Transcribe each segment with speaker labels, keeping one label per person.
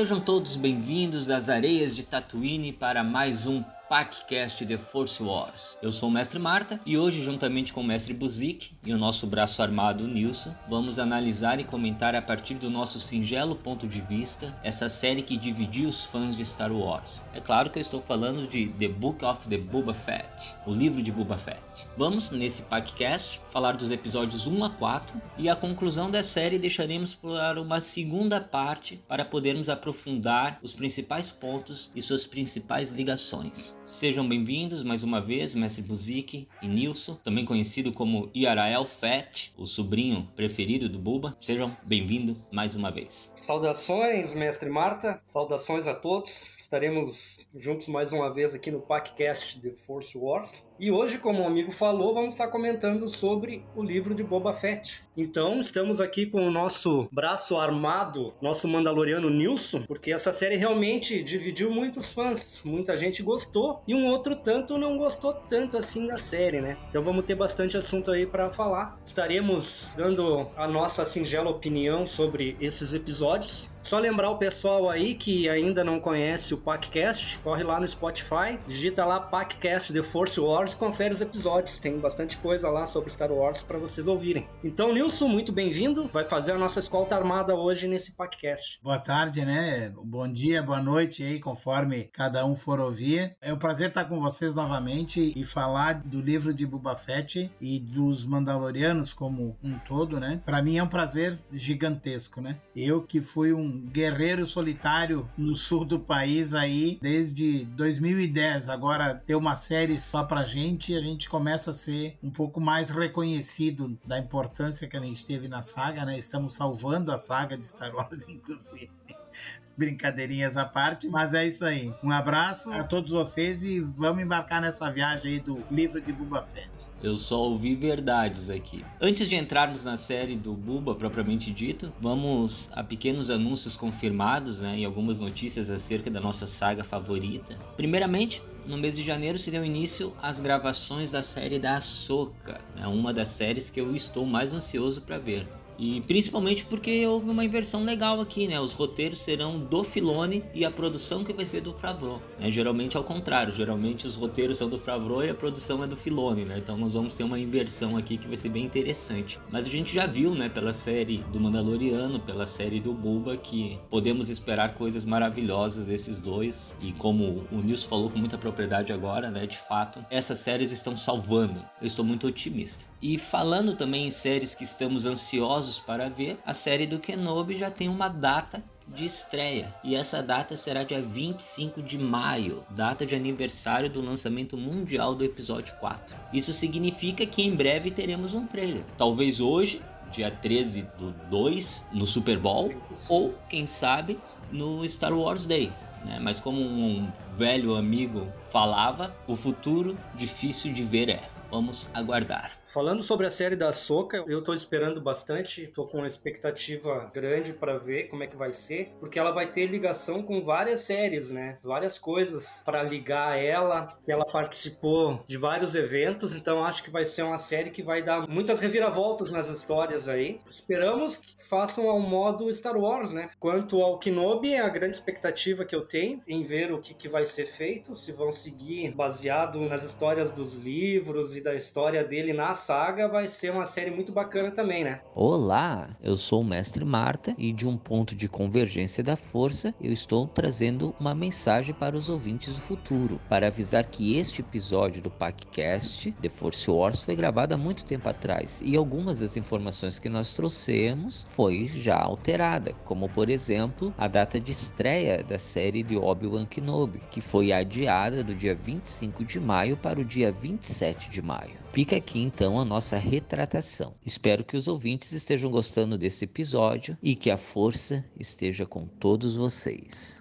Speaker 1: Sejam todos bem-vindos às areias de Tatooine para mais um PacCast The Force Wars. Eu sou o Mestre Marta e hoje, juntamente com o Mestre Buzik e o nosso braço armado Nilson, vamos analisar e comentar a partir do nosso singelo ponto de vista essa série que dividiu os fãs de Star Wars. É claro que eu estou falando de The Book of the Boba Fett, o livro de Boba Fett. Vamos, nesse PacCast, falar dos episódios 1 a 4 e a conclusão da série deixaremos para uma segunda parte para podermos aprofundar os principais pontos e suas principais ligações. Sejam bem-vindos mais uma vez, Mestre Buzik e Nilson, também conhecido como Yarael Fett, o sobrinho preferido do Buba. Sejam bem-vindos mais uma vez.
Speaker 2: Saudações, Mestre Marta. Saudações a todos. Estaremos juntos mais uma vez aqui no podcast The Force Wars. E hoje, como o amigo falou, vamos estar comentando sobre o livro de Boba Fett. Então, estamos aqui com o nosso braço armado, nosso Mandaloriano Nilson, porque essa série realmente dividiu muitos fãs. Muita gente gostou e um outro tanto não gostou tanto assim da série, né? Então, vamos ter bastante assunto aí para falar. Estaremos dando a nossa singela opinião sobre esses episódios. Só lembrar o pessoal aí que ainda não conhece o PacCast, corre lá no Spotify, digita lá PacCast The Force Wars confere os episódios. Tem bastante coisa lá sobre Star Wars para vocês ouvirem. Então, Nilson, muito bem-vindo. Vai fazer a nossa escolta armada hoje nesse PacCast.
Speaker 3: Boa tarde, né? Bom dia, boa noite aí, conforme cada um for ouvir. É um prazer estar com vocês novamente e falar do livro de Boba Fett e dos Mandalorianos como um todo, né? Para mim é um prazer gigantesco, né? Eu que fui um guerreiro solitário no sul do país aí desde 2010. Agora ter uma série só pra gente, a gente começa a ser um pouco mais reconhecido da importância que a gente teve na saga, né? Estamos salvando a saga de Star Wars, inclusive brincadeirinhas à parte, mas é isso aí. Um abraço a todos vocês e vamos embarcar nessa viagem aí do livro de Boba Fett.
Speaker 1: Eu só ouvi verdades aqui. Antes de entrarmos na série do Buba propriamente dito, vamos a pequenos anúncios confirmados né, e algumas notícias acerca da nossa saga favorita. Primeiramente, no mês de janeiro se deu início às gravações da série da Ahsoka, né, uma das séries que eu estou mais ansioso para ver. E principalmente porque houve uma inversão legal aqui, né? Os roteiros serão do Filone e a produção que vai ser do Favreau. Né? Geralmente é o contrário, geralmente os roteiros são do Favreau e a produção é do Filone, né? Então nós vamos ter uma inversão aqui que vai ser bem interessante. Mas a gente já viu, né, pela série do Mandaloriano, pela série do Boba, que podemos esperar coisas maravilhosas desses dois. E como o Nilson falou com muita propriedade agora, né, de fato, essas séries estão salvando. Eu estou muito otimista. E falando também em séries que estamos ansiosos para ver, a série do Kenobi já tem uma data de estreia. E essa data será dia 25 de maio, data de aniversário do lançamento mundial do episódio 4. Isso significa que em breve teremos um trailer. Talvez hoje, dia 13 do 2, no Super Bowl, ou quem sabe no Star Wars Day. Né? Mas como um velho amigo falava, o futuro difícil de ver é. Vamos aguardar.
Speaker 2: Falando sobre a série da Soca, eu tô esperando bastante, tô com uma expectativa grande para ver como é que vai ser, porque ela vai ter ligação com várias séries, né? Várias coisas para ligar ela, ela participou de vários eventos, então acho que vai ser uma série que vai dar muitas reviravoltas nas histórias aí. Esperamos que façam ao modo Star Wars, né? Quanto ao Kenobi, é a grande expectativa que eu tenho em ver o que, que vai ser feito, se vão seguir baseado nas histórias dos livros e da história dele na saga, vai ser uma série muito bacana também, né?
Speaker 1: Olá, eu sou o Mestre Marta e de um ponto de convergência da força, eu estou trazendo uma mensagem para os ouvintes do futuro, para avisar que este episódio do podcast The Force Wars foi gravado há muito tempo atrás e algumas das informações que nós trouxemos foi já alterada, como por exemplo, a data de estreia da série de Obi-Wan Kenobi, que foi adiada do dia 25 de maio para o dia 27 de maio. Fica aqui então a nossa retratação. Espero que os ouvintes estejam gostando desse episódio e que a força esteja com todos vocês.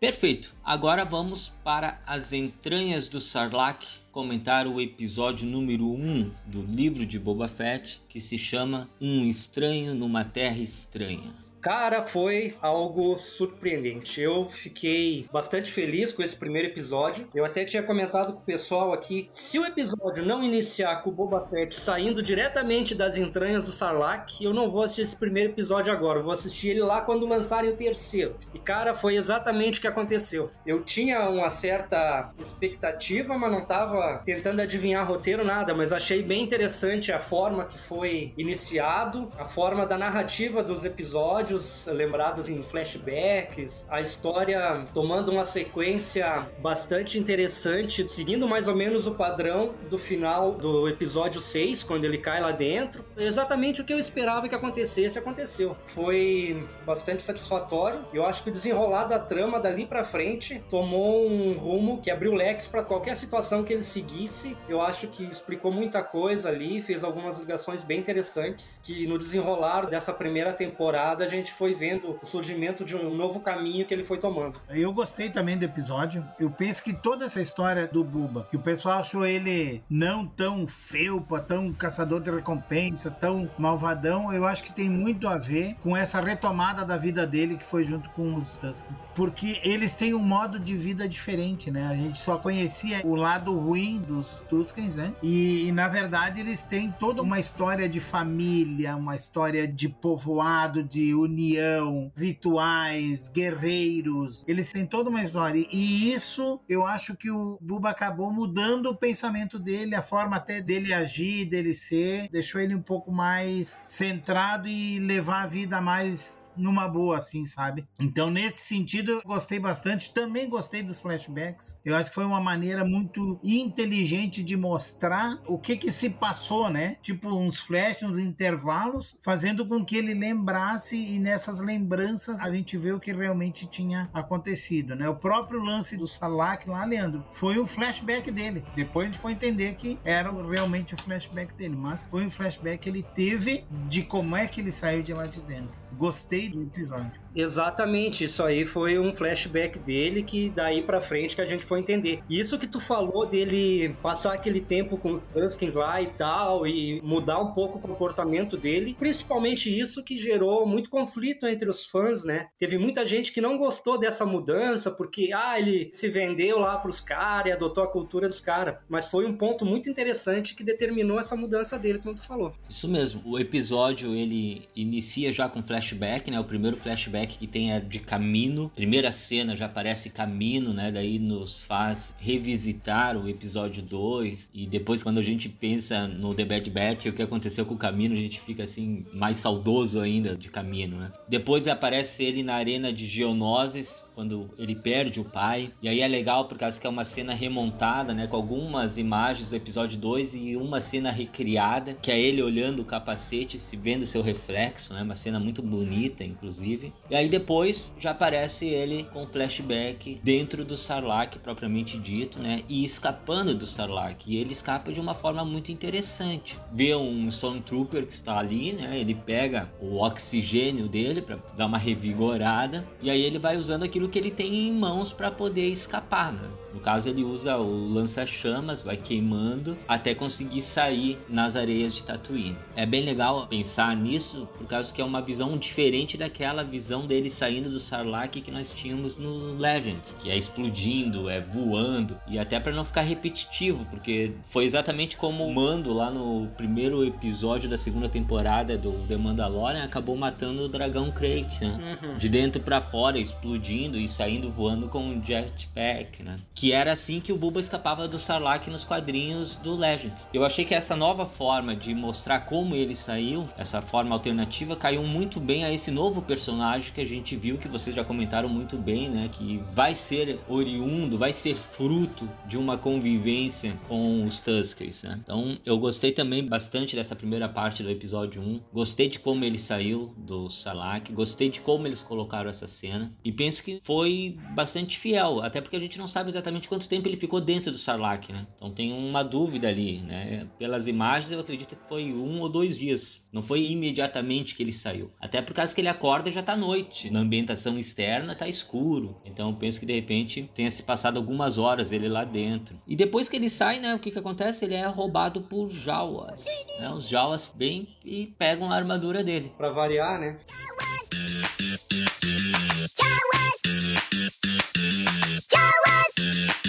Speaker 1: Perfeito. Agora vamos para as entranhas do Sarlacc comentar o episódio número 1 do livro de Boba Fett, que se chama Um Estranho numa Terra Estranha.
Speaker 2: Cara, foi algo surpreendente. Eu fiquei bastante feliz com esse primeiro episódio. Eu até tinha comentado com o pessoal aqui: se o episódio não iniciar com o Boba Fett saindo diretamente das entranhas do Sarlacc, eu não vou assistir esse primeiro episódio agora. Eu vou assistir ele lá quando lançarem o terceiro. E cara, foi exatamente o que aconteceu. Eu tinha uma certa expectativa, mas não tava tentando adivinhar roteiro nada, mas achei bem interessante a forma que foi iniciado, a forma da narrativa dos episódios episódios lembrados em flashbacks, a história tomando uma sequência bastante interessante, seguindo mais ou menos o padrão do final do episódio 6, quando ele cai lá dentro. Exatamente o que eu esperava que acontecesse, aconteceu. Foi bastante satisfatório. Eu acho que o desenrolar da trama dali para frente tomou um rumo que abriu leques para qualquer situação que ele seguisse. Eu acho que explicou muita coisa ali, fez algumas ligações bem interessantes que no desenrolar dessa primeira temporada a gente gente foi vendo o surgimento de um novo caminho que ele foi tomando.
Speaker 3: Eu gostei também do episódio. Eu penso que toda essa história do Buba, que o pessoal achou ele não tão felpa, tão caçador de recompensa, tão malvadão, eu acho que tem muito a ver com essa retomada da vida dele que foi junto com os Tuskens. Porque eles têm um modo de vida diferente, né? A gente só conhecia o lado ruim dos Tuskens, né? E, e na verdade eles têm toda uma história de família, uma história de povoado, de união, rituais, guerreiros. Eles têm toda uma história. E isso eu acho que o Buba acabou mudando o pensamento dele, a forma até dele agir, dele ser, deixou ele um pouco mais centrado e levar a vida mais numa boa, assim, sabe? Então, nesse sentido, eu gostei bastante. Também gostei dos flashbacks. Eu acho que foi uma maneira muito inteligente de mostrar o que que se passou, né? Tipo, uns flashes, uns intervalos, fazendo com que ele lembrasse e nessas lembranças a gente vê o que realmente tinha acontecido, né? O próprio lance do Salak lá, Leandro, foi um flashback dele. Depois a gente foi entender que era realmente o flashback dele, mas foi um flashback que ele teve de como é que ele saiu de lá de dentro gostei do episódio.
Speaker 2: Exatamente, isso aí foi um flashback dele que daí pra frente que a gente foi entender. Isso que tu falou dele passar aquele tempo com os Tuskens lá e tal, e mudar um pouco o comportamento dele, principalmente isso que gerou muito conflito entre os fãs, né? Teve muita gente que não gostou dessa mudança, porque, ah, ele se vendeu lá pros caras e adotou a cultura dos caras. Mas foi um ponto muito interessante que determinou essa mudança dele, como tu falou.
Speaker 1: Isso mesmo, o episódio ele inicia já com flashback, né? O primeiro flashback que tem é de Camino. Primeira cena já aparece Camino, né? Daí nos faz revisitar o episódio 2 e depois quando a gente pensa no The Bad Batch, o que aconteceu com o Camino, a gente fica assim mais saudoso ainda de Camino, né? Depois aparece ele na arena de Geonosis, quando ele perde o pai. E aí é legal por causa que é uma cena remontada, né, com algumas imagens do episódio 2 e uma cena recriada, que é ele olhando o capacete, se vendo seu reflexo, né? Uma cena muito bonita, inclusive. E aí depois já aparece ele com flashback dentro do Sarlacc propriamente dito, né? E escapando do Sarlacc. E ele escapa de uma forma muito interessante. Vê um Stormtrooper que está ali, né? Ele pega o oxigênio dele para dar uma revigorada e aí ele vai usando aquilo que ele tem em mãos para poder escapar, né? No caso, ele usa o lança-chamas, vai queimando até conseguir sair nas areias de Tatooine. É bem legal pensar nisso, por causa que é uma visão diferente daquela visão dele saindo do Sarlacc que nós tínhamos no Legends, que é explodindo, é voando, e até para não ficar repetitivo, porque foi exatamente como o Mando lá no primeiro episódio da segunda temporada do The Mandalorian acabou matando o dragão Krayt, né? Uhum. De dentro para fora, explodindo e saindo voando com um jetpack, né? Que era assim que o Bulba escapava do Sarlacc nos quadrinhos do Legends. Eu achei que essa nova forma de mostrar como ele saiu, essa forma alternativa, caiu muito bem a esse novo personagem que a gente viu, que vocês já comentaram muito bem, né? Que vai ser oriundo, vai ser fruto de uma convivência com os Tuskers, né? Então eu gostei também bastante dessa primeira parte do episódio 1. Gostei de como ele saiu do Sarlacc, gostei de como eles colocaram essa cena e penso que foi bastante fiel, até porque a gente não sabe exatamente exatamente quanto tempo ele ficou dentro do Sarlacc, né? Então tem uma dúvida ali, né? Pelas imagens eu acredito que foi um ou dois dias. Não foi imediatamente que ele saiu. Até por causa que ele acorda e já tá noite. Na ambientação externa tá escuro. Então eu penso que de repente tenha se passado algumas horas ele lá dentro. E depois que ele sai, né? O que que acontece? Ele é roubado por Jawas. Né? Os Jawas vêm e pegam a armadura dele.
Speaker 2: Para variar, né?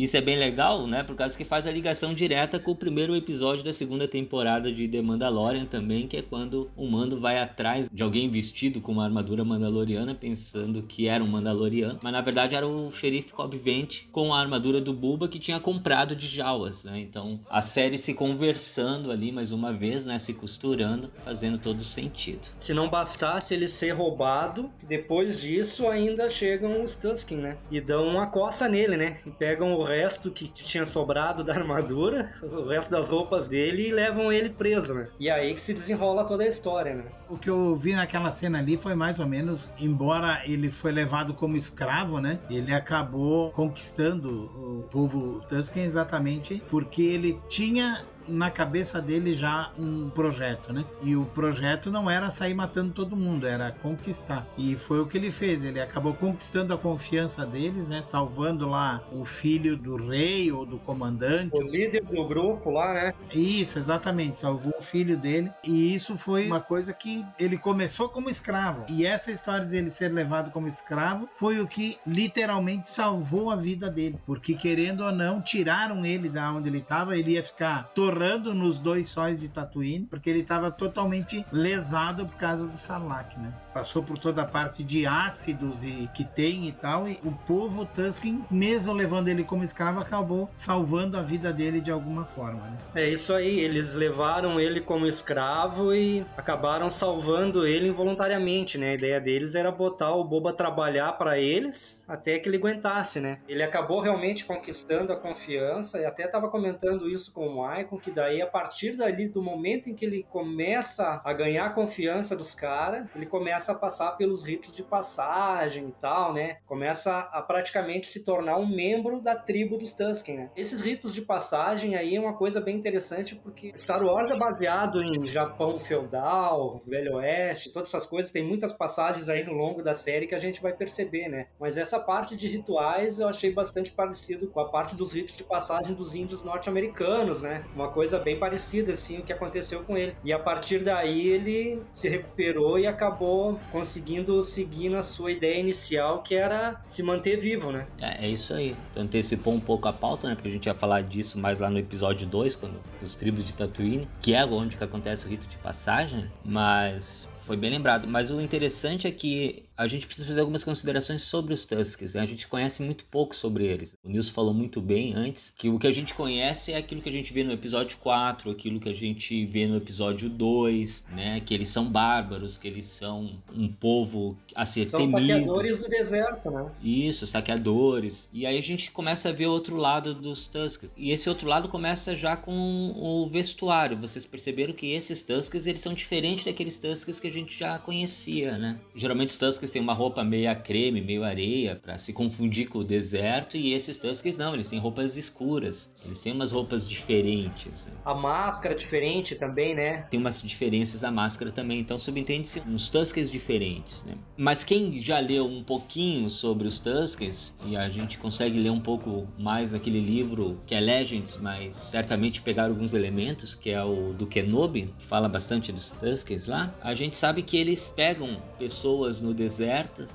Speaker 1: Isso é bem legal, né? Por causa que faz a ligação direta com o primeiro episódio da segunda temporada de The Mandalorian também, que é quando o Mando vai atrás de alguém vestido com uma armadura mandaloriana, pensando que era um Mandaloriano, mas na verdade era o xerife Cobb Vent com a armadura do Bulba que tinha comprado de Jawas, né? Então a série se conversando ali mais uma vez, né? Se costurando, fazendo todo sentido.
Speaker 2: Se não bastasse ele ser roubado, depois disso ainda chegam os Tusken, né? E dão uma coça nele, né? E pegam o resto que tinha sobrado da armadura, o resto das roupas dele e levam ele preso, né? E aí que se desenrola toda a história, né?
Speaker 3: O que eu vi naquela cena ali foi mais ou menos, embora ele foi levado como escravo, né? Ele acabou conquistando o povo Tusken exatamente porque ele tinha na cabeça dele já um projeto, né? E o projeto não era sair matando todo mundo, era conquistar. E foi o que ele fez. Ele acabou conquistando a confiança deles, né? Salvando lá o filho do rei ou do comandante.
Speaker 2: O líder do grupo lá, né?
Speaker 3: Isso, exatamente. Salvou o filho dele. E isso foi uma coisa que ele começou como escravo. E essa história de ele ser levado como escravo foi o que literalmente salvou a vida dele. Porque querendo ou não, tiraram ele da onde ele estava, ele ia ficar torrando morando nos dois sóis de Tatooine, porque ele estava totalmente lesado por causa do Sarlacc, né? Passou por toda a parte de ácidos e que tem e tal, e o povo Tusken, mesmo levando ele como escravo, acabou salvando a vida dele de alguma forma, né?
Speaker 2: É isso aí, eles levaram ele como escravo e acabaram salvando ele involuntariamente, né? A ideia deles era botar o Boba trabalhar para eles até que ele aguentasse, né? Ele acabou realmente conquistando a confiança e até estava comentando isso com o Michael que daí, a partir dali, do momento em que ele começa a ganhar a confiança dos caras, ele começa a passar pelos ritos de passagem e tal, né? Começa a praticamente se tornar um membro da tribo dos Tusken, né? Esses ritos de passagem aí é uma coisa bem interessante porque Star Wars é baseado em Japão feudal, Velho Oeste, todas essas coisas, tem muitas passagens aí no longo da série que a gente vai perceber, né? Mas essa parte de rituais eu achei bastante parecido com a parte dos ritos de passagem dos índios norte-americanos, né? Uma coisa bem parecida, assim, o que aconteceu com ele. E a partir daí ele se recuperou e acabou conseguindo seguir na sua ideia inicial, que era se manter vivo, né?
Speaker 1: É, é isso aí. Tu antecipou um pouco a pauta, né? Porque a gente ia falar disso mais lá no episódio 2, quando os tribos de Tatooine, que é onde que acontece o rito de passagem, mas foi bem lembrado. Mas o interessante é que a gente precisa fazer algumas considerações sobre os Tusks. Né? A gente conhece muito pouco sobre eles. O Nils falou muito bem antes que o que a gente conhece é aquilo que a gente vê no episódio 4, aquilo que a gente vê no episódio 2, né? Que eles são bárbaros, que eles são um povo a ser
Speaker 2: são
Speaker 1: temido.
Speaker 2: Saqueadores do deserto, né?
Speaker 1: Isso, saqueadores. E aí a gente começa a ver outro lado dos Tusks. E esse outro lado começa já com o vestuário. Vocês perceberam que esses Tusks, eles são diferentes daqueles Tusks que a gente já conhecia, né? Geralmente os Tusks têm uma roupa meio creme, meio areia, para se confundir com o deserto, e esses Tuskers não, eles têm roupas escuras, eles têm umas roupas diferentes. Né?
Speaker 2: A máscara é diferente também, né?
Speaker 1: Tem umas diferenças da máscara também, então subentende-se uns Tuskers diferentes, né? Mas quem já leu um pouquinho sobre os Tuskers, e a gente consegue ler um pouco mais naquele livro que é Legends, mas certamente pegar alguns elementos, que é o do Kenobi, que fala bastante dos Tuskers lá, a gente sabe que eles pegam pessoas no deserto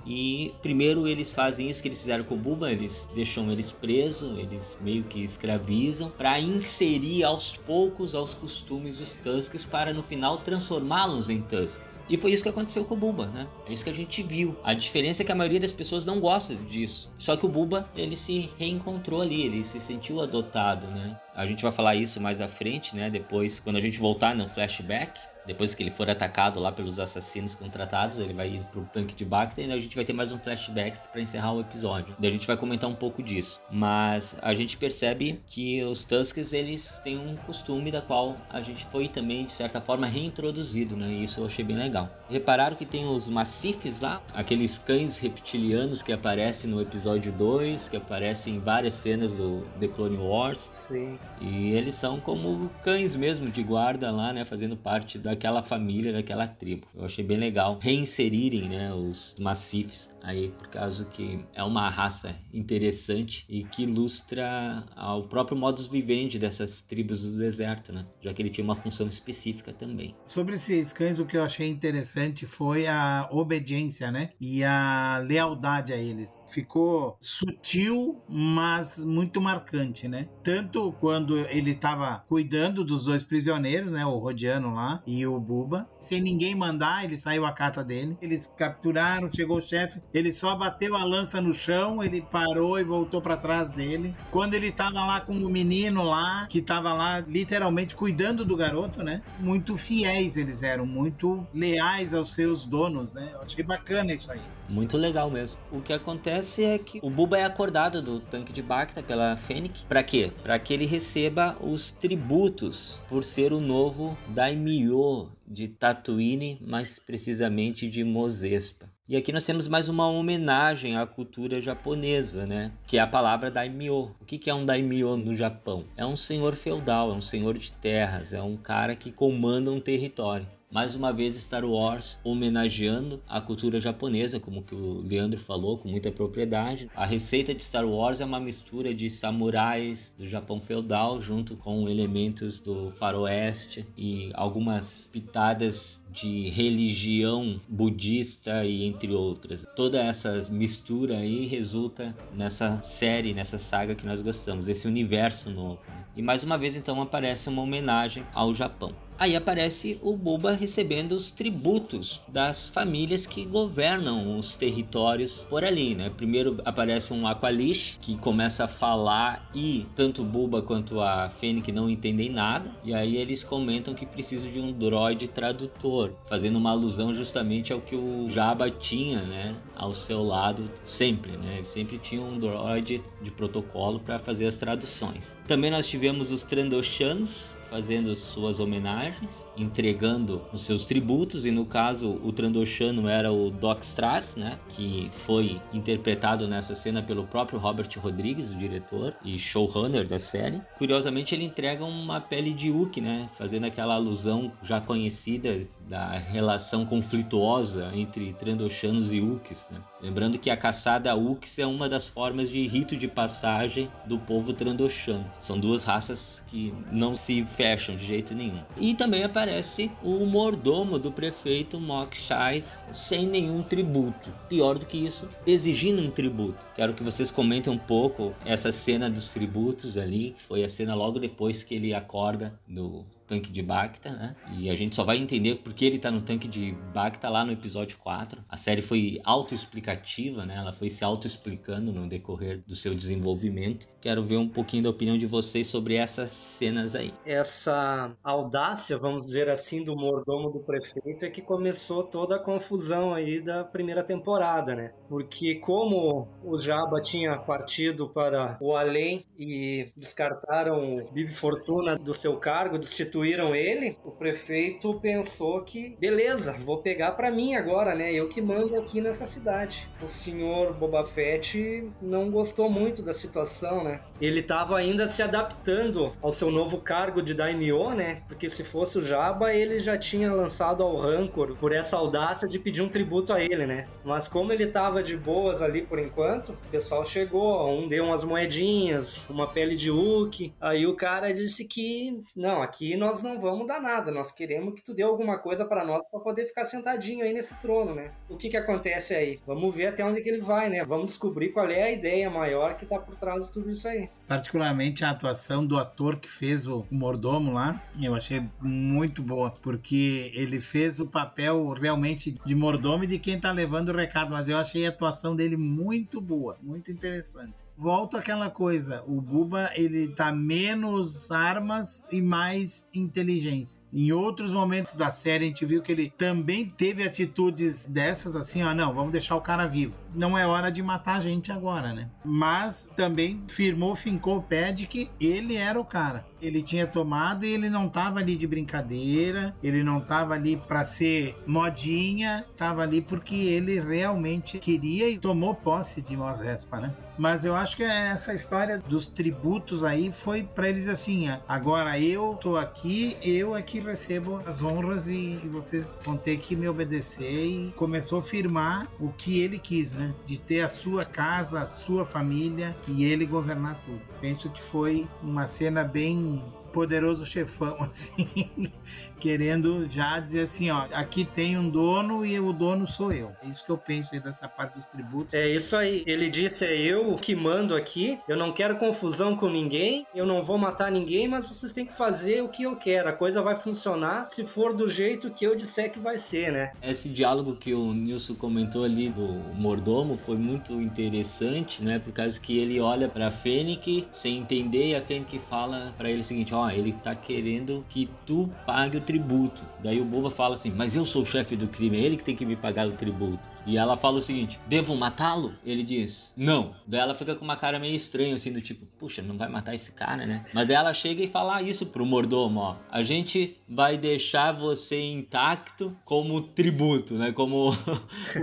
Speaker 1: E primeiro eles fazem isso que eles fizeram com o Buba, eles deixam eles presos, eles meio que escravizam, para inserir aos poucos aos costumes dos Tusks para no final transformá-los em Tusks. E foi isso que aconteceu com o Buba, né? É isso que a gente viu. A diferença é que a maioria das pessoas não gosta disso. Só que o Buba, ele se reencontrou ali, ele se sentiu adotado, né? A gente vai falar isso mais à frente, né? Depois, quando a gente voltar no flashback depois que ele for atacado lá pelos assassinos contratados, ele vai ir pro tanque de Bacta e a gente vai ter mais um flashback para encerrar o episódio. Daí a gente vai comentar um pouco disso. Mas a gente percebe que os Tusks eles têm um costume da qual a gente foi também de certa forma reintroduzido, né? E isso eu achei bem legal. Repararam que tem os Massifs lá, aqueles cães reptilianos que aparecem no episódio 2, que aparecem em várias cenas do The Clone Wars.
Speaker 2: Sim.
Speaker 1: E eles são como cães mesmo de guarda lá, né, fazendo parte da daquela família, daquela tribo. Eu achei bem legal reinserirem né, os Massifs aí, por causa que é uma raça interessante e que ilustra o próprio modus vivendi dessas tribos do deserto, né? Já que ele tinha uma função específica também.
Speaker 3: Sobre esses cães, o que eu achei interessante foi a obediência, né? E a lealdade a eles. Ficou sutil, mas muito marcante, né? Tanto quando ele estava cuidando dos dois prisioneiros, né? O Rodiano lá e o Buba. Sem ninguém mandar, ele saiu a cata dele. Eles capturaram, chegou o chefe, ele só bateu a lança no chão, ele parou e voltou para trás dele. Quando ele tava lá com o menino lá, que tava lá literalmente cuidando do garoto, né? Muito fiéis eles eram, muito leais aos seus donos, né? Eu achei bacana isso aí.
Speaker 1: Muito legal mesmo. O que acontece é que o Buba é acordado do tanque de Bacta pela Fênix. Para quê? Para que ele receba os tributos por ser o novo Daimyo de Tatooine, mais precisamente de Mos Espa. E aqui nós temos mais uma homenagem à cultura japonesa, né? Que é a palavra daimyo. O que é um daimyo no Japão? É um senhor feudal, é um senhor de terras, é um cara que comanda um território. Mais uma vez Star Wars homenageando a cultura japonesa, como que o Leandro falou com muita propriedade. A receita de Star Wars é uma mistura de samurais do Japão feudal junto com elementos do faroeste e algumas pitadas de religião budista e entre outras. Toda essa mistura aí resulta nessa série, nessa saga que nós gostamos, esse universo novo. E mais uma vez então aparece uma homenagem ao Japão. Aí aparece o Buba recebendo os tributos das famílias que governam os territórios por ali, né? Primeiro aparece um Aqualish que começa a falar e tanto o Buba quanto a Fênix não entendem nada. E aí eles comentam que precisam de um droid tradutor, fazendo uma alusão justamente ao que o Jabba tinha, né? Ao seu lado sempre, né? Ele sempre tinha um droid de protocolo para fazer as traduções. Também nós tivemos os Trandoshanos fazendo suas homenagens, entregando os seus tributos, e no caso o Trandoshano era o Doc Strass, né, que foi interpretado nessa cena pelo próprio Robert Rodrigues, o diretor e showrunner da série. Curiosamente ele entrega uma pele de Uki, né, fazendo aquela alusão já conhecida da relação conflituosa entre Trandoshanos e Ukis, né? Lembrando que a caçada Ukis é uma das formas de rito de passagem do povo Trandoshano. São duas raças que não se fecham de jeito nenhum. E também aparece o mordomo do prefeito Mok Shais sem nenhum tributo. Pior do que isso, exigindo um tributo. Quero que vocês comentem um pouco essa cena dos tributos ali, que foi a cena logo depois que ele acorda do tanque de Bacta, né? E a gente só vai entender porque ele tá no tanque de Bacta lá no episódio 4. A série foi autoexplicativa, né? Ela foi se autoexplicando no decorrer do seu desenvolvimento. Quero ver um pouquinho da opinião de vocês sobre essas cenas aí.
Speaker 2: Essa audácia, vamos dizer assim, do mordomo do prefeito é que começou toda a confusão aí da primeira temporada, né? Porque como o Jabba tinha partido para o além e descartaram o Bibi Fortuna do seu cargo, destituindo substituíram ele, o prefeito pensou que, beleza, vou pegar para mim agora, né? Eu que mando aqui nessa cidade. O senhor Boba Fett não gostou muito da situação, né? Ele estava ainda se adaptando ao seu novo cargo de daimyo, né? Porque se fosse o Jabba, ele já tinha lançado ao Rancor por essa audácia de pedir um tributo a ele, né? Mas como ele estava de boas ali por enquanto, o pessoal chegou, um deu umas moedinhas, uma pele de Hulk. Aí o cara disse que não, aqui nós não vamos dar nada, nós queremos que tu dê alguma coisa para nós para poder ficar sentadinho aí nesse trono, né? O que que acontece aí? Vamos ver até onde que ele vai, né? Vamos descobrir qual é a ideia maior que tá por trás de tudo isso aí.
Speaker 3: Particularmente a atuação do ator que fez o mordomo lá, eu achei muito boa, porque ele fez o papel realmente de mordomo e de quem tá levando o recado, mas eu achei a atuação dele muito boa, muito interessante volto àquela coisa, o Buba ele tá menos armas e mais inteligência. Em outros momentos da série a gente viu que ele também teve atitudes dessas assim, ó, não, vamos deixar o cara vivo. Não é hora de matar a gente agora, né? Mas também firmou, fincou o pé de que ele era o cara. Ele tinha tomado e ele não tava ali de brincadeira, ele não tava ali para ser modinha, tava ali porque ele realmente queria e tomou posse de Mos Respa, né? Mas eu acho que essa história dos tributos aí foi para eles assim, agora eu tô aqui, eu é que recebo as honras e, e, vocês vão ter que me obedecer. E começou a firmar o que ele quis, né? De ter a sua casa, a sua família e ele governar tudo. Penso que foi uma cena bem poderoso chefão, assim, querendo já dizer assim, ó, aqui tem um dono e o dono sou eu. É isso que eu penso aí dessa parte dos tributos.
Speaker 2: É isso aí. Ele disse, é eu o que mando aqui, eu não quero confusão com ninguém, eu não vou matar ninguém, mas vocês têm que fazer o que eu quero. A coisa vai funcionar se for do jeito que eu disser que vai ser, né?
Speaker 1: Esse diálogo que o Nilson comentou ali do mordomo foi muito interessante, né? Por causa que ele olha pra Fênix sem entender e a Fênix fala para ele o seguinte, ó, ele tá querendo que tu pague o tributo. Daí o Boba fala assim: Mas eu sou o chefe do crime, é ele que tem que me pagar o tributo. E ela fala o seguinte: Devo matá-lo? Ele diz: Não. Daí ela fica com uma cara meio estranha, assim, do tipo: Puxa, não vai matar esse cara, né? Mas daí ela chega e fala isso pro mordomo: Ó, a gente vai deixar você intacto como tributo, né? Como.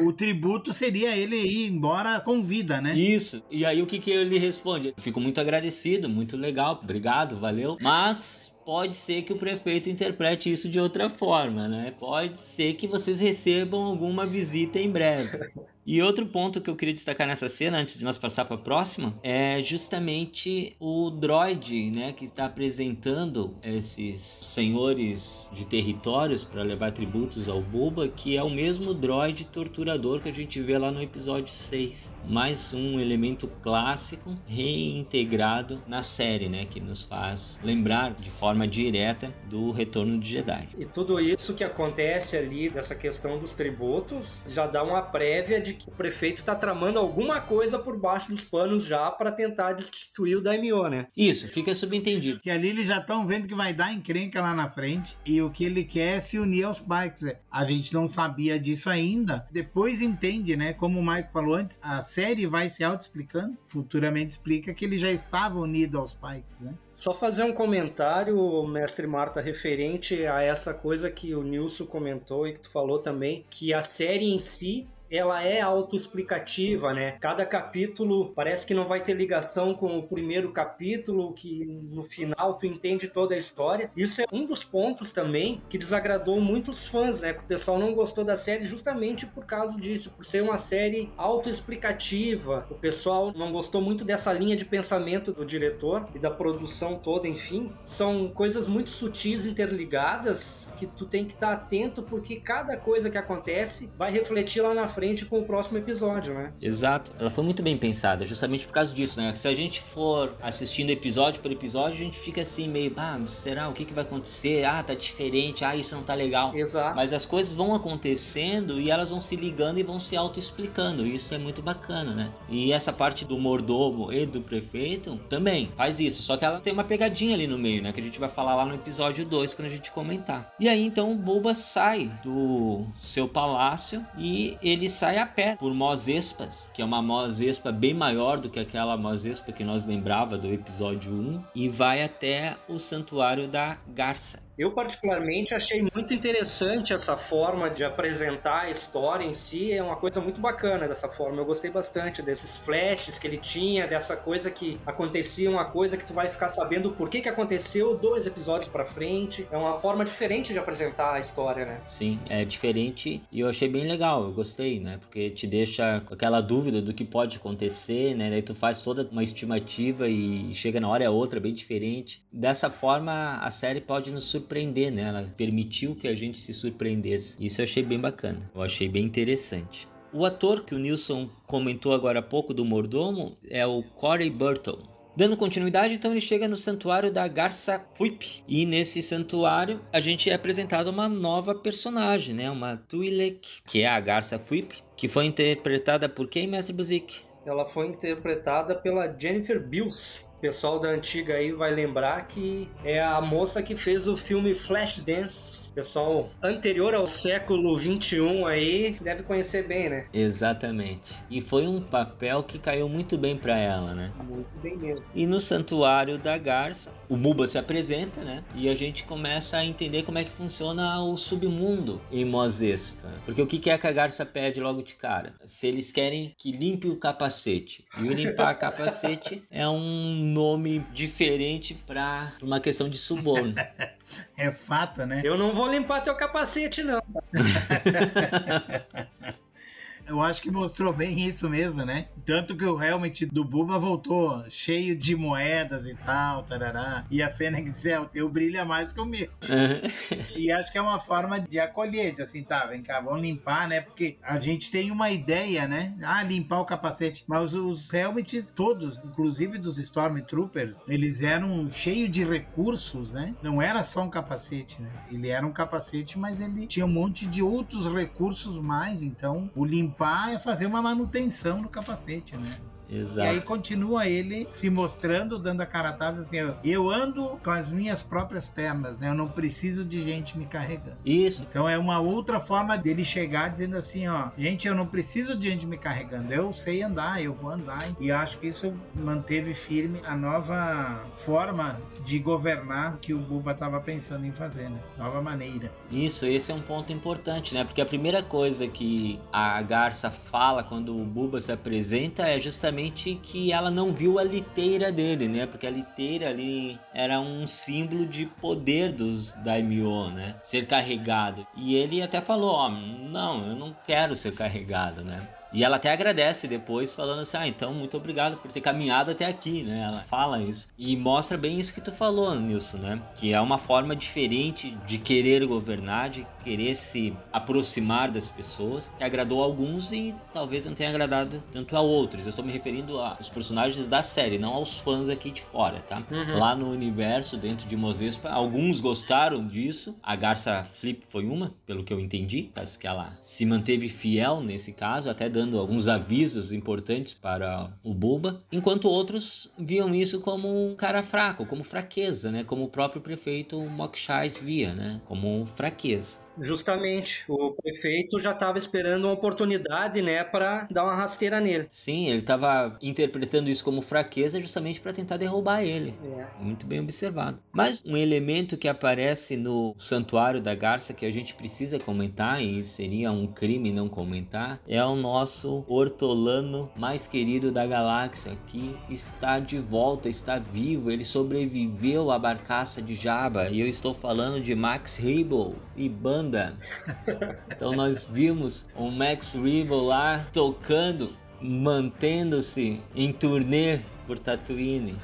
Speaker 3: o tributo seria ele ir embora com vida, né?
Speaker 1: Isso. E aí o que, que ele responde? Fico muito agradecido, muito legal, obrigado, valeu. Mas pode ser que o prefeito interprete isso de outra forma, né? Pode ser que vocês recebam alguma visita em breve. E outro ponto que eu queria destacar nessa cena, antes de nós passar para a próxima, é justamente o droid, né, que está apresentando esses senhores de territórios para levar tributos ao Boba, que é o mesmo droid torturador que a gente vê lá no episódio 6. Mais um elemento clássico reintegrado na série, né, que nos faz lembrar de forma direta do retorno de Jedi.
Speaker 2: E tudo isso que acontece ali dessa questão dos tributos já dá uma prévia de de que o prefeito tá tramando alguma coisa por baixo dos panos já para tentar destituir o Daimyo, né?
Speaker 1: Isso, fica subentendido.
Speaker 3: Que ali eles já estão vendo que vai dar encrenca lá na frente e o que ele quer é se unir aos Pikes. A gente não sabia disso ainda. Depois entende, né? Como o Mike falou antes, a série vai se auto-explicando. Futuramente explica que ele já estava unido aos Pikes, né?
Speaker 2: Só fazer um comentário, mestre Marta, referente a essa coisa que o Nilson comentou e que tu falou também, que a série em si ela é autoexplicativa, né? Cada capítulo parece que não vai ter ligação com o primeiro capítulo, que no final tu entende toda a história. Isso é um dos pontos também que desagradou muitos fãs, né? Que o pessoal não gostou da série justamente por causa disso, por ser uma série autoexplicativa. O pessoal não gostou muito dessa linha de pensamento do diretor e da produção toda, enfim. São coisas muito sutis interligadas que tu tem que estar atento porque cada coisa que acontece vai refletir lá na frente frente com o próximo episódio, né?
Speaker 1: Exato. Ela foi muito bem pensada, justamente por causa disso, né? Se a gente for assistindo episódio por episódio, a gente fica assim meio, ah, será? O que, que vai acontecer? Ah, tá diferente. Ah, isso não tá legal.
Speaker 2: Exato.
Speaker 1: Mas as coisas vão acontecendo e elas vão se ligando e vão se auto-explicando. Isso é muito bacana, né? E essa parte do mordomo e do prefeito também faz isso. Só que ela tem uma pegadinha ali no meio, né? Que a gente vai falar lá no episódio 2 quando a gente comentar. E aí então o Boba sai do seu palácio e ele sai a pé por Mozespas, que é uma Mozespa bem maior do que aquela Mozespa que nós lembrava do episódio 1, e vai até o santuário da Garça.
Speaker 2: Eu, particularmente, achei muito interessante essa forma de apresentar a história em si. É uma coisa muito bacana dessa forma. Eu gostei bastante desses flashes que ele tinha, dessa coisa que acontecia uma coisa que tu vai ficar sabendo por que, que aconteceu dois episódios para frente. É uma forma diferente de apresentar a história, né?
Speaker 1: Sim, é diferente e eu achei bem legal. Eu gostei, né? Porque te deixa com aquela dúvida do que pode acontecer, né? Daí tu faz toda uma estimativa e chega na hora é outra, bem diferente. Dessa forma, a série pode nos surpreender, né? Ela permitiu que a gente se surpreendesse. Isso eu achei bem bacana. Eu achei bem interessante. O ator que o Nilson comentou agora há pouco do mordomo é o Corey Burton. Dando continuidade, então ele chega no santuário da Garça Fuip. E nesse santuário a gente é apresentado uma nova personagem, né? Uma Twi'lek, que é a Garça Fuip, que foi interpretada por quem, Mestre Buzik?
Speaker 2: Ela foi interpretada pela Jennifer Bills. O pessoal da antiga aí vai lembrar que é a moça que fez o filme Flashdance pessoal anterior ao século 21 aí deve conhecer bem, né?
Speaker 1: Exatamente. E foi um papel que caiu muito bem para ela, né?
Speaker 2: Muito bem mesmo.
Speaker 1: E no Santuário da Garça, o Buba se apresenta, né? E a gente começa a entender como é que funciona o submundo em Mos Espa. Porque o que é que a Garça pede logo de cara? Se eles querem que limpe o capacete. E o limpar capacete é um nome diferente para uma questão de suborno.
Speaker 3: É fato, né?
Speaker 2: Eu não vou limpar teu capacete, não.
Speaker 3: Eu acho que mostrou bem isso mesmo, né? Tanto que o helmet do Buba voltou cheio de moedas e tal, tarará. E a Fênix é, o teu brilha mais que o meu. e acho que é uma forma de acolher, diz assim, tá, vem cá, vamos limpar, né? Porque a gente tem uma ideia, né? Ah, limpar o capacete. Mas os helmets todos, inclusive dos Stormtroopers, eles eram cheios de recursos, né? Não era só um capacete, né? Ele era um capacete, mas ele tinha um monte de outros recursos mais. Então, o limpar é fazer uma manutenção no capacete, né?
Speaker 1: Exato.
Speaker 3: E aí continua ele se mostrando, dando a cara a tapa, assim, eu ando com as minhas próprias pernas, né? Eu não preciso de gente me carregando.
Speaker 1: Isso.
Speaker 3: Então é uma outra forma dele chegar dizendo assim, ó, gente, eu não preciso de gente me carregando, eu sei andar, eu vou andar. E acho que isso manteve firme a nova forma de governar que o Buba estava pensando em fazer, né? Nova maneira.
Speaker 1: Isso, esse é um ponto importante, né? Porque a primeira coisa que a Garça fala quando o Buba se apresenta é justamente que ela não viu a liteira dele, né? Porque a liteira ali era um símbolo de poder dos daimyo, né? Ser carregado. E ele até falou, ó, não, eu não quero ser carregado, né? E ela até agradece depois, falando assim: Ah, então muito obrigado por ter caminhado até aqui, né? Ela fala isso. E mostra bem isso que tu falou, Nilson, né? Que é uma forma diferente de querer governar, de querer se aproximar das pessoas, que agradou a alguns e talvez não tenha agradado tanto a outros. Eu estou me referindo aos personagens da série, não aos fãs aqui de fora, tá? Uhum. Lá no universo, dentro de Mozespa, alguns gostaram disso. A Garça Flip foi uma, pelo que eu entendi, mas que ela se manteve fiel nesse caso, até dando alguns avisos importantes para o Bulba, enquanto outros viam isso como um cara fraco, como fraqueza, né? Como o próprio prefeito Mokshais via, né? Como fraqueza.
Speaker 2: Justamente, o prefeito já estava esperando uma oportunidade, né, para dar uma rasteira nele.
Speaker 1: Sim, ele estava interpretando isso como fraqueza justamente para tentar derrubar ele. É. Muito bem observado. Mas um elemento que aparece no Santuário da Garça que a gente precisa comentar e seria um crime não comentar é o nosso hortolano mais querido da galáxia que está de volta, está vivo, ele sobreviveu à barcaça de Jabba e eu estou falando de Max Rebo e Ban banda. Então nós vimos o Max Rebo lá tocando, mantendo-se em turnê por Tatooine.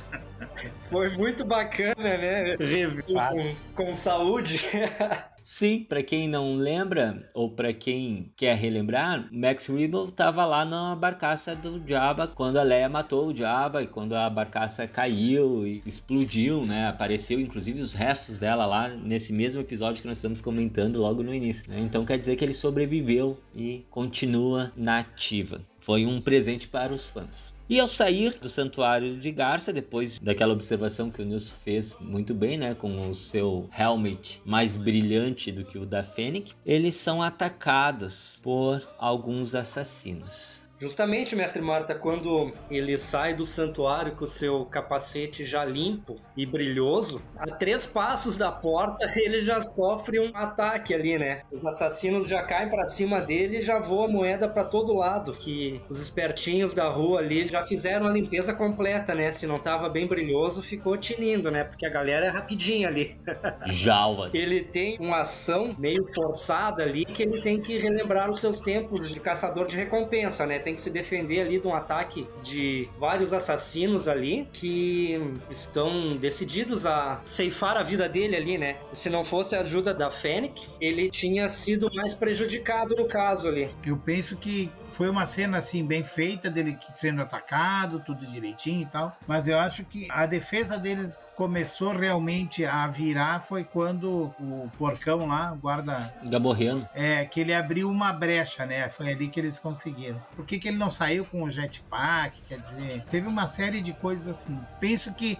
Speaker 2: Foi muito bacana, né? Review com, com saúde.
Speaker 1: Sim, para quem não lembra ou para quem quer relembrar, Max Rebo estava lá na barcaça do Jabba quando a Leia matou o Jabba e quando a barcaça caiu e explodiu, né? Apareceu inclusive os restos dela lá nesse mesmo episódio que nós estamos comentando logo no início. Né? Então quer dizer que ele sobreviveu e continua nativa. Foi um presente para os fãs. E ao sair do santuário de Garça, depois daquela observação que o Nilson fez muito bem, né, com o seu helmet mais brilhante do que o da Fennec, eles são atacados por alguns assassinos.
Speaker 2: Justamente, mestre Marta, quando ele sai do santuário com o seu capacete já limpo e brilhoso, a três passos da porta ele já sofre um ataque ali, né? Os assassinos já caem para cima dele e já voa moeda para todo lado, que os espertinhos da rua ali já fizeram a limpeza completa, né? Se não tava bem brilhoso, ficou tinindo, né? Porque a galera é rapidinha ali.
Speaker 1: Jaulas.
Speaker 2: ele tem uma ação meio forçada ali que ele tem que relembrar os seus tempos de caçador de recompensa, né? Tem que se defender ali de um ataque de vários assassinos ali que estão decididos a ceifar a vida dele ali, né? Se não fosse a ajuda da Fennec, ele tinha sido mais prejudicado no caso ali.
Speaker 3: Eu penso que foi uma cena assim bem feita dele sendo atacado, tudo direitinho e tal. Mas eu acho que a defesa deles começou realmente a virar foi quando o porcão lá, o guarda
Speaker 1: Gaborreano.
Speaker 3: É, que ele abriu uma brecha, né? Foi ali que eles conseguiram. Por que, que ele não saiu com o jetpack? Quer dizer, teve uma série de coisas assim. Penso que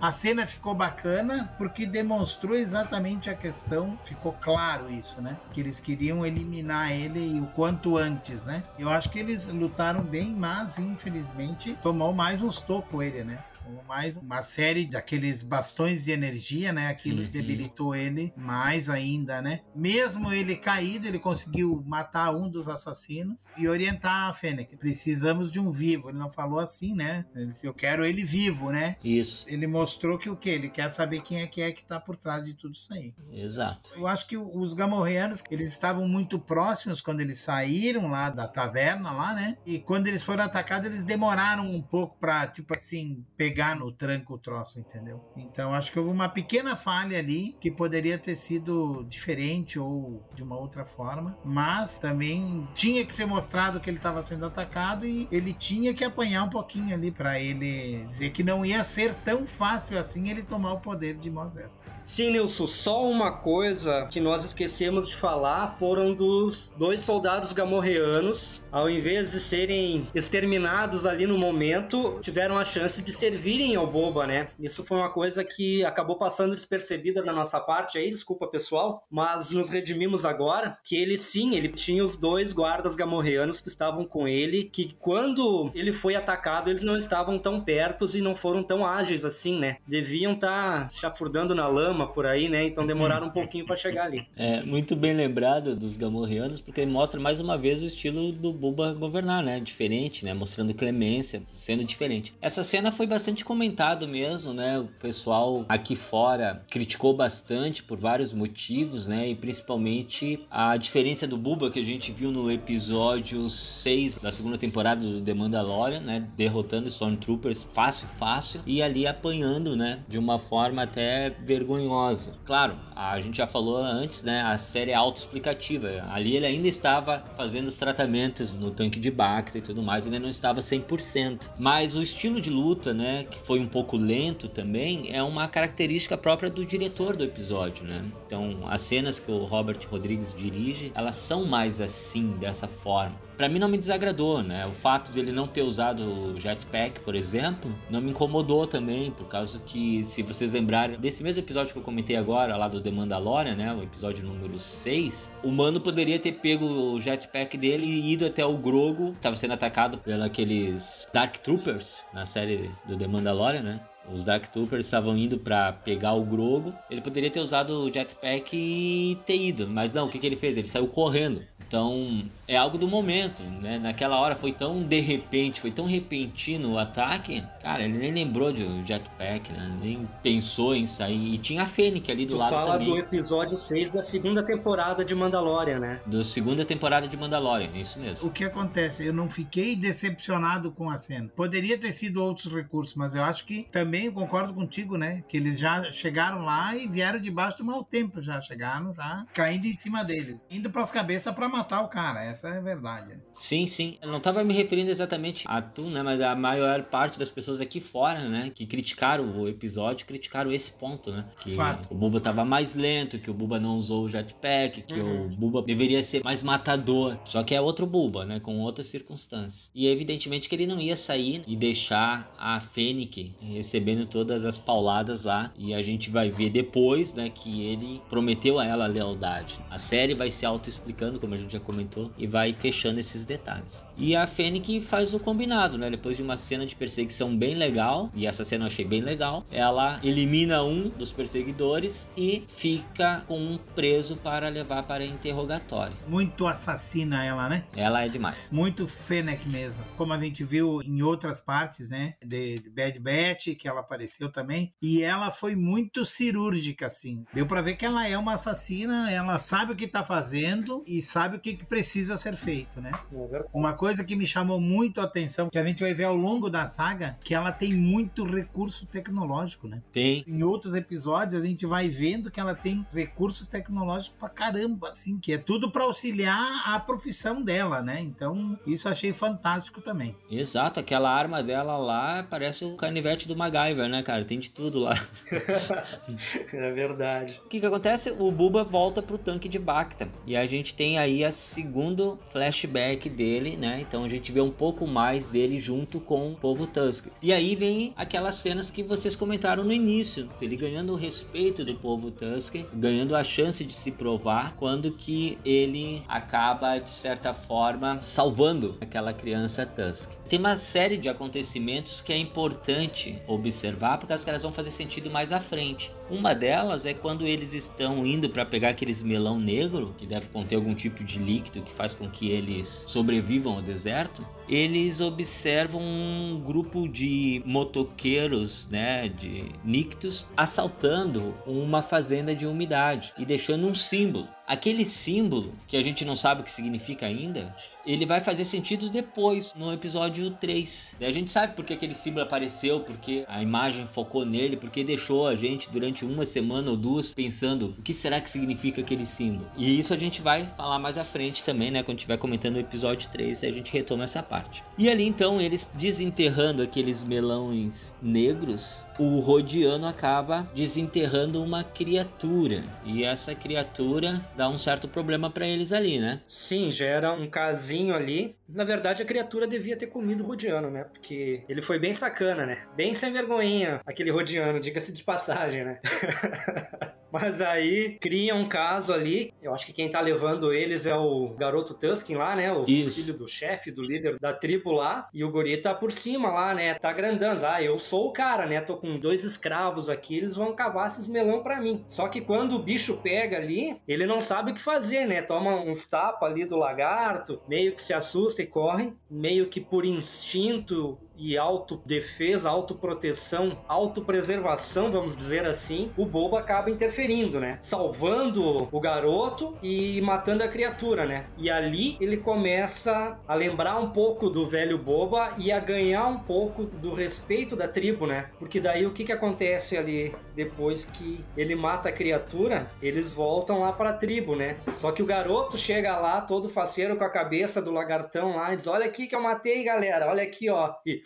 Speaker 3: a cena ficou bacana porque demonstrou exatamente a questão, ficou claro isso, né? Que eles queriam eliminar ele o quanto antes, né? Eu acho que eles lutaram bem, mas infelizmente tomou mais uns tocos ele, né? Mais uma série daqueles bastões de energia, né? Aquilo uhum. debilitou ele mais ainda, né? Mesmo ele caído, ele conseguiu matar um dos assassinos e orientar a Fennec. Precisamos de um vivo. Ele não falou assim, né? Ele disse, eu quero ele vivo, né?
Speaker 1: Isso.
Speaker 3: Ele mostrou que o que? Ele quer saber quem é que é que tá por trás de tudo isso aí.
Speaker 1: Exato.
Speaker 3: Eu acho que os gamorreanos, eles estavam muito próximos quando eles saíram lá da taverna lá, né? E quando eles foram atacados, eles demoraram um pouco para tipo assim, pegar pegar no tranco o troço, entendeu? Então acho que houve uma pequena falha ali que poderia ter sido diferente ou de uma outra forma, mas também tinha que ser mostrado que ele estava sendo atacado e ele tinha que apanhar um pouquinho ali para ele dizer que não ia ser tão fácil assim ele tomar o poder de Moisés.
Speaker 2: Sim, Nilson, só uma coisa que nós esquecemos de falar foram dos dois soldados gamorreanos, ao invés de serem exterminados ali no momento, tiveram a chance de servir virem ao Boba, né? Isso foi uma coisa que acabou passando despercebida da nossa parte aí, desculpa pessoal, mas nos redimimos agora, que ele sim, ele tinha os dois guardas gamorreanos que estavam com ele, que quando ele foi atacado, eles não estavam tão perto e não foram tão ágeis assim, né? Deviam estar tá chafurdando na lama por aí, né? Então demoraram um pouquinho para chegar ali.
Speaker 1: É, muito bem lembrado dos gamorreanos, porque mostra mais uma vez o estilo do Boba governar, né? Diferente, né? Mostrando clemência, sendo diferente. Essa cena foi bastante comentado mesmo, né? O pessoal aqui fora criticou bastante por vários motivos, né? E principalmente a diferença do Buba que a gente viu no episódio 6 da segunda temporada do The Mandalorian, né? Derrotando Stormtroopers fácil, fácil e ali apanhando, né? De uma forma até vergonhosa. Claro, a gente já falou antes, né? A série é autoexplicativa. Ali ele ainda estava fazendo os tratamentos no tanque de Bacta e tudo mais, ainda não estava 100%. Mas o estilo de luta, né? Que foi um pouco lento também, é uma característica própria do diretor do episódio, né? Então, as cenas que o Robert Rodrigues dirige, elas são mais assim, dessa forma para mim não me desagradou, né? O fato dele não ter usado o jetpack, por exemplo, não me incomodou também, por causa que, se vocês lembrarem desse mesmo episódio que eu comentei agora, lá do The Mandalorian, né? O episódio número 6, o Mano poderia ter pego o jetpack dele e ido até o Grogo, que tava sendo atacado pelos aqueles Dark Troopers na série do The Mandalorian, né? Os Dark Troopers estavam indo para pegar o Grogo. Ele poderia ter usado o jetpack e ter ido, mas não, o que, que ele fez? Ele saiu correndo. Então, é algo do momento, né? Naquela hora foi tão de repente, foi tão repentino o ataque. Cara, ele nem lembrou de jetpack, né? Nem pensou em sair. E tinha a Fênix ali do
Speaker 2: tu
Speaker 1: lado
Speaker 2: fala
Speaker 1: também.
Speaker 2: do episódio 6 da segunda temporada de Mandalorian, né?
Speaker 1: Da segunda temporada de Mandalorian, é isso mesmo.
Speaker 3: O que acontece? Eu não fiquei decepcionado com a cena. Poderia ter sido outros recursos, mas eu acho que também concordo contigo, né? Que eles já chegaram lá e vieram debaixo do mau tempo, já chegaram, já caindo em cima deles, indo pras cabeças para matar o cara. Essa é a verdade.
Speaker 1: Sim, sim. Eu não estava me referindo exatamente a tu, né? Mas a maior parte das pessoas aqui fora, né? Que criticaram o episódio, criticaram esse ponto, né? Que
Speaker 3: Fato.
Speaker 1: o Buba tava mais lento, que o Buba não usou o jetpack, que
Speaker 2: Uhum.
Speaker 1: o Buba deveria ser mais matador. Só que é outro Buba, né? Com outras circunstâncias. E evidentemente que ele não ia sair e deixar a Fennec recebendo todas as pauladas lá. E a gente vai ver depois, né? Que ele prometeu a ela a lealdade. A série vai se auto-explicando, como a gente já comentou, e vai fechando esses detalhes. E a Fennec faz o combinado, né? Depois de uma cena de perseguição bem legal, e essa cena eu achei bem legal, ela elimina um dos perseguidores e fica com um preso para levar para interrogatório.
Speaker 3: Muito assassina ela, né?
Speaker 1: Ela é demais.
Speaker 3: Muito Fennec mesmo. Como a gente viu em outras partes, né? De, Bad Batch, que ela apareceu também. E ela foi muito cirúrgica, assim. Deu pra ver que ela é uma assassina, ela sabe o que tá fazendo e sabe o que, precisa ser feito, né?
Speaker 2: É.
Speaker 3: Uma coisa que me chamou muito a atenção, que a gente vai ver ao longo da saga, que ela tem muito recurso tecnológico, né?
Speaker 1: Tem.
Speaker 3: Em outros episódios a gente vai vendo que ela tem recursos tecnológicos pra caramba, assim, que é tudo pra auxiliar a profissão dela, né? Então, isso eu achei fantástico também.
Speaker 1: Exato, aquela arma dela lá parece o canivete do MacGyver, né, cara? Tem de tudo lá.
Speaker 2: É verdade.
Speaker 1: O que que acontece? O Buba volta pro tanque de Bacta. E a gente tem aí a segundo flashback dele, né? Então a gente vê um pouco mais dele junto com o povo Tusker. E aí vem aquelas cenas que vocês comentaram no início. Ele ganhando o respeito do povo Tusker, ganhando a chance de se provar, quando que ele acaba, de certa forma, salvando aquela criança Tusker. Tem uma série de acontecimentos que é importante observar, porque as caras vão fazer sentido mais à frente. Uma delas é quando eles estão indo para pegar aqueles melão negro, que deve conter algum tipo de líquido que faz com que eles sobrevivam ao deserto. Eles observam um grupo de motoqueiros, né, de nictos, assaltando uma fazenda de umidade e deixando um símbolo. Aquele símbolo, que a gente não sabe o que significa ainda, ele vai fazer sentido depois, no episódio 3. Daí A gente sabe porque aquele símbolo apareceu, porque a imagem focou nele, porque deixou a gente durante uma semana ou duas pensando o que será que significa aquele símbolo. E isso a gente vai falar mais à frente também, né? Quando estiver comentando o episódio 3, a gente retoma essa parte. E ali então, eles desenterrando aqueles melões negros, o Rodiano acaba desenterrando uma criatura. E essa criatura dá um certo problema para eles ali, né?
Speaker 2: Sim, gera um casinho ali. Na verdade, a criatura devia ter comido o Rodiano, né? Porque ele foi bem sacana, né? Bem sem vergonhinha, aquele Rodiano, diga-se de passagem, né? Mas aí cria um caso ali. Eu acho que quem tá levando eles é o garoto Tusken lá, né? O
Speaker 1: Isso.
Speaker 2: filho do chefe, do líder da tribo lá. E o guri tá por cima lá, né? Tá grandando. Ah, eu sou o cara, né? Tô com dois escravos aqui, eles vão cavar esses melão pra mim. Só que quando o bicho pega ali, ele não sabe o que fazer, né? Toma uns tapas ali do lagarto, meio que se assusta e corre, meio que por instinto e autodefesa, autoproteção, autopreservação, vamos dizer assim, o Boba acaba interferindo, né? Salvando o garoto e matando a criatura, né? E ali ele começa a lembrar um pouco do velho Boba e a ganhar um pouco do respeito da tribo, né? Porque daí o que que acontece ali depois que ele mata a criatura, eles voltam lá pra tribo, né? Só que o garoto chega lá todo faceiro com a cabeça do lagartão lá e diz: Olha aqui que eu matei, galera, olha aqui, ó. E...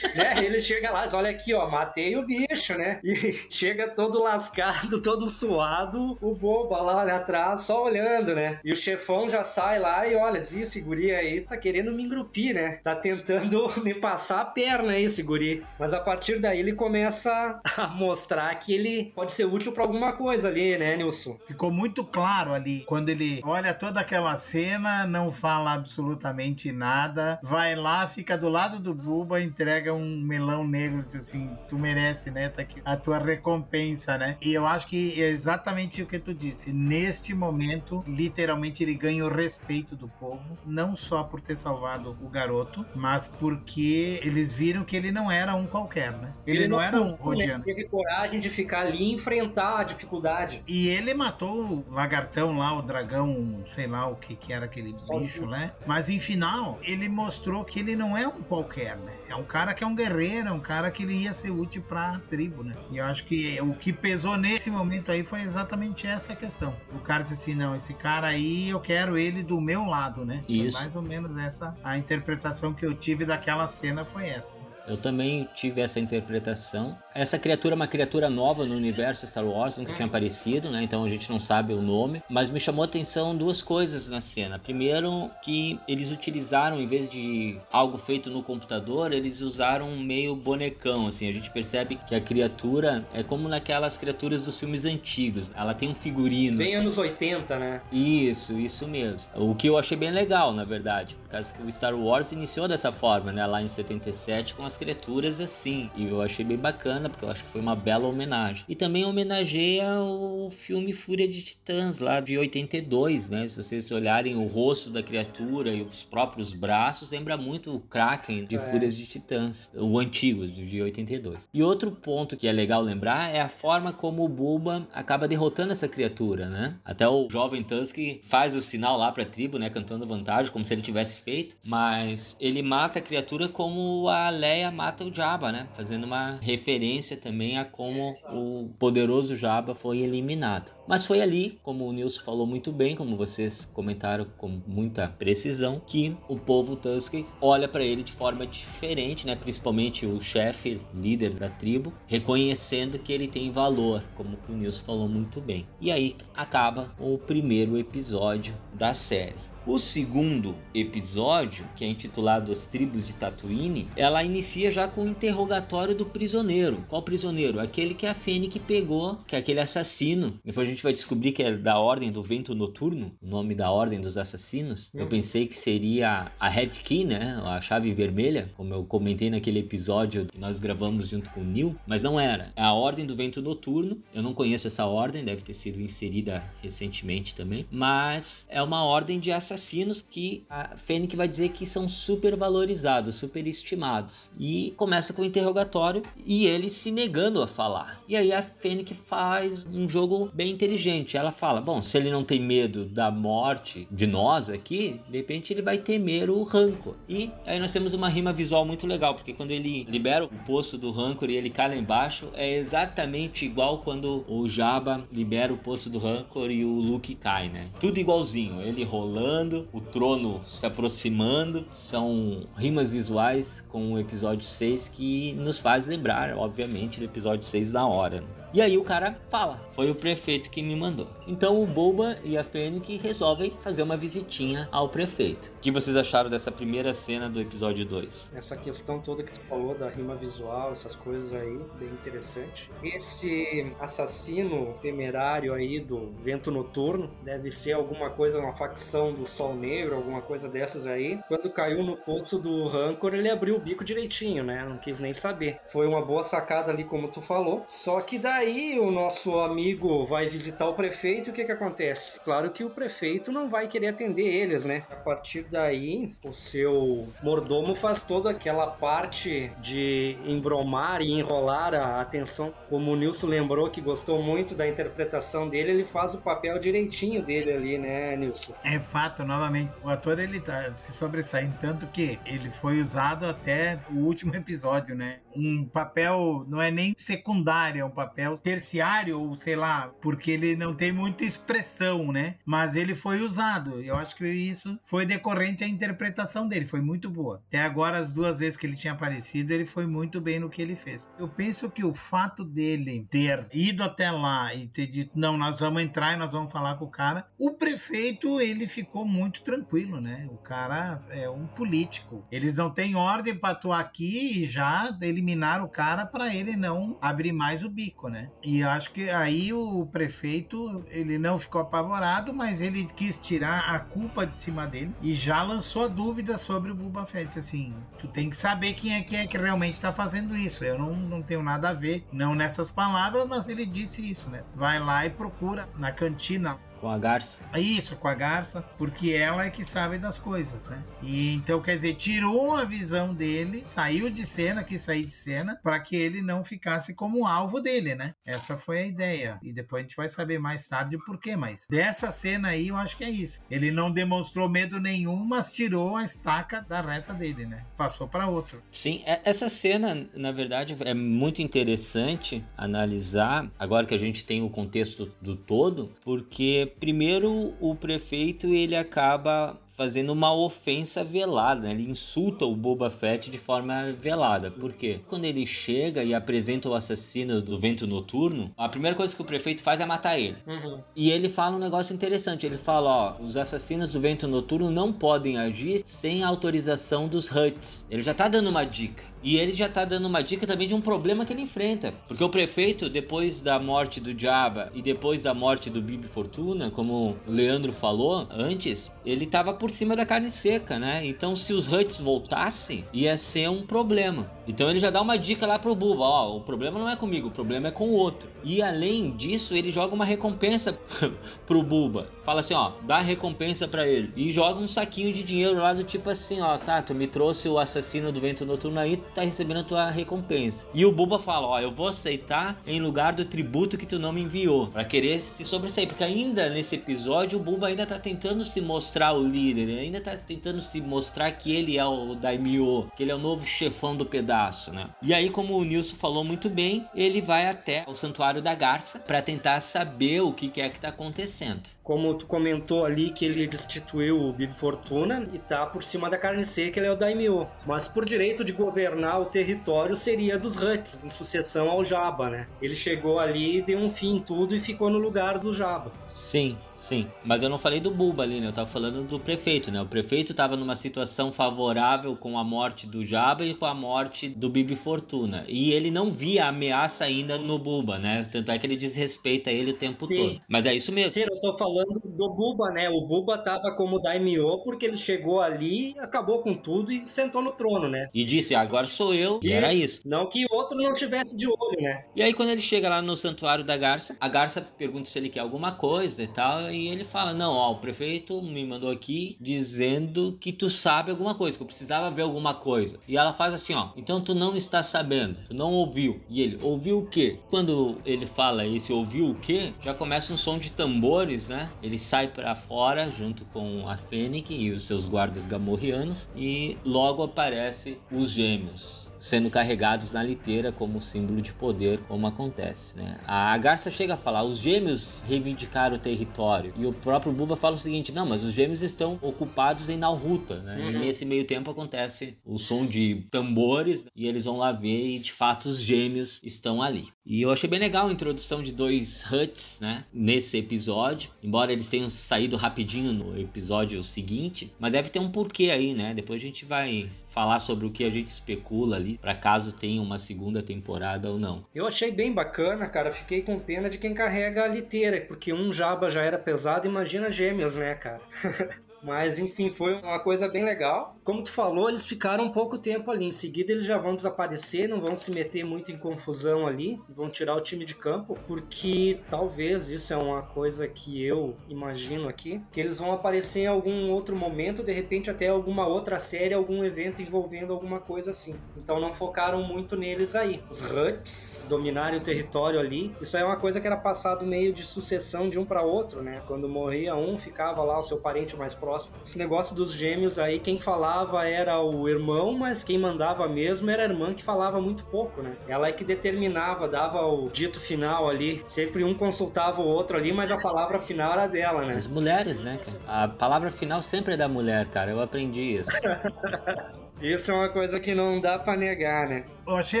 Speaker 2: né? Ele chega lá Olha aqui, ó, matei o bicho, né? E chega todo lascado, todo suado, o boba lá atrás, só olhando, né? E o chefão já sai lá e olha, diz: Esse guri aí tá querendo me engrupir, né? Tá tentando me passar a perna aí, esse guri. Mas a partir daí ele começa a mostrar que ele pode ser útil para alguma coisa ali, né, Nilson?
Speaker 3: Ficou muito claro ali quando ele olha toda aquela cena, não fala absolutamente nada, vai lá, fica do lado do Buba, entrega um melão negro, diz assim: Tu merece, né? Tá aqui a tua recompensa, né? E eu acho que é exatamente o que tu disse. Neste momento, literalmente, ele ganha o respeito do povo, não só por ter salvado o garoto, mas porque eles viram que ele não era um qualquer, né? Ele, ele não, não, era um
Speaker 2: Rodiano. Ele teve coragem de ficar ali e enfrentar a dificuldade.
Speaker 3: E ele matou o lagartão lá, o dragão, sei lá o que, que era aquele bicho, né? Mas em final, ele mostrou que ele não é um qualquer, né? É um cara que é um guerreiro, é um cara que ele ia ser útil pra tribo, né? E eu acho que o que pesou nesse momento aí foi exatamente essa questão. O cara disse assim: não, esse cara aí eu quero ele do meu lado, né?
Speaker 1: Isso.
Speaker 3: Foi mais ou menos essa a interpretação que eu tive daquela cena foi essa.
Speaker 1: Eu também tive essa interpretação. Essa criatura é uma criatura nova no universo Star Wars, nunca tinha aparecido, né? Então a gente não sabe o nome. Mas me chamou a atenção duas coisas na cena. Primeiro, que eles utilizaram, em vez de algo feito no computador, eles usaram um meio bonecão, assim. A gente percebe que a criatura é como naquelas criaturas dos filmes antigos. Ela tem um figurino.
Speaker 2: Bem anos 80, né?
Speaker 1: Isso, isso mesmo. O que eu achei bem legal, na verdade. Por causa que o Star Wars iniciou dessa forma, né? Lá em 77, com as criaturas assim. E eu achei bem bacana, porque eu acho que foi uma bela homenagem. E também homenageia o filme Fúria de Titãs, lá de 82, né? Se vocês olharem o rosto da criatura e os próprios braços, lembra muito o Kraken de é. Fúrias de Titãs, o antigo, de 82. E outro ponto que é legal lembrar é a forma como o Bulba acaba derrotando essa criatura, né? Até o jovem Tusk faz o sinal lá pra tribo, né? Cantando vantagem, como se ele tivesse feito. Mas ele mata a criatura como a Leia mata o Jabba, né? Fazendo uma referência também a como o poderoso Jabba foi eliminado. Mas foi ali, como o Nilson falou muito bem, como vocês comentaram com muita precisão, que o povo Tusk olha para ele de forma diferente, né? Principalmente o chefe, líder da tribo, reconhecendo que ele tem valor, como o Nilson falou muito bem. E aí acaba o primeiro episódio da série. O segundo episódio, que é intitulado As Tribos de Tatooine, ela inicia já com o interrogatório do prisioneiro. Qual prisioneiro? Aquele que a Fennec pegou, que é aquele assassino. Depois a gente vai descobrir que é da Ordem do Vento Noturno, o nome da Ordem dos Assassinos. Eu uhum. pensei que seria a Red Key, né? A chave vermelha, como eu comentei naquele episódio que nós gravamos junto com o Neil, mas não era. É a Ordem do Vento Noturno. Eu não conheço essa ordem, deve ter sido inserida recentemente também, mas é uma ordem de assassinos assassinos que a Fennec vai dizer que são super valorizados, super estimados. E começa com o interrogatório e ele se negando a falar. E aí a Fennec faz um jogo bem inteligente. Ela fala: Bom, se ele não tem medo da morte de nós aqui, de repente ele vai temer o rancor. E aí nós temos uma rima visual muito legal, porque quando ele libera o poço do rancor e ele cai lá embaixo, é exatamente igual quando o Jabba libera o poço do rancor e o Luke cai, né? Tudo igualzinho, ele rolando o trono se aproximando. São rimas visuais com o episódio 6 que nos faz lembrar, obviamente, do episódio 6 da hora. E aí o cara fala: Foi o prefeito que me mandou. Então o Boba e a Fennec resolvem fazer uma visitinha ao prefeito. O que vocês acharam dessa primeira cena do episódio 2?
Speaker 2: Essa questão toda que tu falou da rima visual, essas coisas aí, bem interessante. Esse assassino temerário aí do vento noturno deve ser alguma coisa, uma facção do Sol Negro, alguma coisa dessas aí. Quando caiu no poço do Rancor, ele abriu o bico direitinho, né? Não quis nem saber. Foi uma boa sacada ali, como tu falou. Só que daí Aí o nosso amigo vai visitar o prefeito, o que que acontece? Claro que o prefeito não vai querer atender eles, né? A partir daí, o seu mordomo faz toda aquela parte de embromar e enrolar a atenção. Como o Nilson lembrou que gostou muito da interpretação dele, ele faz o papel direitinho dele ali, né, Nilson?
Speaker 3: É fato, novamente. O ator ele tá se sobressaindo tanto que ele foi usado até o último episódio, né? Um papel não é nem secundário, é um papel terciário, ou sei lá, porque ele não tem muita expressão, né? Mas ele foi usado. Eu acho que isso foi decorrente à interpretação dele, foi muito boa. Até agora, as duas vezes que ele tinha aparecido, ele foi muito bem no que ele fez. Eu penso que o fato dele ter ido até lá e ter dito, não, nós vamos entrar e nós vamos falar com o cara, o prefeito, ele ficou muito tranquilo, né? O cara é um político. Eles não têm ordem para atuar aqui e já eliminaram o cara para ele não abrir mais o bico, né? E acho que aí o prefeito, ele não ficou apavorado, mas ele quis tirar a culpa de cima dele e já lançou a dúvida sobre o Boba Fett, assim, tu tem que saber quem é que é que realmente está fazendo isso. Eu não, não tenho nada a ver, não nessas palavras, mas ele disse isso, né? Vai lá e procura na cantina
Speaker 1: com a garça.
Speaker 3: Isso, com a garça, porque ela é que sabe das coisas, né? E então, quer dizer, tirou a visão dele, saiu de cena, quis sair de cena, para que ele não ficasse como alvo dele, né? Essa foi a ideia. E depois a gente vai saber mais tarde o porquê, mas dessa cena aí eu acho que é isso. Ele não demonstrou medo nenhum, mas tirou a estaca da reta dele, né? Passou para outro.
Speaker 1: Sim, é, essa cena, na verdade, é muito interessante analisar, agora que a gente tem o contexto do todo, porque primeiro o prefeito ele acaba fazendo uma ofensa velada, né? ele insulta o Boba Fett de forma velada. Por quê? Quando ele chega e apresenta o assassino do vento noturno, a primeira coisa que o prefeito faz é matar ele. Uhum. E ele fala um negócio interessante. Ele fala, ó, os assassinos do vento noturno não podem agir sem autorização dos Huts. Ele já tá dando uma dica. E ele já tá dando uma dica também de um problema que ele enfrenta. Porque o prefeito, depois da morte do Jabba e depois da morte do Bibi Fortuna, como o Leandro falou antes, ele tava por cima da carne seca, né? Então se os Huts voltassem, ia ser um problema. Então ele já dá uma dica lá pro Buba, ó, o problema não é comigo, o problema é com o outro. E além disso, ele joga uma recompensa pro Buba. Fala assim, ó, dá recompensa para ele. E joga um saquinho de dinheiro lá do tipo assim, ó, tá, tu me trouxe o assassino do vento noturno aí, tá recebendo a tua recompensa. E o Buba fala, ó, eu vou aceitar em lugar do tributo que tu não me enviou, para querer se sobressair, porque ainda nesse episódio o Buba ainda tá tentando se mostrar o líder, ainda tá tentando se mostrar que ele é o Daimyo, que ele é o novo chefão do pedaço, né? E aí, como o Nilson falou muito bem, ele vai até o Santuário da Garça para tentar saber o que é que tá acontecendo.
Speaker 2: Como tu comentou ali que ele destituiu o Bib Fortuna e tá por cima da carne seca, ele é o Daimyo. Mas por direito de governar o território seria dos Huts, em sucessão ao Jabba, né? Ele chegou ali, deu um fim em tudo e ficou no lugar do Jabba.
Speaker 1: Sim, sim. Mas eu não falei do Bulba ali, né? Eu tava falando do prefeito, né? O prefeito tava numa situação favorável com a morte do Jabba e com a morte do Bibi Fortuna. E ele não via ameaça ainda no Bulba, né? Tanto é que ele desrespeita ele o tempo sim. todo. Mas é isso mesmo.
Speaker 2: Sim, eu tô falando do Bulba, né? O Bulba tava como Daimyo porque ele chegou ali, acabou com tudo e sentou no trono, né?
Speaker 1: E disse, agora sou eu. E era isso.
Speaker 2: Não que outro não tivesse de olho, né?
Speaker 1: E aí quando ele chega lá no santuário da Garça, a Garça pergunta se ele quer alguma coisa coisa e tal. E ele fala: Não, ó, o prefeito me mandou aqui dizendo que tu sabe alguma coisa, que eu precisava ver alguma coisa. E ela faz assim: Ó, então tu não está sabendo, tu não ouviu. E ele: Ouviu o quê? Quando ele fala esse ouviu o quê, já começa um som de tambores, né? Ele sai para fora junto com a Fênix e os seus guardas gamorrianos e logo aparece os gêmeos sendo carregados na liteira como símbolo de poder, como acontece. Né? A Garça chega a falar: os gêmeos reivindicaram o território. E o próprio Buba fala o seguinte: não, mas os gêmeos estão ocupados em Nalruta. Né? Uhum. E nesse meio tempo acontece o som de tambores e eles vão lá ver e de fato os gêmeos estão ali. E eu achei bem legal a introdução de dois Huts né? nesse episódio, embora eles tenham saído rapidinho no episódio seguinte, mas deve ter um porquê aí, né? Depois a gente vai falar sobre o que a gente especula ali, para caso tenha uma segunda temporada ou não.
Speaker 2: Eu achei bem bacana, cara. Fiquei com pena de quem carrega a liteira, porque um jaba já era pesado, imagina gêmeos, né, cara? Mas enfim, foi uma coisa bem legal. Como tu falou, eles ficaram um pouco tempo ali. Em seguida, eles já vão desaparecer, não vão se meter muito em confusão ali, vão tirar o time de campo, porque talvez isso é uma coisa que eu imagino aqui, que eles vão aparecer em algum outro momento, de repente até alguma outra série, algum evento envolvendo alguma coisa assim. Então não focaram muito neles aí. Os Huts dominarem o território ali, isso é uma coisa que era passado meio de sucessão de um para outro, né? Quando morria um, ficava lá o seu parente mais próximo. Esse negócio dos gêmeos aí, quem falava era o irmão, mas quem mandava mesmo era a irmã que falava muito pouco, né? Ela é que determinava, dava o dito final ali. Sempre um consultava o outro ali, mas a palavra final era dela, né?
Speaker 1: As mulheres, né, cara? A palavra final sempre é da mulher, cara. Eu aprendi isso.
Speaker 2: Isso é uma coisa que não dá para negar, né?
Speaker 3: Eu achei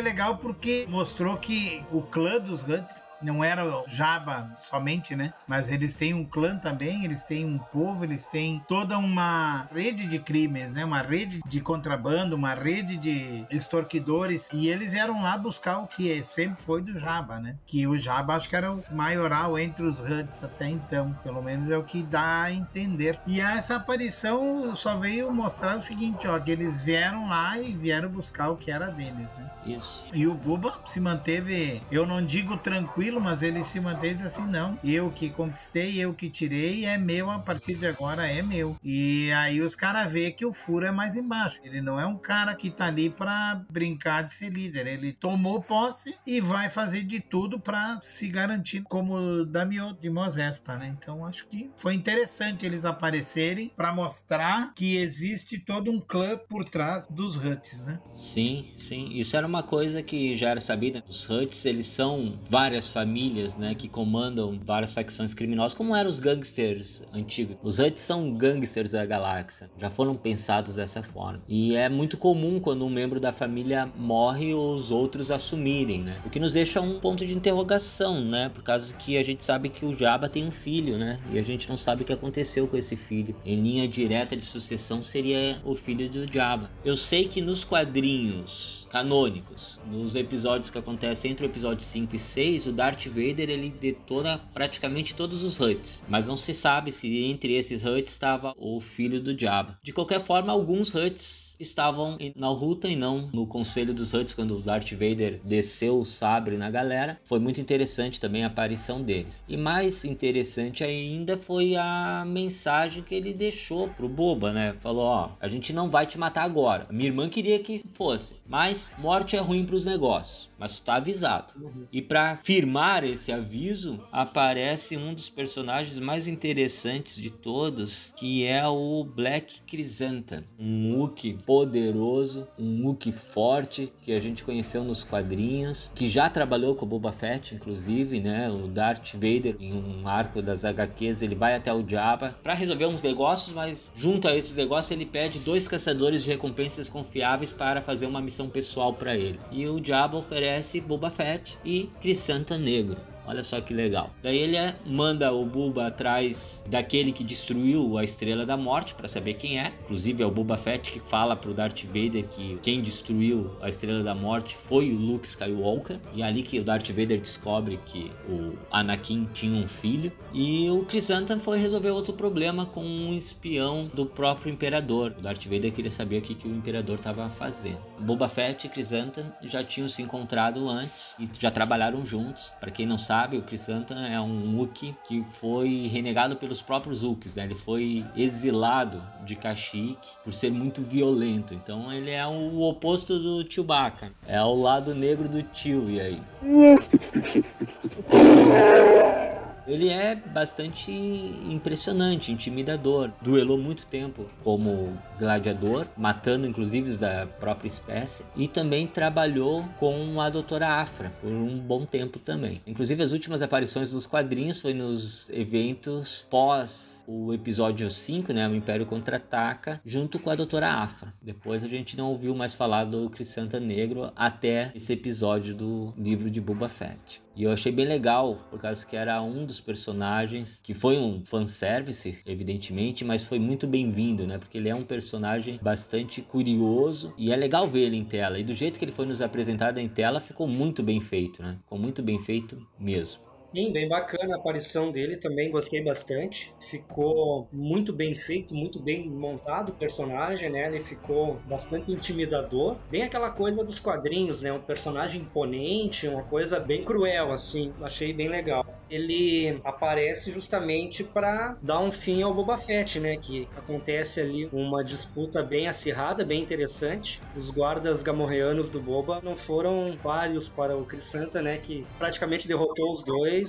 Speaker 3: legal porque mostrou que o clã dos Huts não era Jabba somente, né? Mas eles têm um clã também, eles têm um povo, eles têm toda uma rede de crimes, né? Uma rede de contrabando, uma rede de extorquidores. E eles eram lá buscar o que sempre foi do Jabba, né? Que o Jabba acho que era o maioral entre os Huts até então. Pelo menos é o que dá a entender. E essa aparição só veio mostrar o seguinte, ó, que eles vieram lá e vieram buscar o que era deles, né?
Speaker 1: Isso.
Speaker 3: E o Buba se manteve, eu não digo tranquilo, mas ele se manteve assim, não. Eu que conquistei, eu que tirei, é meu, a partir de agora é meu. E aí os caras vê que o furo é mais embaixo. Ele não é um cara que tá ali para brincar de ser líder. Ele tomou posse e vai fazer de tudo para se garantir como Damiot de Mosespa, né? Então acho que foi interessante eles aparecerem para mostrar que existe todo um clã por trás dos Huts, né?
Speaker 1: Sim, sim. Isso era uma coisa que já era sabida. Os Huts, eles são várias famílias, né, que comandam várias facções criminosas, como eram os gangsters antigos. Os Huts são gangsters da galáxia, já foram pensados dessa forma. E é muito comum quando um membro da família morre os outros assumirem, né? O que nos deixa um ponto de interrogação, né? Por causa que a gente sabe que o Jabba tem um filho, né? E a gente não sabe o que aconteceu com esse filho. Em linha direta de sucessão seria o filho do Jabba. Eu sei que nos quadrinhos canônicos, nos episódios que acontecem entre o episódio 5 e 6, o Darth Vader ele detona praticamente todos os Huts, mas não se sabe se entre esses Huts estava o filho do Jabba. De qualquer forma, alguns Huts estavam na ruta e não no Conselho dos Huts quando o Darth Vader desceu o sabre na galera. Foi muito interessante também a aparição deles. E mais interessante ainda foi a mensagem que ele deixou pro Boba, né? Falou, ó, a gente não vai te matar agora. Minha irmã queria que fosse, mas morte é ruim para os negócios mas tu tá avisado. Uhum. E para firmar esse aviso, aparece um dos personagens mais interessantes de todos, que é o Black Chrysanthemum, um Wookie poderoso, um Wookie forte que a gente conheceu nos quadrinhos, que já trabalhou com o Boba Fett, inclusive, né? O Darth Vader em um arco das HQs, ele vai até o Jabba para resolver uns negócios, mas junto a esses negócios ele pede dois caçadores de recompensas confiáveis para fazer uma missão pessoal para ele. E o Jabba oferece aparece Boba Fett e Crisanta Negro. Olha só que legal. Daí ele é, manda o Bulba atrás daquele que destruiu a Estrela da Morte para saber quem é. Inclusive é o Boba Fett que fala pro Darth Vader que quem destruiu a Estrela da Morte foi o Luke Skywalker. E é ali que o Darth Vader descobre que o Anakin tinha um filho. E o Chrysanthemum foi resolver outro problema com um espião do próprio Imperador. O Darth Vader queria saber o que, que o Imperador estava fazendo. Boba Fett e Chrysanthemum já tinham se encontrado antes e já trabalharam juntos. Para quem não sabe sabe, o Chrysanthemum é um Wookiee que foi renegado pelos próprios Wookiees, né? Ele foi exilado de Kashyyyk por ser muito violento. Então ele é o oposto do Chewbacca. É o lado negro do tio, e aí? Ele é bastante impressionante, intimidador. Duelou muito tempo como gladiador, matando inclusive os da própria espécie. E também trabalhou com a doutora Afra por um bom tempo também. Inclusive as últimas aparições dos quadrinhos foi nos eventos pós o episódio 5, né, o Império Contra-Ataca, junto com a Doutora Afra. Depois a gente não ouviu mais falar do Crisanta Negro até esse episódio do livro de Boba Fett. E eu achei bem legal, por causa que era um dos personagens que foi um fanservice, evidentemente, mas foi muito bem-vindo, né? Porque ele é um personagem bastante curioso e é legal ver ele em tela. E do jeito que ele foi nos apresentado em tela, ficou muito bem feito, né? Ficou muito bem feito mesmo.
Speaker 2: Sim, bem bacana a aparição dele também, gostei bastante. Ficou muito bem feito, muito bem montado o personagem, né? Ele ficou bastante intimidador. Bem aquela coisa dos quadrinhos, né? Um personagem imponente, uma coisa bem cruel, assim. Achei bem legal ele aparece justamente para dar um fim ao Boba Fett, né? Que acontece ali uma disputa bem acirrada, bem interessante. Os guardas gamorreanos do Boba não foram vários para o Chris Santa, né? Que praticamente derrotou os dois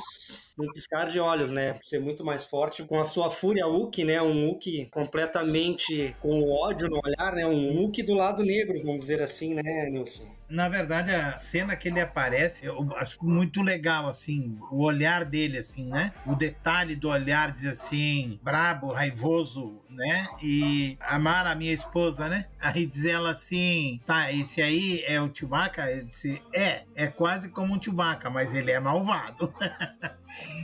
Speaker 2: num piscar de olhos, né? Por ser muito mais forte, com a sua fúria Uki, né? Um Uki completamente com ódio no olhar, né? Um Uki do lado negro, vamos dizer assim, né, Nilson?
Speaker 3: Na verdade, a cena que ele aparece, eu acho muito legal, assim, o olhar dele, assim, né? O detalhe do olhar, diz assim, brabo, raivoso, né? E a Mara, minha esposa, né? Aí diz ela assim, tá, esse aí é o Chewbacca? Eu disse, é, é quase como um Chewbacca, mas ele é malvado.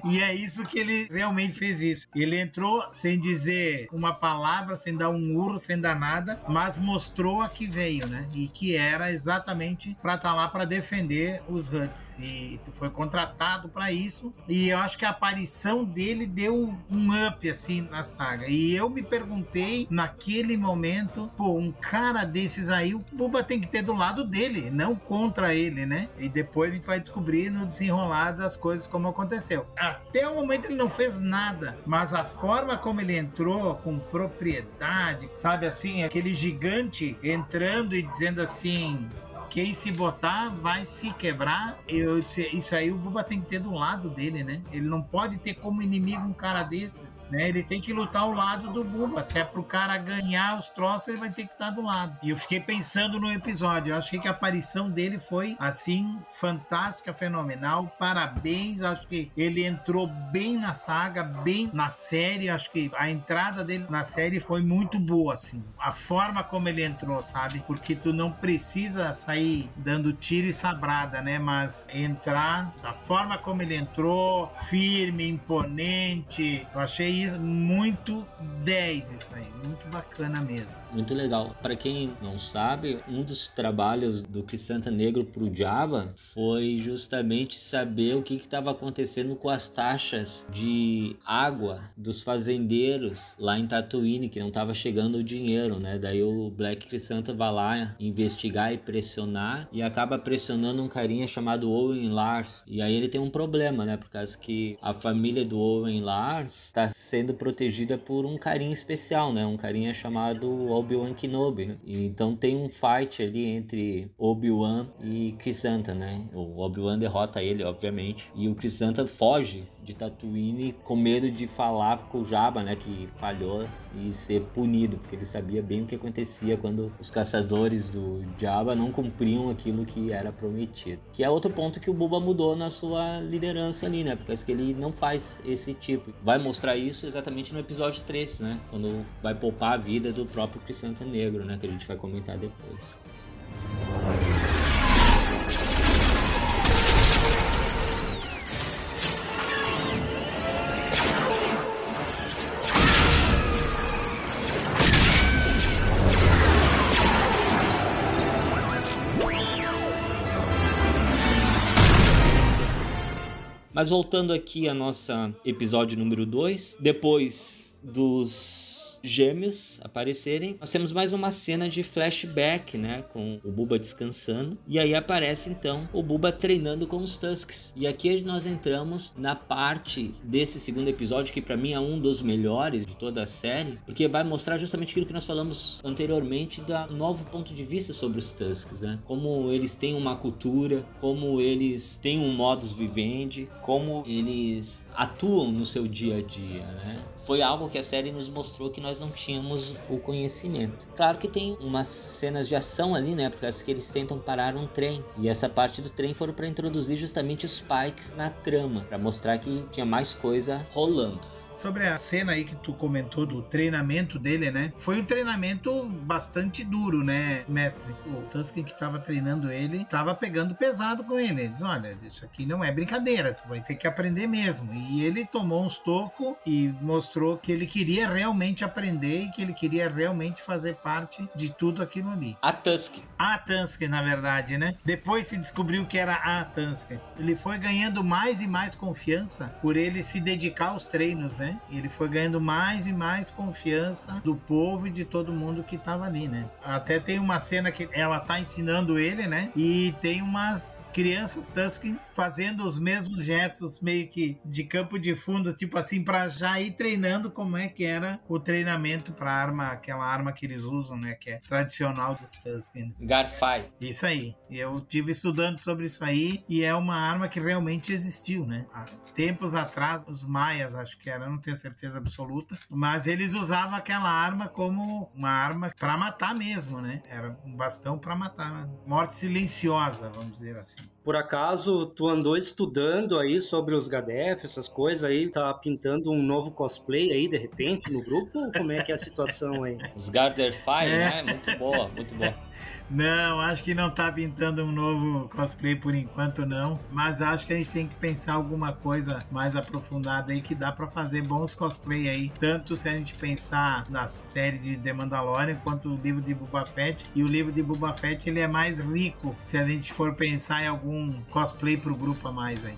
Speaker 3: E é isso que ele realmente fez isso. Ele entrou sem dizer uma palavra, sem dar um urro, sem dar nada, mas mostrou a que veio, né? E que era exatamente para estar tá lá para defender os Huts. E foi contratado para isso. E eu acho que a aparição dele deu um up assim na saga. E eu me perguntei naquele momento, pô, um cara desses aí, o Buba tem que ter do lado dele, não contra ele, né? E depois a gente vai descobrir no desenrolar das coisas como aconteceu até o momento ele não fez nada, mas a forma como ele entrou com propriedade, sabe assim, aquele gigante entrando e dizendo assim: quem se botar vai se quebrar. Eu isso aí o Buba tem que ter do lado dele, né? Ele não pode ter como inimigo um cara desses, né? Ele tem que lutar ao lado do Buba. Se é pro cara ganhar os troços, ele vai ter que estar do lado. E eu fiquei pensando no episódio. Eu achei que a aparição dele foi, assim, fantástica, fenomenal. Parabéns. Acho que ele entrou bem na saga, bem na série. Acho que a entrada dele na série foi muito boa, assim. A forma como ele entrou, sabe? Porque tu não precisa sair dando tiro e sabrada, né? Mas entrar da forma como ele entrou, firme, imponente, eu achei isso muito 10 isso aí, muito bacana mesmo.
Speaker 1: Muito legal. Para quem não sabe, um dos trabalhos do Crisanta Negro pro Java foi justamente saber o que estava acontecendo com as taxas de água dos fazendeiros lá em Tatooine, que não estava chegando o dinheiro, né? Daí o Black Crisanta vai lá investigar e pressionar pressionar e acaba pressionando um carinha chamado Owen Lars. E aí ele tem um problema, né? Por causa que a família do Owen Lars está sendo protegida por um carinha especial, né? Um carinha chamado Obi-Wan Kenobi. Né? E então tem um fight ali entre Obi-Wan e Crisanta, né? O Obi-Wan derrota ele, obviamente, e o Crisanta foge de Tatooine com medo de falar com o Jabba, né, que falhou e ser punido, porque ele sabia bem o que acontecia quando os caçadores do Jabba não cumpriam aquilo que era prometido. Que é outro ponto que o Buba mudou na sua liderança ali, né, porque ele não faz esse tipo. Vai mostrar isso exatamente no episódio 3, né, quando vai poupar a vida do próprio Cristiano Negro, né, que a gente vai comentar depois. Mas voltando aqui a nossa episódio número 2, depois dos gêmeos aparecerem, nós temos mais uma cena de flashback, né, com o Buba descansando, e aí aparece então o Buba treinando com os Tusks. E aqui nós entramos na parte desse segundo episódio que para mim é um dos melhores de toda a série, porque vai mostrar justamente aquilo que nós falamos anteriormente da novo ponto de vista sobre os Tusks, né? Como eles têm uma cultura, como eles têm um modus vivendi, como eles atuam no seu dia a dia, né? Foi algo que a série nos mostrou que nós não tínhamos o conhecimento. Claro que tem umas cenas de ação ali, né? Porque que eles tentam parar um trem. E essa parte do trem foram para introduzir justamente os Pikes na trama, para mostrar que tinha mais coisa rolando.
Speaker 3: Sobre a cena aí que tu comentou do treinamento dele, né? Foi um treinamento bastante duro, né, mestre? O Tusken que tava treinando ele tava pegando pesado com ele. Ele diz: Olha, isso aqui não é brincadeira, tu vai ter que aprender mesmo. E ele tomou uns tocos e mostrou que ele queria realmente aprender e que ele queria realmente fazer parte de tudo aquilo ali.
Speaker 1: A Tusk.
Speaker 3: A Tusken, na verdade, né? Depois se descobriu que era a Tusken. Ele foi ganhando mais e mais confiança por ele se dedicar aos treinos, né? Ele foi ganhando mais e mais confiança do povo e de todo mundo que tava ali, né? Até tem uma cena que ela tá ensinando ele, né? E tem umas crianças Tusken fazendo os mesmos gestos meio que de campo de fundo, tipo assim, para já ir treinando como é que era o treinamento para arma, aquela arma que eles usam, né? Que é tradicional dos Tusken.
Speaker 1: Garfai.
Speaker 3: Isso aí. Eu tive estudando sobre isso aí e é uma arma que realmente existiu, né? Há tempos atrás, os maias, acho que era, não tenho certeza absoluta, mas eles usavam aquela arma como uma arma para matar mesmo, né? Era um bastão para matar, né? morte silenciosa, vamos dizer assim.
Speaker 2: Por acaso, tu andou estudando aí sobre os Gadef, essas coisas aí, tá pintando um novo cosplay aí, de repente, no grupo? Ou como é que é a situação aí?
Speaker 1: Os Garderfai,
Speaker 3: É.
Speaker 1: né? Muito boa, muito boa.
Speaker 3: Não, acho que não tá pintando um novo cosplay por enquanto não, mas acho que a gente tem que pensar alguma coisa mais aprofundada aí que dá pra fazer bons cosplay aí, tanto se a gente pensar na série de The Mandalorian quanto o livro de Boba Fett, e o livro de Boba Fett ele é mais rico se a gente for pensar em algum cosplay pro grupo a mais aí.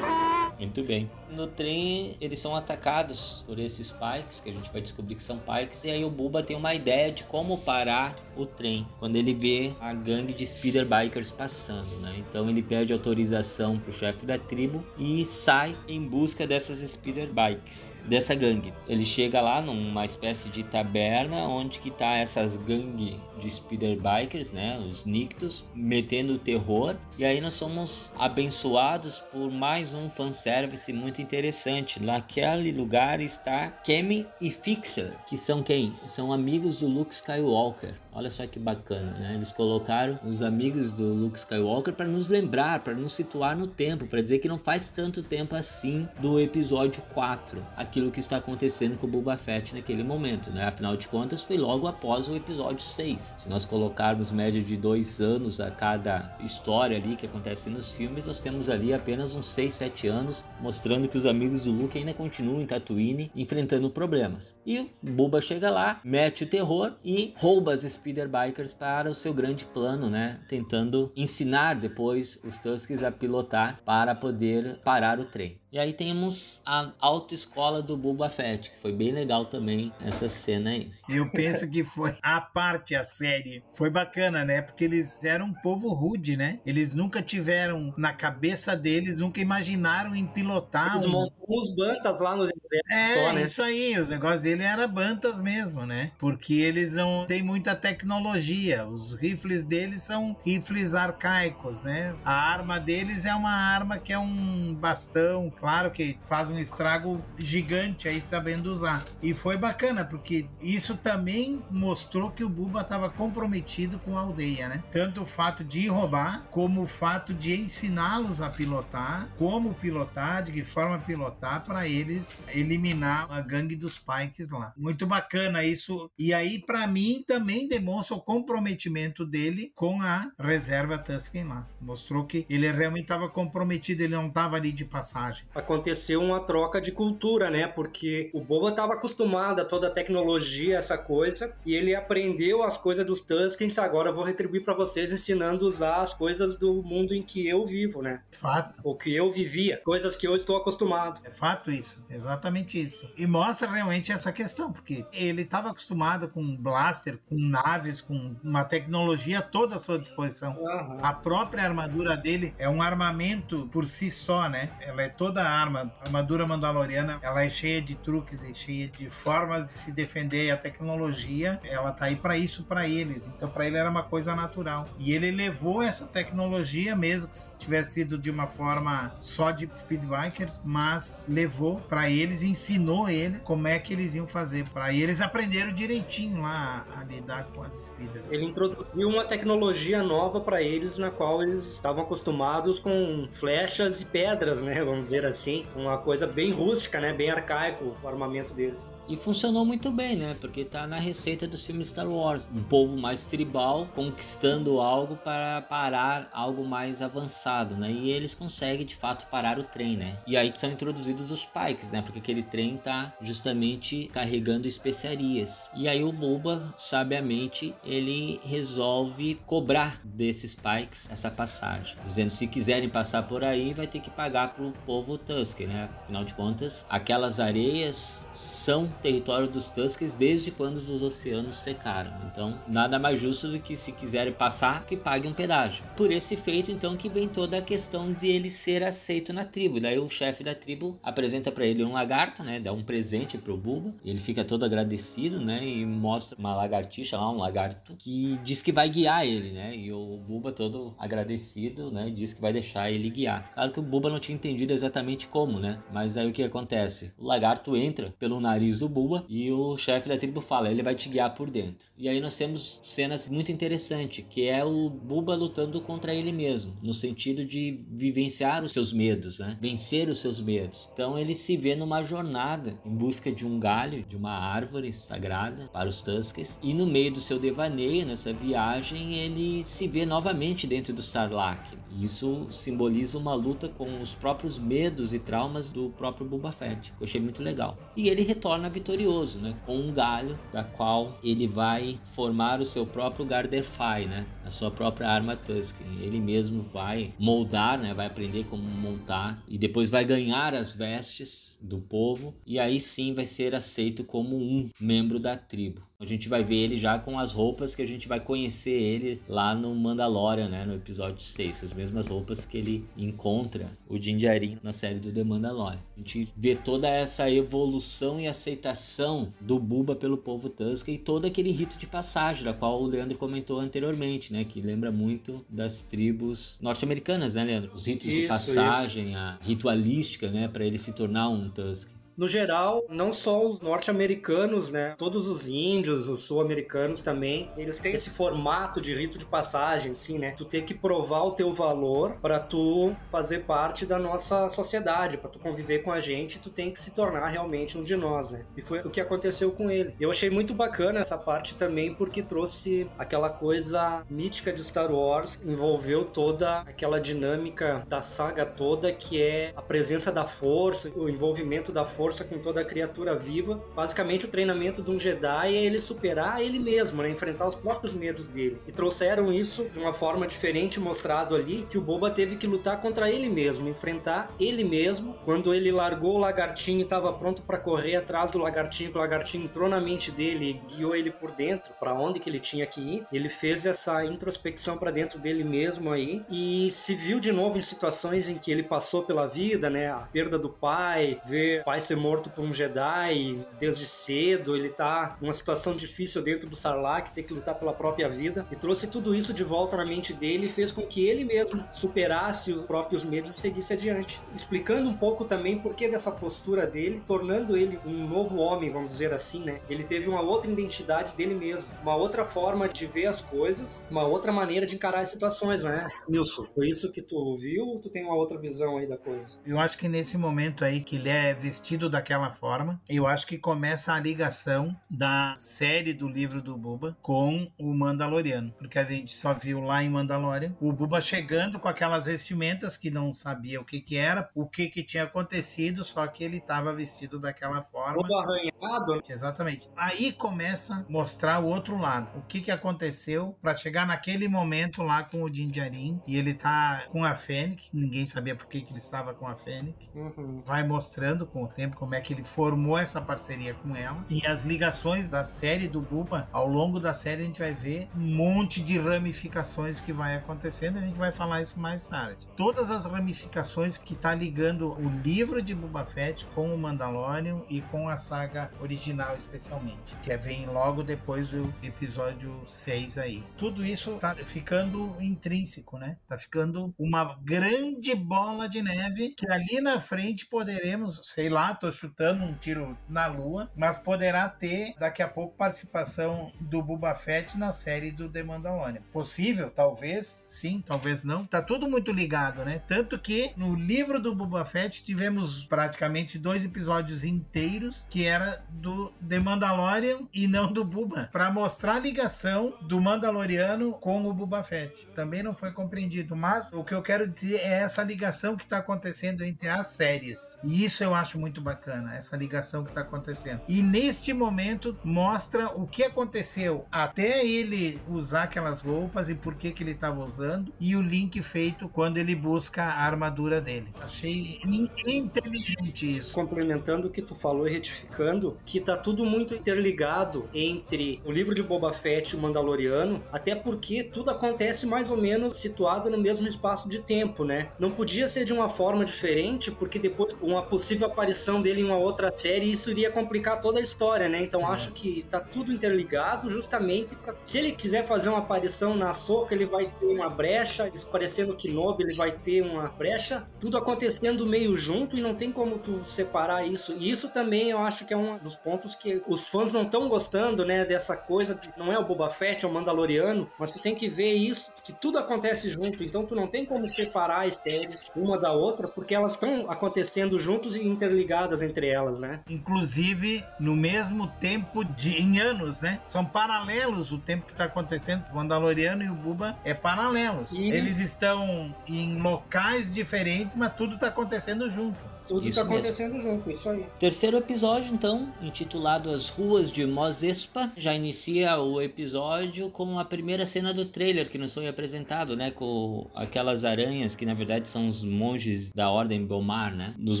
Speaker 1: Muito bem. No trem, eles são atacados por esses Pikes, que a gente vai descobrir que são Pikes, e aí o Buba tem uma ideia de como parar o trem, quando ele vê a gangue de Speeder Bikers passando, né? Então ele pede autorização pro chefe da tribo e sai em busca dessas Speeder Bikes, dessa gangue. Ele chega lá numa espécie de taberna, onde que tá essas gangues de Speeder Bikers, né? Os Nictos, metendo terror, e aí nós somos abençoados por mais um fanservice muito interessante. Naquele lugar está Kemi e Fixer, que são quem? São amigos do Luke Skywalker. Olha só que bacana, né? Eles colocaram os amigos do Luke Skywalker para nos lembrar, para nos situar no tempo, para dizer que não faz tanto tempo assim do episódio 4, aquilo que está acontecendo com o Boba Fett naquele momento, né? Afinal de contas, foi logo após o episódio 6. Se nós colocarmos média de dois anos a cada história ali que acontece nos filmes, nós temos ali apenas uns 6, 7 anos, mostrando que os amigos do Luke ainda continuam em Tatooine enfrentando problemas. E o Boba chega lá, mete o terror e rouba as Speeder Bikers para o seu grande plano, né? Tentando ensinar depois os Tuskens a pilotar para poder parar o trem. E aí temos a autoescola do Boba Fett, que foi bem legal também essa cena aí.
Speaker 3: Eu penso que foi a parte, a série. Foi bacana, né? Porque eles eram um povo rude, né? Eles nunca tiveram na cabeça deles, nunca imaginaram em pilotar
Speaker 2: Eles
Speaker 3: um...
Speaker 2: montam uns bantas lá no deserto
Speaker 3: É,
Speaker 2: só, né?
Speaker 3: isso aí, os negócios dele era bantas mesmo, né? Porque eles não têm muita tecnologia. Os rifles deles são rifles arcaicos, né? A arma deles é uma arma que é um bastão, claro que faz um estrago gigante aí sabendo usar. E foi bacana, porque isso também mostrou que o Buba estava comprometido com a aldeia, né? Tanto o fato de roubar, como o fato de ensiná-los a pilotar, como pilotar, de que forma pilotar, para eles eliminar a gangue dos Pikes lá. Muito bacana isso. E aí, para mim, também demonstra o comprometimento dele com a reserva Tusken lá. Mostrou que ele realmente estava comprometido, ele não estava ali de passagem.
Speaker 2: Aconteceu uma troca de cultura, né? Porque o Boba estava acostumado a toda a tecnologia, essa coisa, e ele aprendeu as coisas dos Tuskens. Agora eu vou retribuir para vocês ensinando a usar as coisas do mundo em que eu vivo, né?
Speaker 3: Fato.
Speaker 2: O que eu vivia, coisas que eu estou acostumado.
Speaker 3: É fato isso, exatamente isso. E mostra realmente essa questão, porque ele estava acostumado com blaster, com naves, com uma tecnologia toda à sua disposição.
Speaker 2: Aham.
Speaker 3: A própria armadura dele é um armamento por si só, né? Ela é toda arma, a armadura mandaloriana, ela é cheia de truques e cheia de formas de se defender. A tecnologia, ela tá aí para isso para eles. Então, para ele era uma coisa natural. E ele levou essa tecnologia, mesmo que tivesse sido de uma forma só de speedbikers, mas levou para eles, ensinou ele como é que eles iam fazer. Para eles aprenderam direitinho lá a lidar com as speeders.
Speaker 2: Ele introduziu uma tecnologia nova para eles, na qual eles estavam acostumados com flechas e pedras, né? Vamos dizer assim, uma coisa bem rústica, né? Bem arcaico o armamento deles.
Speaker 1: E funcionou muito bem, né? Porque tá na receita dos filmes Star Wars. Um povo mais tribal conquistando algo para parar algo mais avançado, né? E eles conseguem de fato parar o trem, né? E aí são introduzidos os Pikes, né? Porque aquele trem tá justamente carregando especiarias. E aí o Boba, sabiamente, ele resolve cobrar desses Pikes essa passagem, dizendo se quiserem passar por aí, vai ter que pagar pro povo Tusk, né? Afinal de contas, aquelas areias são território dos Tuskers desde quando os oceanos secaram. Então, nada mais justo do que se quiserem passar, que paguem um pedágio. Por esse feito, então, que vem toda a questão de ele ser aceito na tribo. Daí o chefe da tribo apresenta para ele um lagarto, né? Dá um presente pro Buba. Ele fica todo agradecido, né? E mostra uma lagartixa lá, um lagarto, que diz que vai guiar ele, né? E o Buba todo agradecido, né? Diz que vai deixar ele guiar. Claro que o Buba não tinha entendido exatamente como, né? Mas aí o que acontece? O lagarto entra pelo nariz do Buba e o chefe da tribo fala, ele vai te guiar por dentro. E aí nós temos cenas muito interessantes, que é o Buba lutando contra ele mesmo, no sentido de vivenciar os seus medos, né? Vencer os seus medos. Então ele se vê numa jornada em busca de um galho, de uma árvore sagrada para os Tuskers, e no meio do seu devaneio, nessa viagem, ele se vê novamente dentro do Sarlacc. Isso simboliza uma luta com os próprios medos e traumas do próprio Boba Fett, que eu achei muito legal. E ele retorna vitorioso, né? Com um galho da qual ele vai formar o seu próprio Garderfy, né? A sua própria arma Tusken. Ele mesmo vai moldar, né? Vai aprender como montar e depois vai ganhar as vestes do povo e aí sim vai ser aceito como um membro da tribo. A gente vai ver ele já com as roupas que a gente vai conhecer ele lá no Mandalorian, né, no episódio 6, as mesmas roupas que ele encontra o Din Djarin na série do The Mandalorian. A gente vê toda essa evolução e aceitação do Buba pelo povo Tusken e todo aquele rito de passagem, da qual o Leandro comentou anteriormente, né, que lembra muito das tribos norte-americanas, né, Leandro? Os ritos
Speaker 2: Isso,
Speaker 1: de passagem, a ritualística, né, para ele se tornar um Tusken.
Speaker 2: No geral, não só os norte-americanos, né? Todos os índios, os sul-americanos também, eles têm esse formato de rito de passagem, sim, né? Tu tem que provar o teu valor para tu fazer parte da nossa sociedade, para tu conviver com a gente, tu tem que se tornar realmente um de nós, né? E foi o que aconteceu com ele. Eu achei muito bacana essa parte também porque trouxe aquela coisa mítica de Star Wars, envolveu toda aquela dinâmica da saga toda que é a presença da força, o envolvimento da força força com toda a criatura viva. Basicamente, o treinamento de um Jedi é ele superar ele mesmo, né? Enfrentar os próprios medos dele. E trouxeram isso de uma forma diferente, mostrado ali que o Boba teve que lutar contra ele mesmo, enfrentar ele mesmo. Quando ele largou o lagartinho e estava pronto para correr atrás do lagartinho, o lagartinho entrou na mente dele e guiou ele por dentro para onde que ele tinha que ir. Ele fez essa introspecção para dentro dele mesmo aí e se viu de novo em situações em que ele passou pela vida, né? A perda do pai, ver o pai ser morto por um Jedi desde cedo, ele tá numa situação difícil dentro do Sarlacc, ter que lutar pela própria vida, e trouxe tudo isso de volta na mente dele e fez com que ele mesmo superasse os próprios medos e seguisse adiante. Explicando um pouco também por que dessa postura dele, tornando ele um novo homem, vamos dizer assim, né? Ele teve uma outra identidade dele mesmo, uma outra forma de ver as coisas, uma outra maneira de encarar as situações, né? Nilson, foi isso que tu viu ou tu tem uma outra visão aí da coisa?
Speaker 3: Eu acho que nesse momento aí que ele é vestido daquela forma. Eu acho que começa a ligação da série do livro do Buba com o Mandaloriano, porque a gente só viu lá em Mandalorian o Buba chegando com aquelas vestimentas que não sabia o que que era, o que que tinha acontecido, só que ele estava vestido daquela forma.
Speaker 2: Todo arranhado.
Speaker 3: Exatamente. Aí começa a mostrar o outro lado, o que que aconteceu para chegar naquele momento lá com o Din Djarin e ele tá com a Fennec, ninguém sabia por que que ele estava com a Fennec.
Speaker 2: Uhum.
Speaker 3: Vai mostrando com o tempo como é que ele formou essa parceria com ela e as ligações da série do Buba. Ao longo da série a gente vai ver um monte de ramificações que vai acontecendo. A gente vai falar isso mais tarde. Todas as ramificações que tá ligando o livro de Boba Fett com o Mandalorian e com a saga original especialmente, que vem logo depois do episódio 6 aí. Tudo isso tá ficando intrínseco, né? Tá ficando uma grande bola de neve que ali na frente poderemos, sei lá, tô chutando um tiro na lua, mas poderá ter daqui a pouco participação do Boba Fett na série do The Mandalorian. Possível, talvez, sim, talvez não. Tá tudo muito ligado, né? Tanto que no livro do Boba Fett tivemos praticamente dois episódios inteiros que era do The Mandalorian e não do Buba, para mostrar a ligação do Mandaloriano com o Boba Fett. Também não foi compreendido, mas o que eu quero dizer é essa ligação que está acontecendo entre as séries. E isso eu acho muito bacana, essa ligação que está acontecendo. E neste momento mostra o que aconteceu até ele usar aquelas roupas e por que que ele estava usando e o link feito quando ele busca a armadura dele. Achei inteligente isso.
Speaker 2: Complementando o que tu falou e retificando, que tá tudo muito interligado entre o livro de Boba Fett e o Mandaloriano, até porque tudo acontece mais ou menos situado no mesmo espaço de tempo, né? Não podia ser de uma forma diferente, porque depois uma possível aparição dele em uma outra série, isso iria complicar toda a história, né? Então Sim. acho que tá tudo interligado justamente para se ele quiser fazer uma aparição na Soca, ele vai ter uma brecha, parecendo Kenobi, ele vai ter uma brecha, tudo acontecendo meio junto e não tem como tu separar isso. E isso também eu acho que é um dos pontos que os fãs não estão gostando, né, dessa coisa de não é o Boba Fett, é o Mandaloriano, mas tu tem que ver isso, que tudo acontece junto, então tu não tem como separar as séries uma da outra, porque elas estão acontecendo juntos e interligadas entre elas, né?
Speaker 3: Inclusive no mesmo tempo de em anos, né? São paralelos o tempo que tá acontecendo. O Mandaloriano e o Buba é paralelos. E Eles estão em locais diferentes, mas tudo tá acontecendo junto.
Speaker 2: Tudo isso tá acontecendo mesmo. junto, isso aí.
Speaker 1: Terceiro episódio, então, intitulado As Ruas de Mos Espa, já inicia o episódio com a primeira cena do trailer que nos foi apresentado, né? Com aquelas aranhas que na verdade são os monges da Ordem Bomar, né? Nos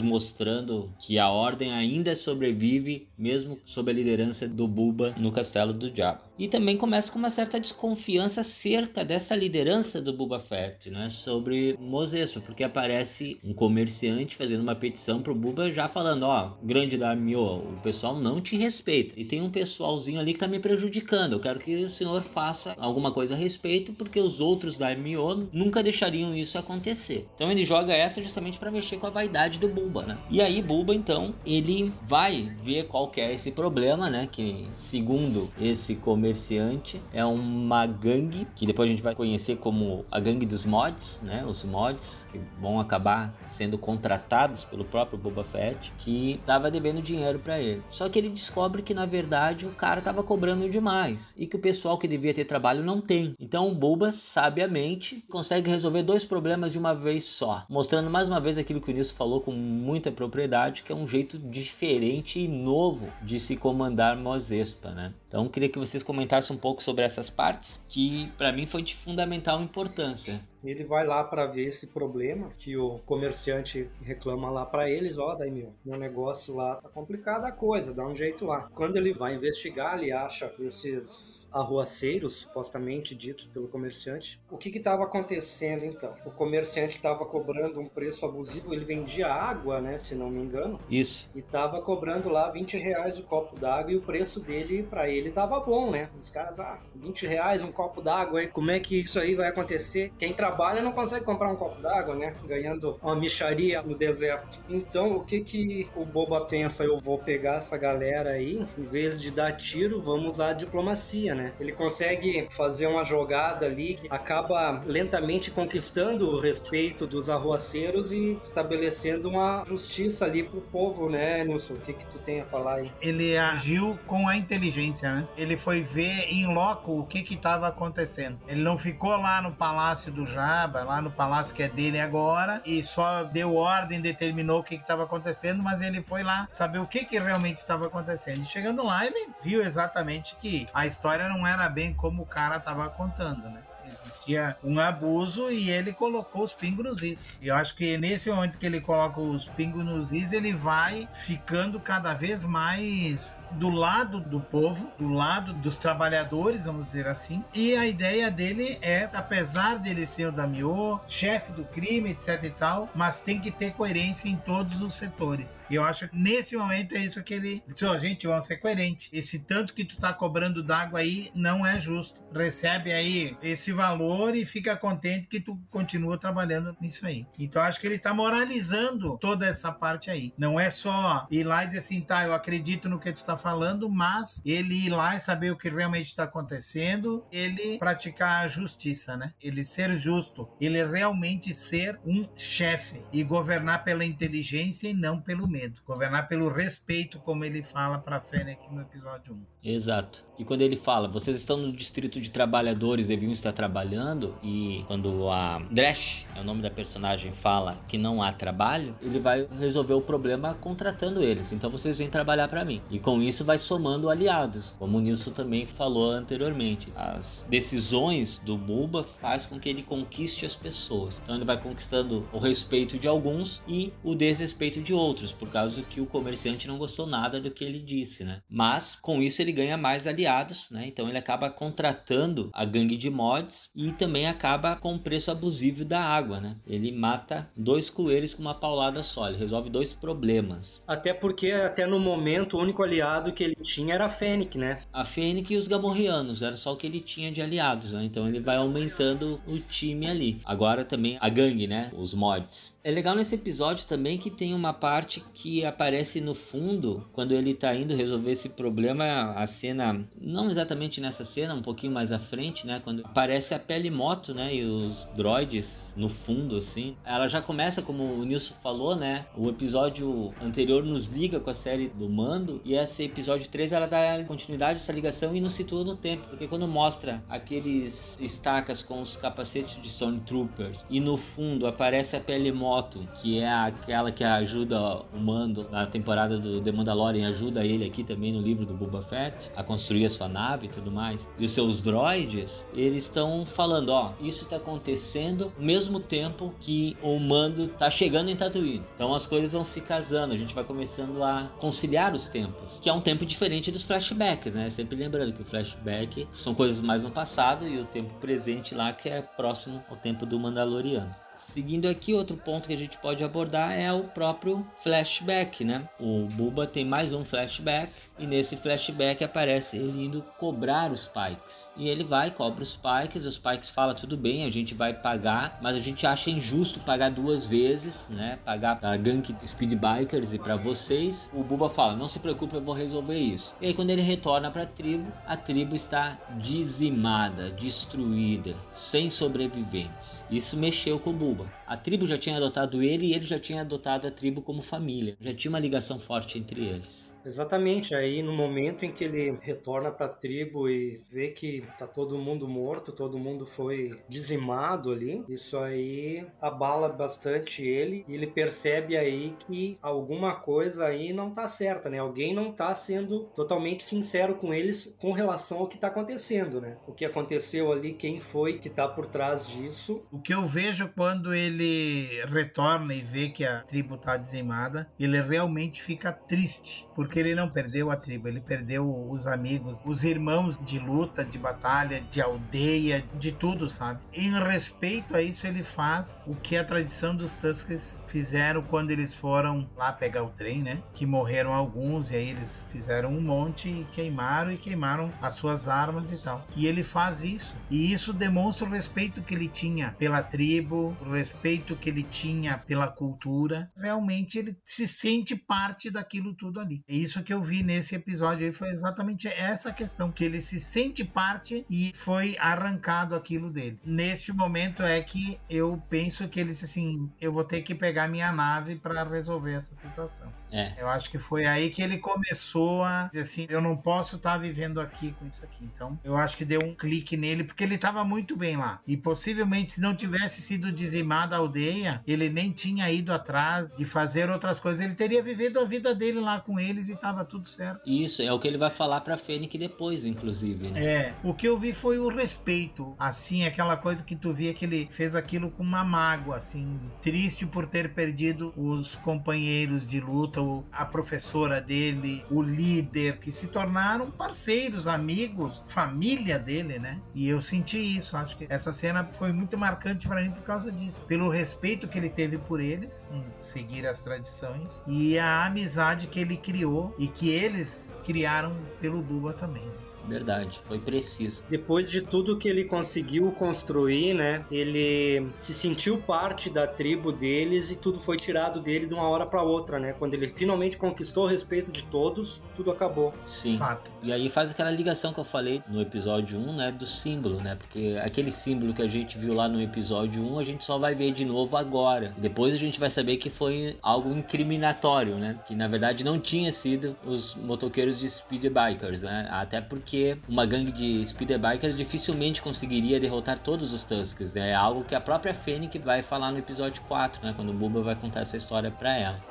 Speaker 1: mostrando que a Ordem ainda sobrevive, mesmo sob a liderança do Buba no Castelo do Diabo. E também começa com uma certa desconfiança acerca dessa liderança do Boba Fett, né? Sobre Mos Espa, porque aparece um comerciante fazendo uma petição petição pro Buba já falando, ó, grande Daimyo, o pessoal não te respeita. E tem um pessoalzinho ali que tá me prejudicando. Eu quero que o senhor faça alguma coisa a respeito, porque os outros Daimyo nunca deixariam isso acontecer. Então ele joga essa justamente para mexer com a vaidade do Buba, né? E aí Buba, então, ele vai ver qual que é esse problema, né? Que segundo esse comerciante, é uma gangue, que depois a gente vai conhecer como a gangue dos mods, né? Os mods que vão acabar sendo contratados pelo próprio Boba Fett, que estava devendo dinheiro para ele. Só que ele descobre que na verdade o cara estava cobrando demais e que o pessoal que devia ter trabalho não tem. Então o Boba, sabiamente, consegue resolver dois problemas de uma vez só, mostrando mais uma vez aquilo que o Nilson falou com muita propriedade, que é um jeito diferente e novo de se comandar Mos Espa, né? Então queria que vocês comentassem um pouco sobre essas partes, que para mim foi de fundamental importância.
Speaker 2: Ele vai lá para ver esse problema que o comerciante reclama lá para eles, ó, oh, Daimyo, meu negócio lá tá complicada a coisa, dá um jeito lá. Quando ele vai investigar, ele acha esses arruaceiros, supostamente ditos pelo comerciante. O que estava acontecendo então? O comerciante estava cobrando um preço abusivo, ele vendia água, né, se não me engano.
Speaker 1: Isso.
Speaker 2: E estava cobrando lá 20 reais o copo d'água e o preço dele, para ele, estava bom, né? Os caras, ah, 20 reais um copo d'água, como é que isso aí vai acontecer? Quem trabalha não consegue comprar um copo d'água, né? Ganhando uma micharia no deserto. Então, o que que o Boba pensa? Eu vou pegar essa galera aí, em vez de dar tiro, vamos usar a diplomacia, né? Ele consegue fazer uma jogada ali que acaba lentamente conquistando o respeito dos arruaceiros e estabelecendo uma justiça ali pro povo, né, Nilson? O que que tu tem a falar aí?
Speaker 3: Ele agiu com a inteligência, né? Ele foi ver em loco o que que estava acontecendo. Ele não ficou lá no palácio do Jabba, lá no palácio que é dele agora, e só deu ordem, determinou o que que estava acontecendo, mas ele foi lá saber o que que realmente estava acontecendo. E chegando lá, ele viu exatamente que a história não era bem como o cara tava contando, né? Existia um abuso e ele colocou os pingos nos is. E eu acho que nesse momento que ele coloca os pingos nos is, ele vai ficando cada vez mais do lado do povo, do lado dos trabalhadores, vamos dizer assim. E a ideia dele é, apesar dele ser o Damiô, chefe do crime, etc e tal, mas tem que ter coerência em todos os setores. E eu acho que nesse momento é isso que ele disse, oh, gente, vamos ser coerente. Esse tanto que tu tá cobrando d'água aí não é justo. Recebe aí esse valor e fica contente que tu continua trabalhando nisso aí. Então acho que ele tá moralizando toda essa parte aí. Não é só ir lá e dizer assim, tá, eu acredito no que tu tá falando, mas ele ir lá e saber o que realmente está acontecendo, ele praticar a justiça, né? Ele ser justo, ele realmente ser um chefe e governar pela inteligência e não pelo medo. Governar pelo respeito, como ele fala para Fennec no episódio 1.
Speaker 1: Exato. E quando ele fala, vocês estão no distrito de trabalhadores, deviam estar trabalhando, e quando a Dresh, é o nome da personagem, fala que não há trabalho, ele vai resolver o problema contratando eles. Então vocês vêm trabalhar para mim. E com isso vai somando aliados, como o Nilson também falou anteriormente. As decisões do Buba faz com que ele conquiste as pessoas. Então ele vai conquistando o respeito de alguns e o desrespeito de outros, por causa que o comerciante não gostou nada do que ele disse, né? Mas com isso ele ganha mais aliados né? Então ele acaba contratando a gangue de mods e também acaba com o preço abusivo da água, né? Ele mata dois coelhos com uma paulada só, ele resolve dois problemas.
Speaker 2: Até porque até no momento o único aliado que ele tinha era a Fênix, né?
Speaker 1: A Fênix e os Gamorreanos, era só o que ele tinha de aliados, né? Então ele vai aumentando o time ali. Agora também a gangue, né? Os mods. É legal nesse episódio também que tem uma parte que aparece no fundo, quando ele tá indo resolver esse problema, a cena não exatamente nessa cena, um pouquinho mais à frente, né? Quando aparece a pele moto, né? E os droids no fundo, assim. Ela já começa, como o Nilson falou, né? O episódio anterior nos liga com a série do Mando. E esse episódio 3 ela dá continuidade a essa ligação e nos situa no tempo. Porque quando mostra aqueles estacas com os capacetes de Stormtroopers e no fundo aparece a pele moto, que é aquela que ajuda o Mando na temporada do The Mandalorian, ajuda ele aqui também no livro do Boba Fett a construir a sua nave e tudo mais, e os seus droids, eles estão falando, ó, isso está acontecendo ao mesmo tempo que o mando tá chegando em Tatooine. Então as coisas vão se casando, a gente vai começando a conciliar os tempos, que é um tempo diferente dos flashbacks, né? Sempre lembrando que o flashback são coisas mais no passado e o tempo presente lá que é próximo ao tempo do Mandaloriano. Seguindo aqui, outro ponto que a gente pode abordar é o próprio flashback, né? O Buba tem mais um flashback e nesse flashback aparece ele indo cobrar os Pikes. E ele vai, cobra os Pikes, os Pikes falam tudo bem, a gente vai pagar, mas a gente acha injusto pagar duas vezes, né? Pagar para gangue Speed Bikers e para vocês. O Buba fala: "Não se preocupe, eu vou resolver isso". E aí quando ele retorna para a tribo, a tribo está dizimada, destruída, sem sobreviventes. Isso mexeu com o Buba. A tribo já tinha adotado ele e ele já tinha adotado a tribo como família. Já tinha uma ligação forte entre eles.
Speaker 2: Exatamente, aí no momento em que ele retorna para a tribo e vê que tá todo mundo morto, todo mundo foi dizimado ali, isso aí abala bastante ele e ele percebe aí que alguma coisa aí não tá certa, né? Alguém não tá sendo totalmente sincero com eles com relação ao que tá acontecendo, né? O que aconteceu ali, quem foi que tá por trás disso.
Speaker 3: O que eu vejo quando ele retorna e vê que a tribo tá dizimada, ele realmente fica triste, porque ele não perdeu a tribo, ele perdeu os amigos, os irmãos de luta, de batalha, de aldeia, de tudo, sabe? Em respeito a isso, ele faz o que a tradição dos Tuskers fizeram quando eles foram lá pegar o trem, né? Que morreram alguns, e aí eles fizeram um monte e queimaram, e queimaram as suas armas e tal. E ele faz isso. E isso demonstra o respeito que ele tinha pela tribo, o respeito que ele tinha pela cultura. Realmente ele se sente parte daquilo tudo ali. E isso que eu vi nesse episódio aí foi exatamente essa questão, que ele se sente parte e foi arrancado aquilo dele. Neste momento é que eu penso que ele disse assim, eu vou ter que pegar minha nave para resolver essa situação.
Speaker 1: É.
Speaker 3: Eu acho que foi aí que ele começou a dizer assim, eu não posso estar tá vivendo aqui com isso aqui. Então, eu acho que deu um clique nele porque ele estava muito bem lá. E possivelmente se não tivesse sido dizimada a aldeia, ele nem tinha ido atrás de fazer outras coisas. Ele teria vivido a vida dele lá com eles e tava tudo certo.
Speaker 1: Isso, é o que ele vai falar pra Fênix depois, inclusive, né?
Speaker 3: É, o que eu vi foi o respeito, assim, aquela coisa que tu via que ele fez aquilo com uma mágoa, assim, triste por ter perdido os companheiros de luta, a professora dele, o líder, que se tornaram parceiros, amigos, família dele, né? E eu senti isso, acho que essa cena foi muito marcante para mim por causa disso, pelo respeito que ele teve por eles, em seguir as tradições, e a amizade que ele criou e que eles criaram pelo Duba também.
Speaker 1: Verdade, foi preciso.
Speaker 2: Depois de tudo que ele conseguiu construir, né? Ele se sentiu parte da tribo deles e tudo foi tirado dele de uma hora para outra, né? Quando ele finalmente conquistou o respeito de todos, tudo acabou.
Speaker 1: Sim.
Speaker 3: Fato.
Speaker 1: E aí faz aquela ligação que eu falei no episódio 1, né, do símbolo, né? Porque aquele símbolo que a gente viu lá no episódio 1, a gente só vai ver de novo agora. Depois a gente vai saber que foi algo incriminatório, né? Que na verdade não tinha sido os motoqueiros de speed bikers, né? Até porque porque uma gangue de speeder bikers dificilmente conseguiria derrotar todos os Tusks. Né? É algo que a própria Fênix vai falar no episódio 4, né? quando o Bubba vai contar essa história para ela.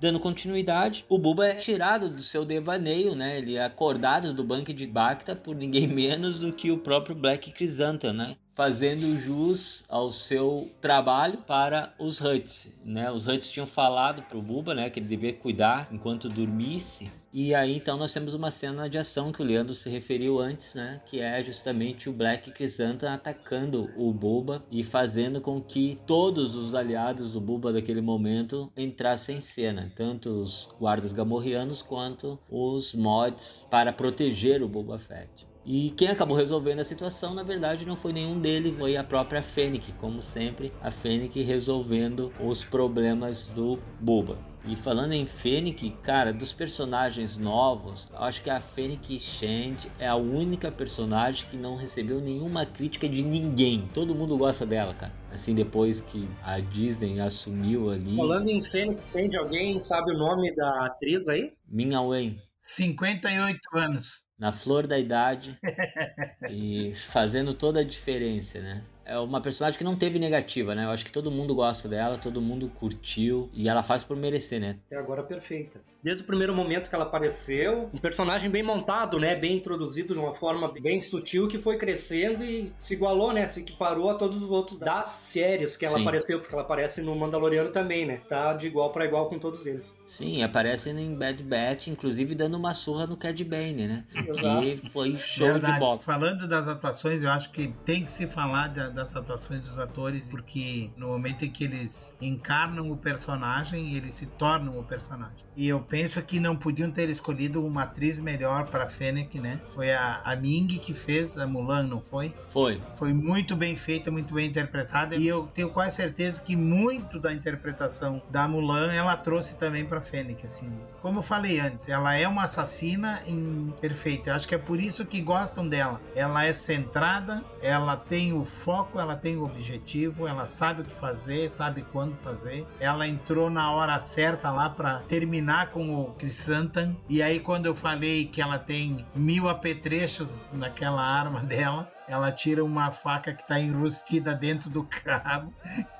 Speaker 1: Dando continuidade, o Buba é tirado do seu devaneio, né? Ele é acordado do banco de Bacta por ninguém menos do que o próprio Black Chrysanthemum, né? Fazendo jus ao seu trabalho para os Huts, né? Os Huts tinham falado para o Buba, né, que ele devia cuidar enquanto dormisse. E aí então nós temos uma cena de ação que o Leandro se referiu antes, né, que é justamente o Black Chrysanthemum atacando o Buba e fazendo com que todos os aliados do Buba daquele momento entrassem em cena, tanto os guardas gamorreanos quanto os mods para proteger o Boba Fett. E quem acabou resolvendo a situação, na verdade, não foi nenhum deles, foi a própria Fennec, como sempre, a Fennec resolvendo os problemas do Boba. E falando em Fennec, cara, dos personagens novos, acho que a Fennec Shand é a única personagem que não recebeu nenhuma crítica de ninguém. Todo mundo gosta dela, cara. Assim, depois que a Disney assumiu ali.
Speaker 2: Falando em Fennec Shand, alguém sabe o nome da atriz aí?
Speaker 1: Minha Wen.
Speaker 3: 58 anos
Speaker 1: na flor da idade e fazendo toda a diferença, né? é uma personagem que não teve negativa, né? Eu acho que todo mundo gosta dela, todo mundo curtiu e ela faz por merecer, né?
Speaker 2: Até agora perfeita. Desde o primeiro momento que ela apareceu, um personagem bem montado, né? Bem introduzido de uma forma bem sutil que foi crescendo e se igualou, né? Se equiparou a todos os outros das séries que ela Sim. apareceu, porque ela aparece no Mandaloriano também, né? Tá de igual para igual com todos eles.
Speaker 1: Sim, aparece em Bad Batch, inclusive dando uma surra no Cad Bane, né? Exato. Que foi show Verdade. de bola.
Speaker 3: Falando das atuações, eu acho que tem que se falar da das atuações dos atores, porque no momento em que eles encarnam o personagem, eles se tornam o personagem. E eu penso que não podiam ter escolhido uma atriz melhor para Fennec, né? Foi a, a Ming que fez a Mulan, não foi?
Speaker 1: Foi.
Speaker 3: Foi muito bem feita, muito bem interpretada. E eu tenho quase certeza que muito da interpretação da Mulan ela trouxe também para Fennec, assim. Como eu falei antes, ela é uma assassina em perfeito. Eu acho que é por isso que gostam dela. Ela é centrada, ela tem o foco, ela tem o objetivo, ela sabe o que fazer, sabe quando fazer. Ela entrou na hora certa lá para terminar combinar com o Crisantan. E aí, quando eu falei que ela tem mil apetrechos naquela arma dela, ela tira uma faca que está enrustida dentro do cabo,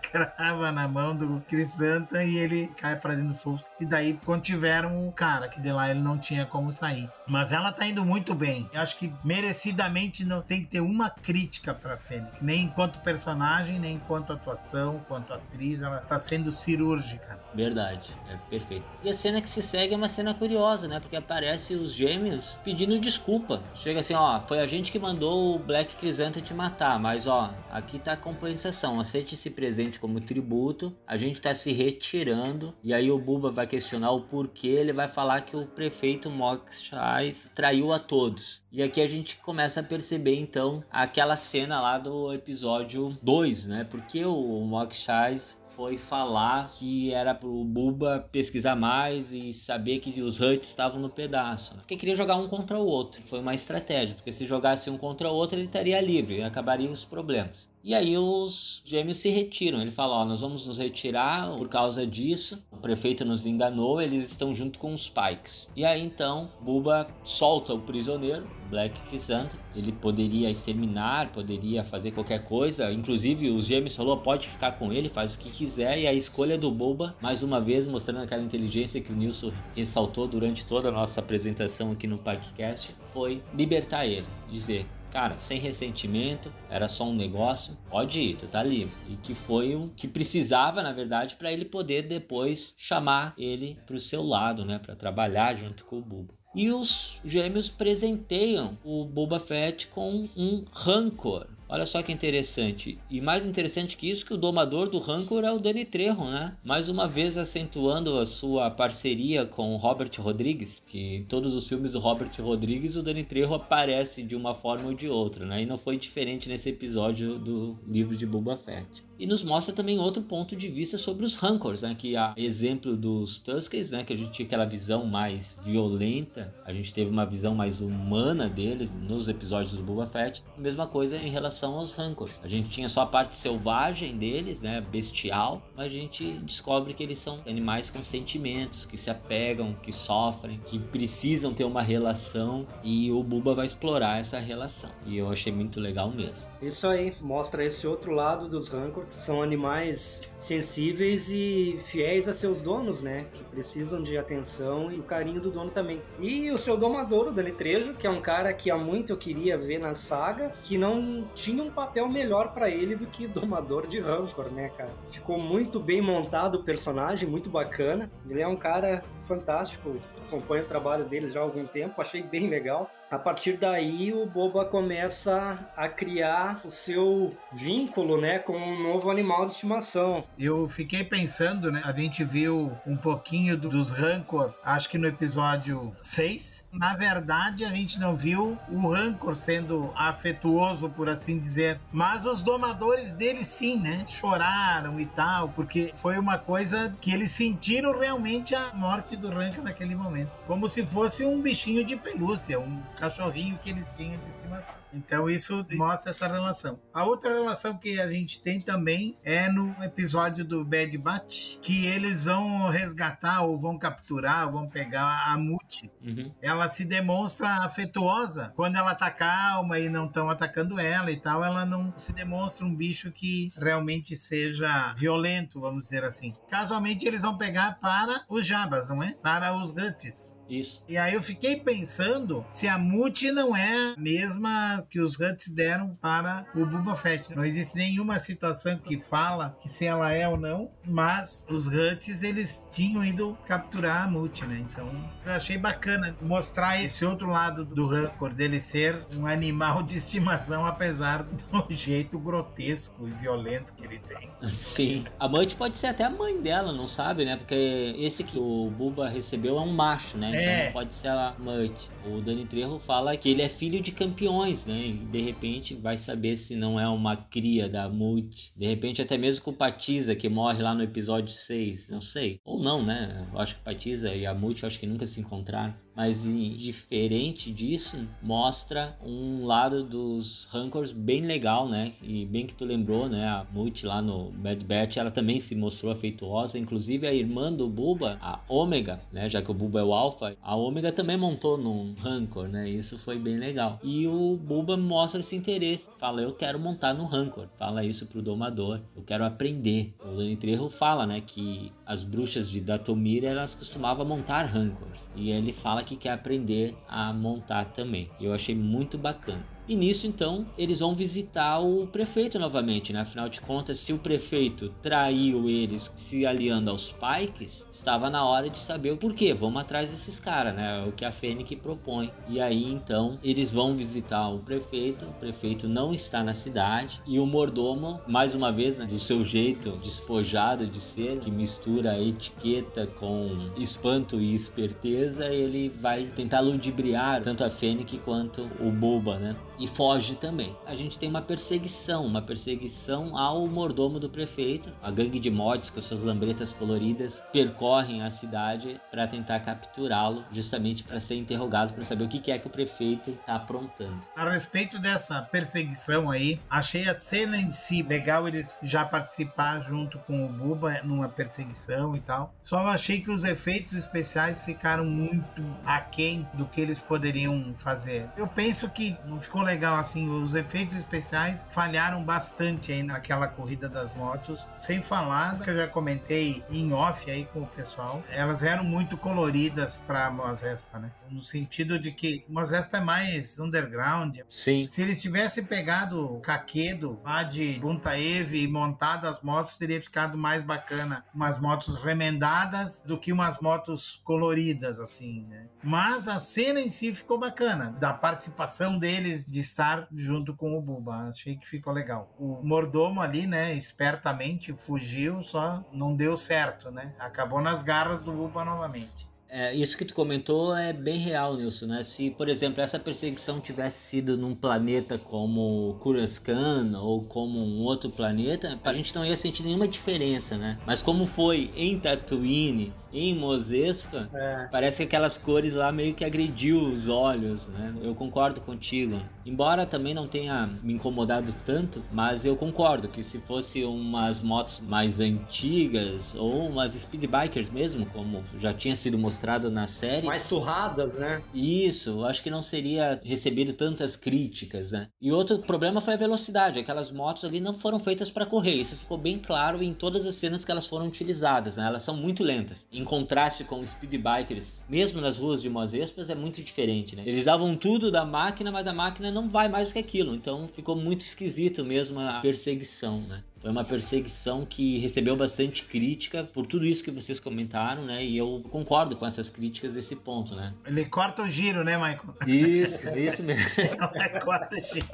Speaker 3: crava na mão do Crisanta e ele cai para dentro do fogo. E daí contiveram o cara, que de lá ele não tinha como sair. Mas ela tá indo muito bem. Eu acho que merecidamente não tem que ter uma crítica para Fênix, nem enquanto personagem, nem enquanto atuação, quanto atriz, ela tá sendo cirúrgica.
Speaker 1: Verdade, é perfeito. E a cena que se segue é uma cena curiosa, né? Porque aparece os gêmeos pedindo desculpa. Chega assim, ó, foi a gente que mandou o Black Crisanta te matar, mas ó, aqui tá a compensação. Aceite esse presente como tributo. A gente tá se retirando. E aí o Buba vai questionar o porquê. Ele vai falar que o prefeito Moxais traiu a todos. E aqui a gente começa a perceber então aquela cena lá do episódio 2, né? Porque o Moxais foi falar que era pro Buba pesquisar mais e saber que os Huts estavam no pedaço. Porque queria jogar um contra o outro. Foi uma estratégia, porque se jogasse um contra o outro ele estaria livre e acabaria os problemas. E aí os gêmeos se retiram. Ele fala: Ó, nós vamos nos retirar por causa disso. o prefeito nos enganou, eles estão junto com os Pikes. E aí então, Buba solta o prisioneiro, Black Kissandra. Ele poderia exterminar, poderia fazer qualquer coisa. Inclusive, os gêmeos falou: pode ficar com ele, faz o que quiser. E a escolha do Buba, mais uma vez, mostrando aquela inteligência que o Nilson ressaltou durante toda a nossa apresentação aqui no podcast, foi libertar ele. Dizer, cara, sem ressentimento, era só um negócio, pode ir, tu tá livre. E que foi o que precisava, na verdade, para ele poder depois chamar ele pro seu lado, né, para trabalhar junto com o Buba. E os gêmeos presenteiam o Boba Fett com um rancor. Olha só que interessante. E mais interessante que isso, que o domador do Rancor é o Dani Trejo, né? Mais uma vez acentuando a sua parceria com Robert Rodrigues, que em todos os filmes do Robert Rodrigues o Dani Trejo aparece de uma forma ou de outra, né? E não foi diferente nesse episódio do livro de Boba Fett e nos mostra também outro ponto de vista sobre os Rancors, né? Que a exemplo dos Tuskers, né? Que a gente tinha aquela visão mais violenta, a gente teve uma visão mais humana deles nos episódios do Boba Fett. Mesma coisa em relação aos Rancors. A gente tinha só a parte selvagem deles, né? Bestial, mas a gente descobre que eles são animais com sentimentos, que se apegam, que sofrem, que precisam ter uma relação e o Buba vai explorar essa relação. E eu achei muito legal mesmo.
Speaker 2: Isso aí, mostra esse outro lado dos Rancors são animais sensíveis e fiéis a seus donos, né? Que precisam de atenção e o carinho do dono também. E o seu domador, o Dani Trejo, que é um cara que há muito eu queria ver na saga, que não tinha um papel melhor para ele do que domador de Rancor, né, cara? Ficou muito bem montado o personagem, muito bacana. Ele é um cara fantástico, acompanho o trabalho dele já há algum tempo, achei bem legal. A partir daí, o Boba começa a criar o seu vínculo, né, com um novo animal de estimação.
Speaker 3: Eu fiquei pensando, né, a gente viu um pouquinho dos Rancor, acho que no episódio 6. Na verdade, a gente não viu o Rancor sendo afetuoso, por assim dizer, mas os domadores dele sim, né, choraram e tal, porque foi uma coisa que eles sentiram realmente a morte do Rancor naquele momento, como se fosse um bichinho de pelúcia, um cachorrinho que eles tinham de estimação. Então isso mostra essa relação. A outra relação que a gente tem também é no episódio do Bad Batch, que eles vão resgatar ou vão capturar, ou vão pegar a Muti. Uhum. Ela se demonstra afetuosa quando ela tá calma e não estão atacando ela e tal. Ela não se demonstra um bicho que realmente seja violento, vamos dizer assim. Casualmente eles vão pegar para os Jabas, não é? Para os Huts.
Speaker 1: Isso.
Speaker 3: E aí eu fiquei pensando se a Muti não é a mesma que os Huts deram para o Boba Fett. Não existe nenhuma situação que fala que se ela é ou não, mas os Huts eles tinham ido capturar a Muti, né? Então eu achei bacana mostrar esse outro lado do Rancor, dele ser um animal de estimação, apesar do jeito grotesco e violento que ele tem.
Speaker 1: Sim. A Muti pode ser até a mãe dela, não sabe, né? Porque esse que o Buba recebeu é um macho, né? Então é. pode ser a Mutt. O Dani Trejo fala que ele é filho de campeões, né? E de repente vai saber se não é uma cria da Mutt. De repente até mesmo com o Patiza, que morre lá no episódio 6. Não sei. Ou não, né? Eu acho que o Patiza e a Mutt acho que nunca se encontraram mas diferente disso, mostra um lado dos Rancors bem legal, né? E bem que tu lembrou, né? A Multi lá no Bad Batch, ela também se mostrou afeituosa, inclusive a irmã do Buba, a Ômega, né? Já que o Buba é o Alpha, a Ômega também montou num Rancor, né? Isso foi bem legal. E o Buba mostra esse interesse, fala: "Eu quero montar no Rancor". Fala isso pro domador. Eu quero aprender. O Dani Trejo fala, né, que as bruxas de Datomir, elas costumavam montar Rancors. E ele fala que quer aprender a montar também. Eu achei muito bacana. E nisso, então, eles vão visitar o prefeito novamente, né? Afinal de contas, se o prefeito traiu eles se aliando aos Pikes, estava na hora de saber o porquê. Vamos atrás desses caras, né? O que a Fênix propõe. E aí, então, eles vão visitar o prefeito. O prefeito não está na cidade. E o mordomo, mais uma vez, né? do seu jeito despojado de ser, que mistura etiqueta com espanto e esperteza, ele vai tentar ludibriar tanto a Fênix quanto o Boba, né? E foge também. A gente tem uma perseguição, uma perseguição ao mordomo do prefeito. A gangue de mods com suas lambretas coloridas percorrem a cidade para tentar capturá-lo, justamente para ser interrogado para saber o que é que o prefeito está aprontando.
Speaker 3: A respeito dessa perseguição aí, achei a cena em si legal eles já participar junto com o Buba numa perseguição e tal. Só achei que os efeitos especiais ficaram muito aquém do que eles poderiam fazer. Eu penso que não ficou legal assim, os efeitos especiais falharam bastante aí naquela corrida das motos, sem falar que eu já comentei em off aí com o pessoal, elas eram muito coloridas para Mozespa, né? No sentido de que Mozespa é mais underground.
Speaker 1: Sim.
Speaker 3: Se eles tivessem pegado o Caquedo lá de Buntaeve e montado as motos, teria ficado mais bacana. Umas motos remendadas do que umas motos coloridas, assim, né? Mas a cena em si ficou bacana, da participação deles de estar junto com o Buba. Achei que ficou legal. O mordomo ali, né, espertamente fugiu, só não deu certo, né? Acabou nas garras do Buba novamente.
Speaker 1: É, isso que tu comentou é bem real, Nilson, né? Se, por exemplo, essa perseguição tivesse sido num planeta como Kuraskan ou como um outro planeta, a gente não ia sentir nenhuma diferença, né? Mas como foi em Tatooine, em Mozespa, é. parece que aquelas cores lá meio que agrediu os olhos, né? Eu concordo contigo. Embora também não tenha me incomodado tanto, mas eu concordo que se fosse umas motos mais antigas ou umas speed bikers mesmo, como já tinha sido mostrado na série,
Speaker 2: mais surradas, né?
Speaker 1: Isso, acho que não seria recebido tantas críticas, né? E outro problema foi a velocidade. Aquelas motos ali não foram feitas para correr. Isso ficou bem claro em todas as cenas que elas foram utilizadas, né? Elas são muito lentas em contraste com os speed bikers, mesmo nas ruas de Mozespas, é muito diferente, né? Eles davam tudo da máquina, mas a máquina não vai mais do que aquilo. Então ficou muito esquisito mesmo a perseguição, né? Foi uma perseguição que recebeu bastante crítica por tudo isso que vocês comentaram, né? E eu concordo com essas críticas desse ponto, né?
Speaker 3: Ele corta o giro, né, Michael?
Speaker 1: Isso, é isso mesmo.
Speaker 3: é, corta o giro.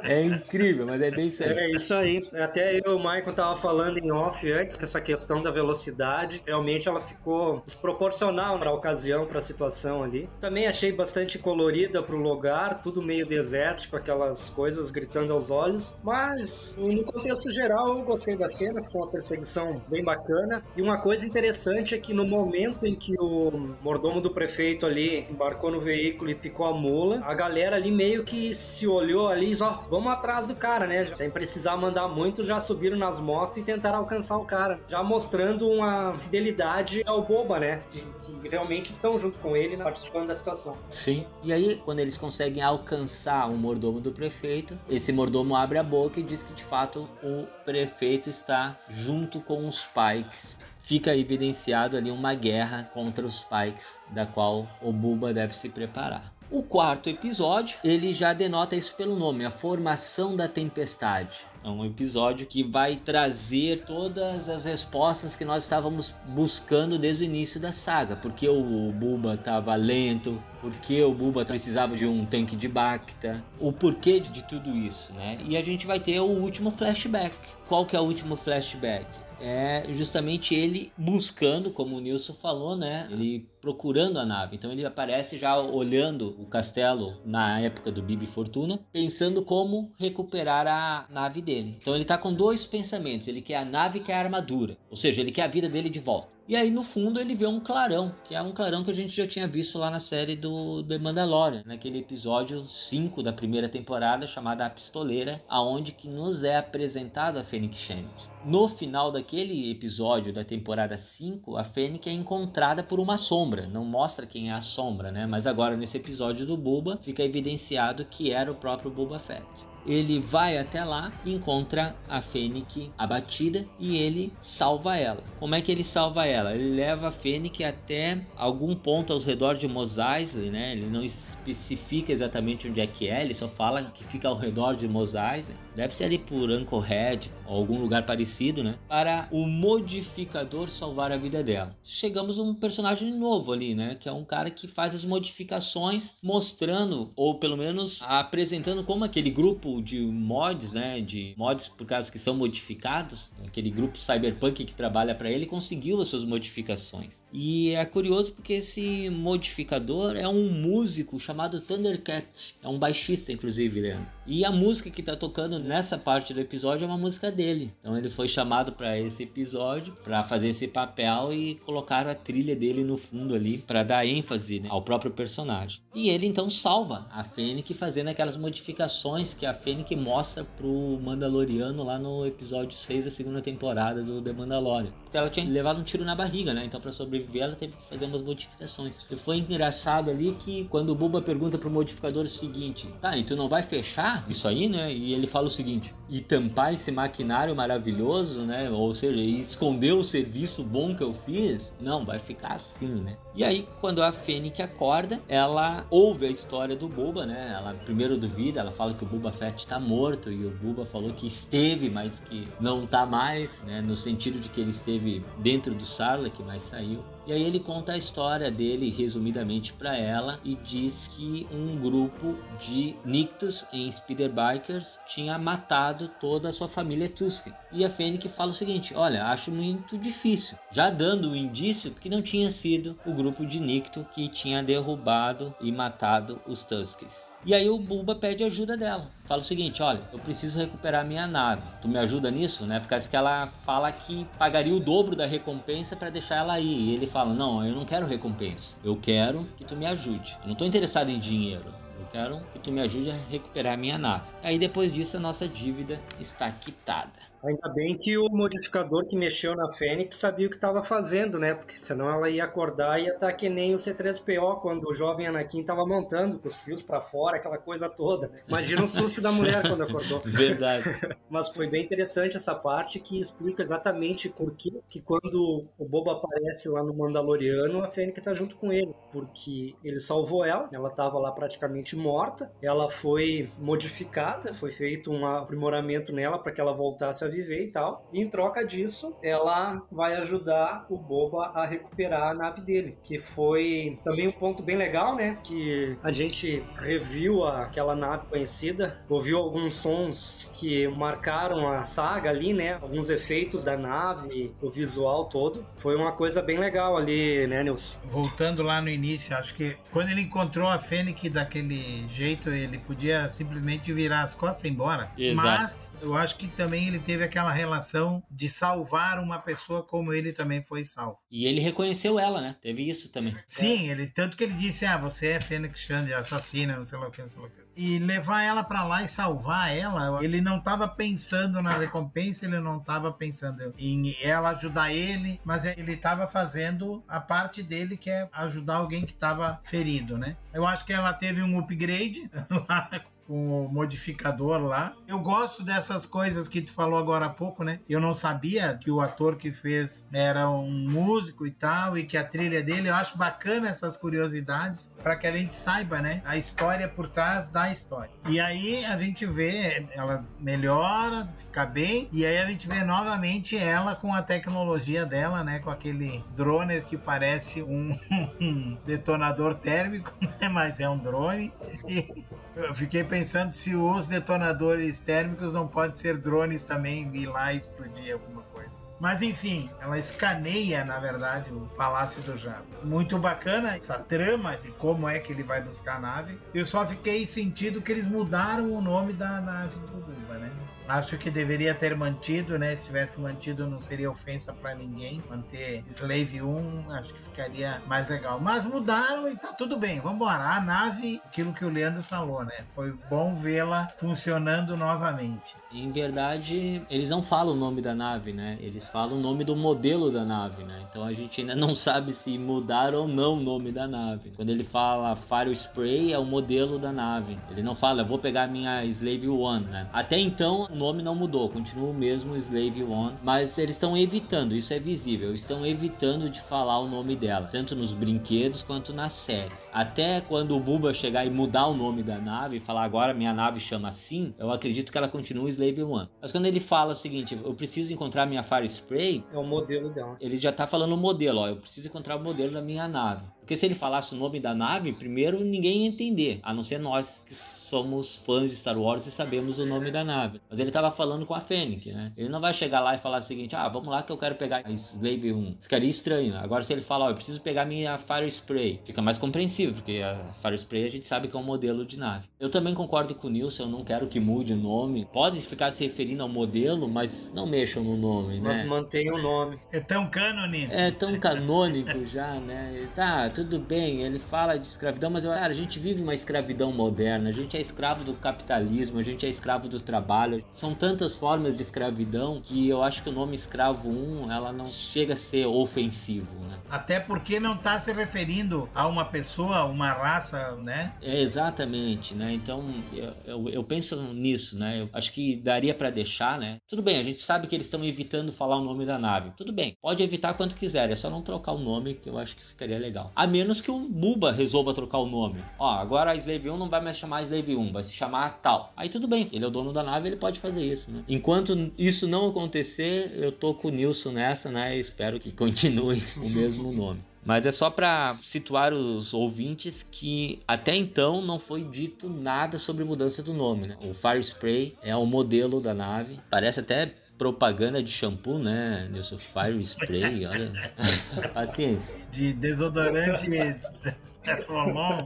Speaker 1: É incrível, mas é bem isso aí.
Speaker 2: É isso aí. Até eu e o Michael tava falando em off antes que essa questão da velocidade, realmente ela ficou desproporcional na ocasião, para a situação ali. Também achei bastante colorida pro lugar, tudo meio desértico, aquelas coisas gritando aos olhos, mas no contexto geral, eu gostei da cena, ficou uma perseguição bem bacana. E uma coisa interessante é que no momento em que o mordomo do prefeito ali embarcou no veículo e picou a mula, a galera ali meio que se olhou ali e ó, vamos atrás do cara, né? Sem precisar mandar muito, já subiram nas motos e tentaram alcançar o cara. Já mostrando uma fidelidade ao Boba, né? De, que realmente estão junto com ele participando da situação.
Speaker 1: Sim. E aí, quando eles conseguem alcançar o mordomo do prefeito, esse mordomo abre a boca e diz que de fato o prefeito está junto com os Pikes. Fica evidenciado ali uma guerra contra os Pikes, da qual o Buba deve se preparar. O quarto episódio, ele já denota isso pelo nome, a formação da tempestade. É um episódio que vai trazer todas as respostas que nós estávamos buscando desde o início da saga. Porque o Buba estava lento, porque o Buba precisava de um tanque de Bacta, o porquê de tudo isso, né? E a gente vai ter o último flashback. Qual que é o último flashback? é justamente ele buscando, como o Nilson falou, né? Ele procurando a nave. Então ele aparece já olhando o castelo na época do Bibi Fortuna, pensando como recuperar a nave dele. Então ele tá com dois pensamentos, ele quer a nave quer a armadura, ou seja, ele quer a vida dele de volta. E aí no fundo ele vê um clarão, que é um clarão que a gente já tinha visto lá na série do The Mandalorian, naquele episódio 5 da primeira temporada chamada A Pistoleira, aonde que nos é apresentado a Fênix Shand. No final daquele episódio da temporada 5, a Fênix é encontrada por uma sombra, não mostra quem é a sombra, né? Mas agora nesse episódio do Boba fica evidenciado que era o próprio Boba Fett ele vai até lá, encontra a Fênix abatida e ele salva ela. Como é que ele salva ela? Ele leva a Fênix até algum ponto aos redor de Mos Eisley, né? Ele não especifica exatamente onde é que é, ele só fala que fica ao redor de Mos Eisley. Deve ser ali por Anchorhead ou algum lugar parecido, né? Para o modificador salvar a vida dela. Chegamos a um personagem novo ali, né? Que é um cara que faz as modificações mostrando, ou pelo menos apresentando como aquele grupo de mods, né, de mods por causa que são modificados, aquele grupo cyberpunk que trabalha para ele conseguiu as suas modificações. E é curioso porque esse modificador é um músico chamado Thundercat, é um baixista inclusive, Leandro. E a música que tá tocando nessa parte do episódio é uma música dele. Então ele foi chamado para esse episódio para fazer esse papel e colocaram a trilha dele no fundo ali para dar ênfase né, ao próprio personagem. E ele então salva a Fennec fazendo aquelas modificações que a Fennec mostra pro Mandaloriano lá no episódio 6 da segunda temporada do The Mandalorian. Porque ela tinha levado um tiro na barriga, né? Então para sobreviver ela teve que fazer umas modificações. E foi engraçado ali que quando o Buba pergunta pro modificador o seguinte: "Tá, e tu não vai fechar isso aí, né?" E ele fala o seguinte: "E tampar esse maquinário maravilhoso, né? Ou seja, esconder o serviço bom que eu fiz? Não, vai ficar assim, né?" E aí quando a Fennec acorda, ela ouve a história do Buba, né? Ela primeiro duvida, ela fala que o Buba Fett tá morto e o Buba falou que esteve, mas que não tá mais, né? No sentido de que ele esteve dentro do Sarlacc, mas saiu. E aí ele conta a história dele resumidamente para ela e diz que um grupo de Nictus em Speederbikers tinha matado toda a sua família Tusken. E a Fennec fala o seguinte: "Olha, acho muito difícil", já dando o indício que não tinha sido o grupo de Nicto que tinha derrubado e matado os Tuskens. E aí o Bulba pede ajuda dela. Fala o seguinte, olha, eu preciso recuperar minha nave. Tu me ajuda nisso, né? Por causa que ela fala que pagaria o dobro da recompensa para deixar ela aí. E ele fala: "Não, eu não quero recompensa. Eu quero que tu me ajude. Eu não tô interessado em dinheiro. Eu quero que tu me ajude a recuperar minha nave." Aí depois disso a nossa dívida está quitada.
Speaker 2: Ainda bem que o modificador que mexeu na Fênix sabia o que estava fazendo, né? Porque senão ela ia acordar e ia estar tá que nem o C3PO quando o jovem Anakin estava montando com os fios para fora, aquela coisa toda. Imagina o susto da mulher quando acordou.
Speaker 1: Verdade.
Speaker 2: Mas foi bem interessante essa parte que explica exatamente por que, que quando o Boba aparece lá no Mandaloriano, a Fênix está junto com ele. Porque ele salvou ela, ela estava lá praticamente morta, ela foi modificada, foi feito um aprimoramento nela para que ela voltasse a viver e tal. E em troca disso, ela vai ajudar o Boba a recuperar a nave dele, que foi também um ponto bem legal, né? Que a gente reviu aquela nave conhecida, ouviu alguns sons que marcaram a saga ali, né? Alguns efeitos da nave, o visual todo. Foi uma coisa bem legal ali, né, Nilson?
Speaker 3: Voltando lá no início, acho que quando ele encontrou a Fênix daquele jeito, ele podia simplesmente virar as costas e ir embora.
Speaker 1: Exato.
Speaker 3: Mas eu acho que também ele teve teve aquela relação de salvar uma pessoa como ele também foi salvo.
Speaker 1: E ele reconheceu ela, né? Teve isso também.
Speaker 3: Sim, ele tanto que ele disse: "Ah, você é Fênix Shand, assassina, não sei lá o que, não sei lá o que". E levar ela para lá e salvar ela, ele não estava pensando na recompensa, ele não estava pensando em ela ajudar ele, mas ele estava fazendo a parte dele que é ajudar alguém que estava ferido, né? Eu acho que ela teve um upgrade lá com o modificador lá. Eu gosto dessas coisas que tu falou agora há pouco, né? Eu não sabia que o ator que fez era um músico e tal, e que a trilha dele, eu acho bacana essas curiosidades para que a gente saiba, né? A história por trás da história. E aí a gente vê ela melhora, fica bem, e aí a gente vê novamente ela com a tecnologia dela, né? Com aquele drone que parece um, detonador térmico, né? Mas é um drone. E eu fiquei pensando se os detonadores térmicos não podem ser drones também ir lá e explodir alguma coisa. Mas enfim, ela escaneia, na verdade, o Palácio do Jabba. Muito bacana essa trama e como é que ele vai buscar a nave. Eu só fiquei sentindo que eles mudaram o nome da nave do Bumba, né? Acho que deveria ter mantido, né? Se tivesse mantido, não seria ofensa para ninguém. Manter Slave 1, acho que ficaria mais legal. Mas mudaram e tá tudo bem. Vamos embora. A nave, aquilo que o Leandro falou, né? Foi bom vê-la funcionando novamente.
Speaker 1: Em verdade, eles não falam o nome da nave, né? Eles falam o nome do modelo da nave, né? Então a gente ainda não sabe se mudaram ou não o nome da nave. Quando ele fala Fire Spray, é o modelo da nave. Ele não fala, vou pegar minha Slave One, né? Até então, o nome não mudou, continua o mesmo Slave One, mas eles estão evitando, isso é visível, estão evitando de falar o nome dela, tanto nos brinquedos quanto nas séries. Até quando o Buba chegar e mudar o nome da nave e falar agora minha nave chama assim, eu acredito que ela continua Slave One. Mas quando ele fala o seguinte, eu preciso encontrar minha Fire Spray,
Speaker 2: é o modelo dela.
Speaker 1: Ele já tá falando o modelo, ó, eu preciso encontrar o modelo da minha nave. Porque se ele falasse o nome da nave, primeiro ninguém ia entender, a não ser nós que somos fãs de Star Wars e sabemos o nome da nave. Mas ele tava falando com a Fennec, né? Ele não vai chegar lá e falar o seguinte: ah, vamos lá que eu quero pegar a Slave 1. Ficaria estranho. Agora, se ele falar, ó, oh, eu preciso pegar minha Fire Spray, fica mais compreensível, porque a Fire Spray a gente sabe que é um modelo de nave. Eu também concordo com o Nilson, eu não quero que mude o nome. Pode ficar se referindo ao modelo, mas não mexam no nome, né?
Speaker 2: Mas mantenha o nome.
Speaker 3: É tão cânone.
Speaker 1: É tão canônico já, né? Tá, tudo bem, ele fala de escravidão, mas, cara, a gente vive uma escravidão moderna, a gente é escravo do capitalismo, a gente é escravo do trabalho. São tantas formas de escravidão que eu acho que o nome escravo 1, ela não chega a ser ofensivo, né?
Speaker 3: Até porque não está se referindo a uma pessoa, uma raça, né?
Speaker 1: É, exatamente, né? Então, eu, eu, eu penso nisso, né? Eu acho que daria para deixar, né? Tudo bem, a gente sabe que eles estão evitando falar o nome da nave. Tudo bem, pode evitar quanto quiser, é só não trocar o nome que eu acho que ficaria legal. A menos que o Buba resolva trocar o nome. Ó, agora a Slave 1 não vai mais chamar Slave 1, vai se chamar tal. Aí tudo bem, ele é o dono da nave, ele pode fazer isso, né? Enquanto isso não acontecer, eu tô com o Nilson nessa, né? Espero que continue o mesmo nome. Mas é só para situar os ouvintes que até então não foi dito nada sobre mudança do nome, né? O Fire Spray é o modelo da nave, parece até propaganda de shampoo, né? Nilson Fire Spray, olha. Paciência.
Speaker 3: De desodorante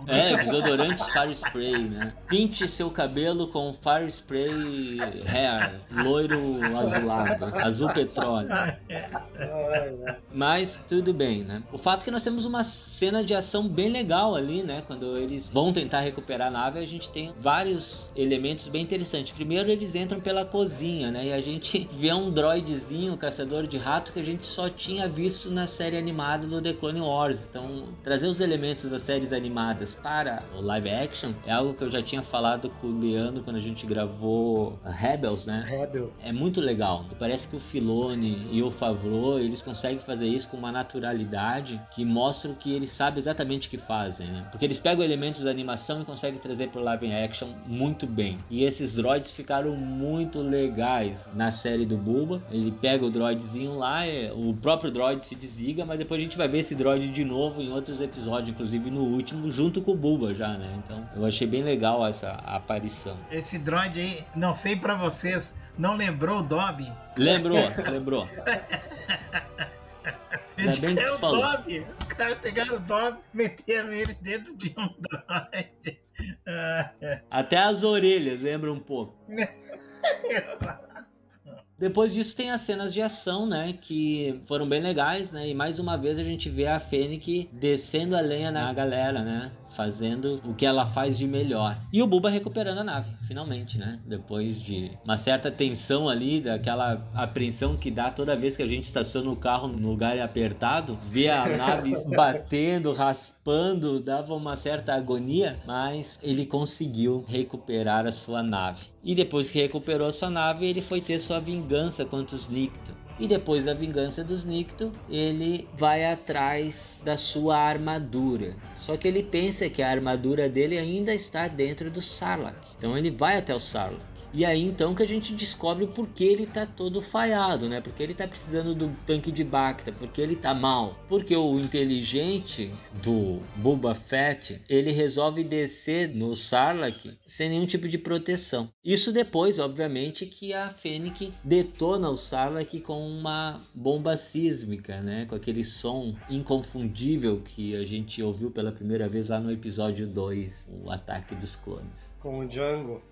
Speaker 1: É, desodorante Fire Spray, né? Pinte seu cabelo com Fire Spray Hair, loiro azulado, azul petróleo. Mas tudo bem, né? O fato é que nós temos uma cena de ação bem legal ali, né? Quando eles vão tentar recuperar a nave, a gente tem vários elementos bem interessantes. Primeiro, eles entram pela cozinha, né? E a gente vê um droidezinho, caçador de rato, que a gente só tinha visto na série animada do The Clone Wars. Então, trazer os elementos da séries animadas para o live action é algo que eu já tinha falado com o Leandro quando a gente gravou Rebels, né?
Speaker 2: Rebels.
Speaker 1: É muito legal. Parece que o Filone e o Favreau, eles conseguem fazer isso com uma naturalidade que mostra que eles sabem exatamente o que fazem, né? Porque eles pegam elementos da animação e conseguem trazer para o live action muito bem. E esses droids ficaram muito legais na série do Bulba. Ele pega o droidzinho lá, o próprio droid se desliga, mas depois a gente vai ver esse droid de novo em outros episódios, inclusive no último, junto com o Bulba já, né? Então eu achei bem legal essa aparição.
Speaker 3: Esse droid aí, não sei para vocês, não lembrou o Dobby?
Speaker 1: Lembrou, lembrou.
Speaker 3: Ainda bem que é o. Dobby. Os caras pegaram o Dobby, meteram ele dentro de um droid.
Speaker 1: Até as orelhas lembram um pouco.
Speaker 3: Exato.
Speaker 1: Depois disso tem as cenas de ação, né, que foram bem legais, né? E mais uma vez a gente vê a Fennec descendo a lenha na galera, né? Fazendo o que ela faz de melhor. E o Buba recuperando a nave, finalmente, né? Depois de uma certa tensão ali, daquela apreensão que dá toda vez que a gente estaciona o carro no lugar apertado, ver a nave batendo, raspando, dava uma certa agonia, mas ele conseguiu recuperar a sua nave. E depois que recuperou a sua nave, ele foi ter sua vingança contra os Nicto. E depois da vingança dos Nicto, ele vai atrás da sua armadura. Só que ele pensa que a armadura dele ainda está dentro do Sarlacc. Então ele vai até o Sarlacc. E aí então que a gente descobre por que ele tá todo falhado, né? Porque ele tá precisando do tanque de Bacta, porque ele tá mal. Porque o inteligente do Boba Fett, ele resolve descer no Sarlacc sem nenhum tipo de proteção. Isso depois, obviamente, que a Fennec detona o Sarlacc com uma bomba sísmica, né? Com aquele som inconfundível que a gente ouviu pela primeira vez lá no episódio 2, o ataque dos clones.
Speaker 2: Com o Django.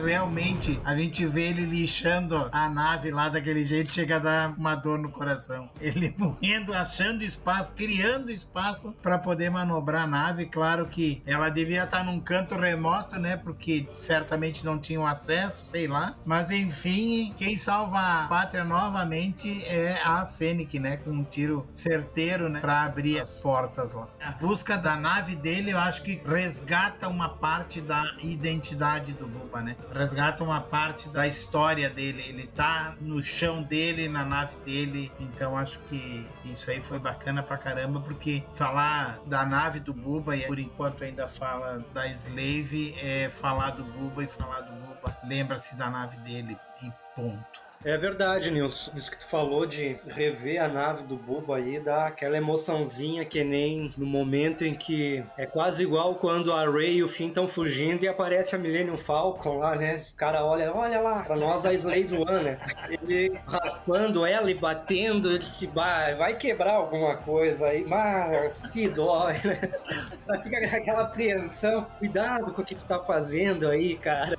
Speaker 3: Realmente a gente vê ele lixando a nave lá daquele jeito, chega a dar uma dor no coração. Ele morrendo, achando espaço, criando espaço para poder manobrar a nave. Claro que ela devia estar num canto remoto, né? Porque certamente não tinham acesso, sei lá. Mas enfim, quem salva a pátria novamente é a Fênix, né? Com um tiro certeiro, né? Para abrir as portas lá. A busca da nave dele, eu acho que resgata uma parte da identidade do Buba, né? Resgata uma parte da história dele. Ele tá no chão dele, na nave dele. Então acho que isso aí foi bacana pra caramba, porque falar da nave do Buba, e por enquanto ainda fala da Slave, é falar do Buba e falar do Buba. Lembra-se da nave dele e ponto.
Speaker 2: É verdade, Nilson. Isso que tu falou de rever a nave do Buba aí dá aquela emoçãozinha que nem no momento em que é quase igual quando a Ray e o Finn estão fugindo e aparece a Millennium Falcon lá, né? O cara olha, olha lá, pra nós a Slave One, né? Ele raspando ela e batendo, eu disse, vai, vai quebrar alguma coisa aí. Mas que dói, né? Fica aquela apreensão. Cuidado com o que tu tá fazendo aí, cara.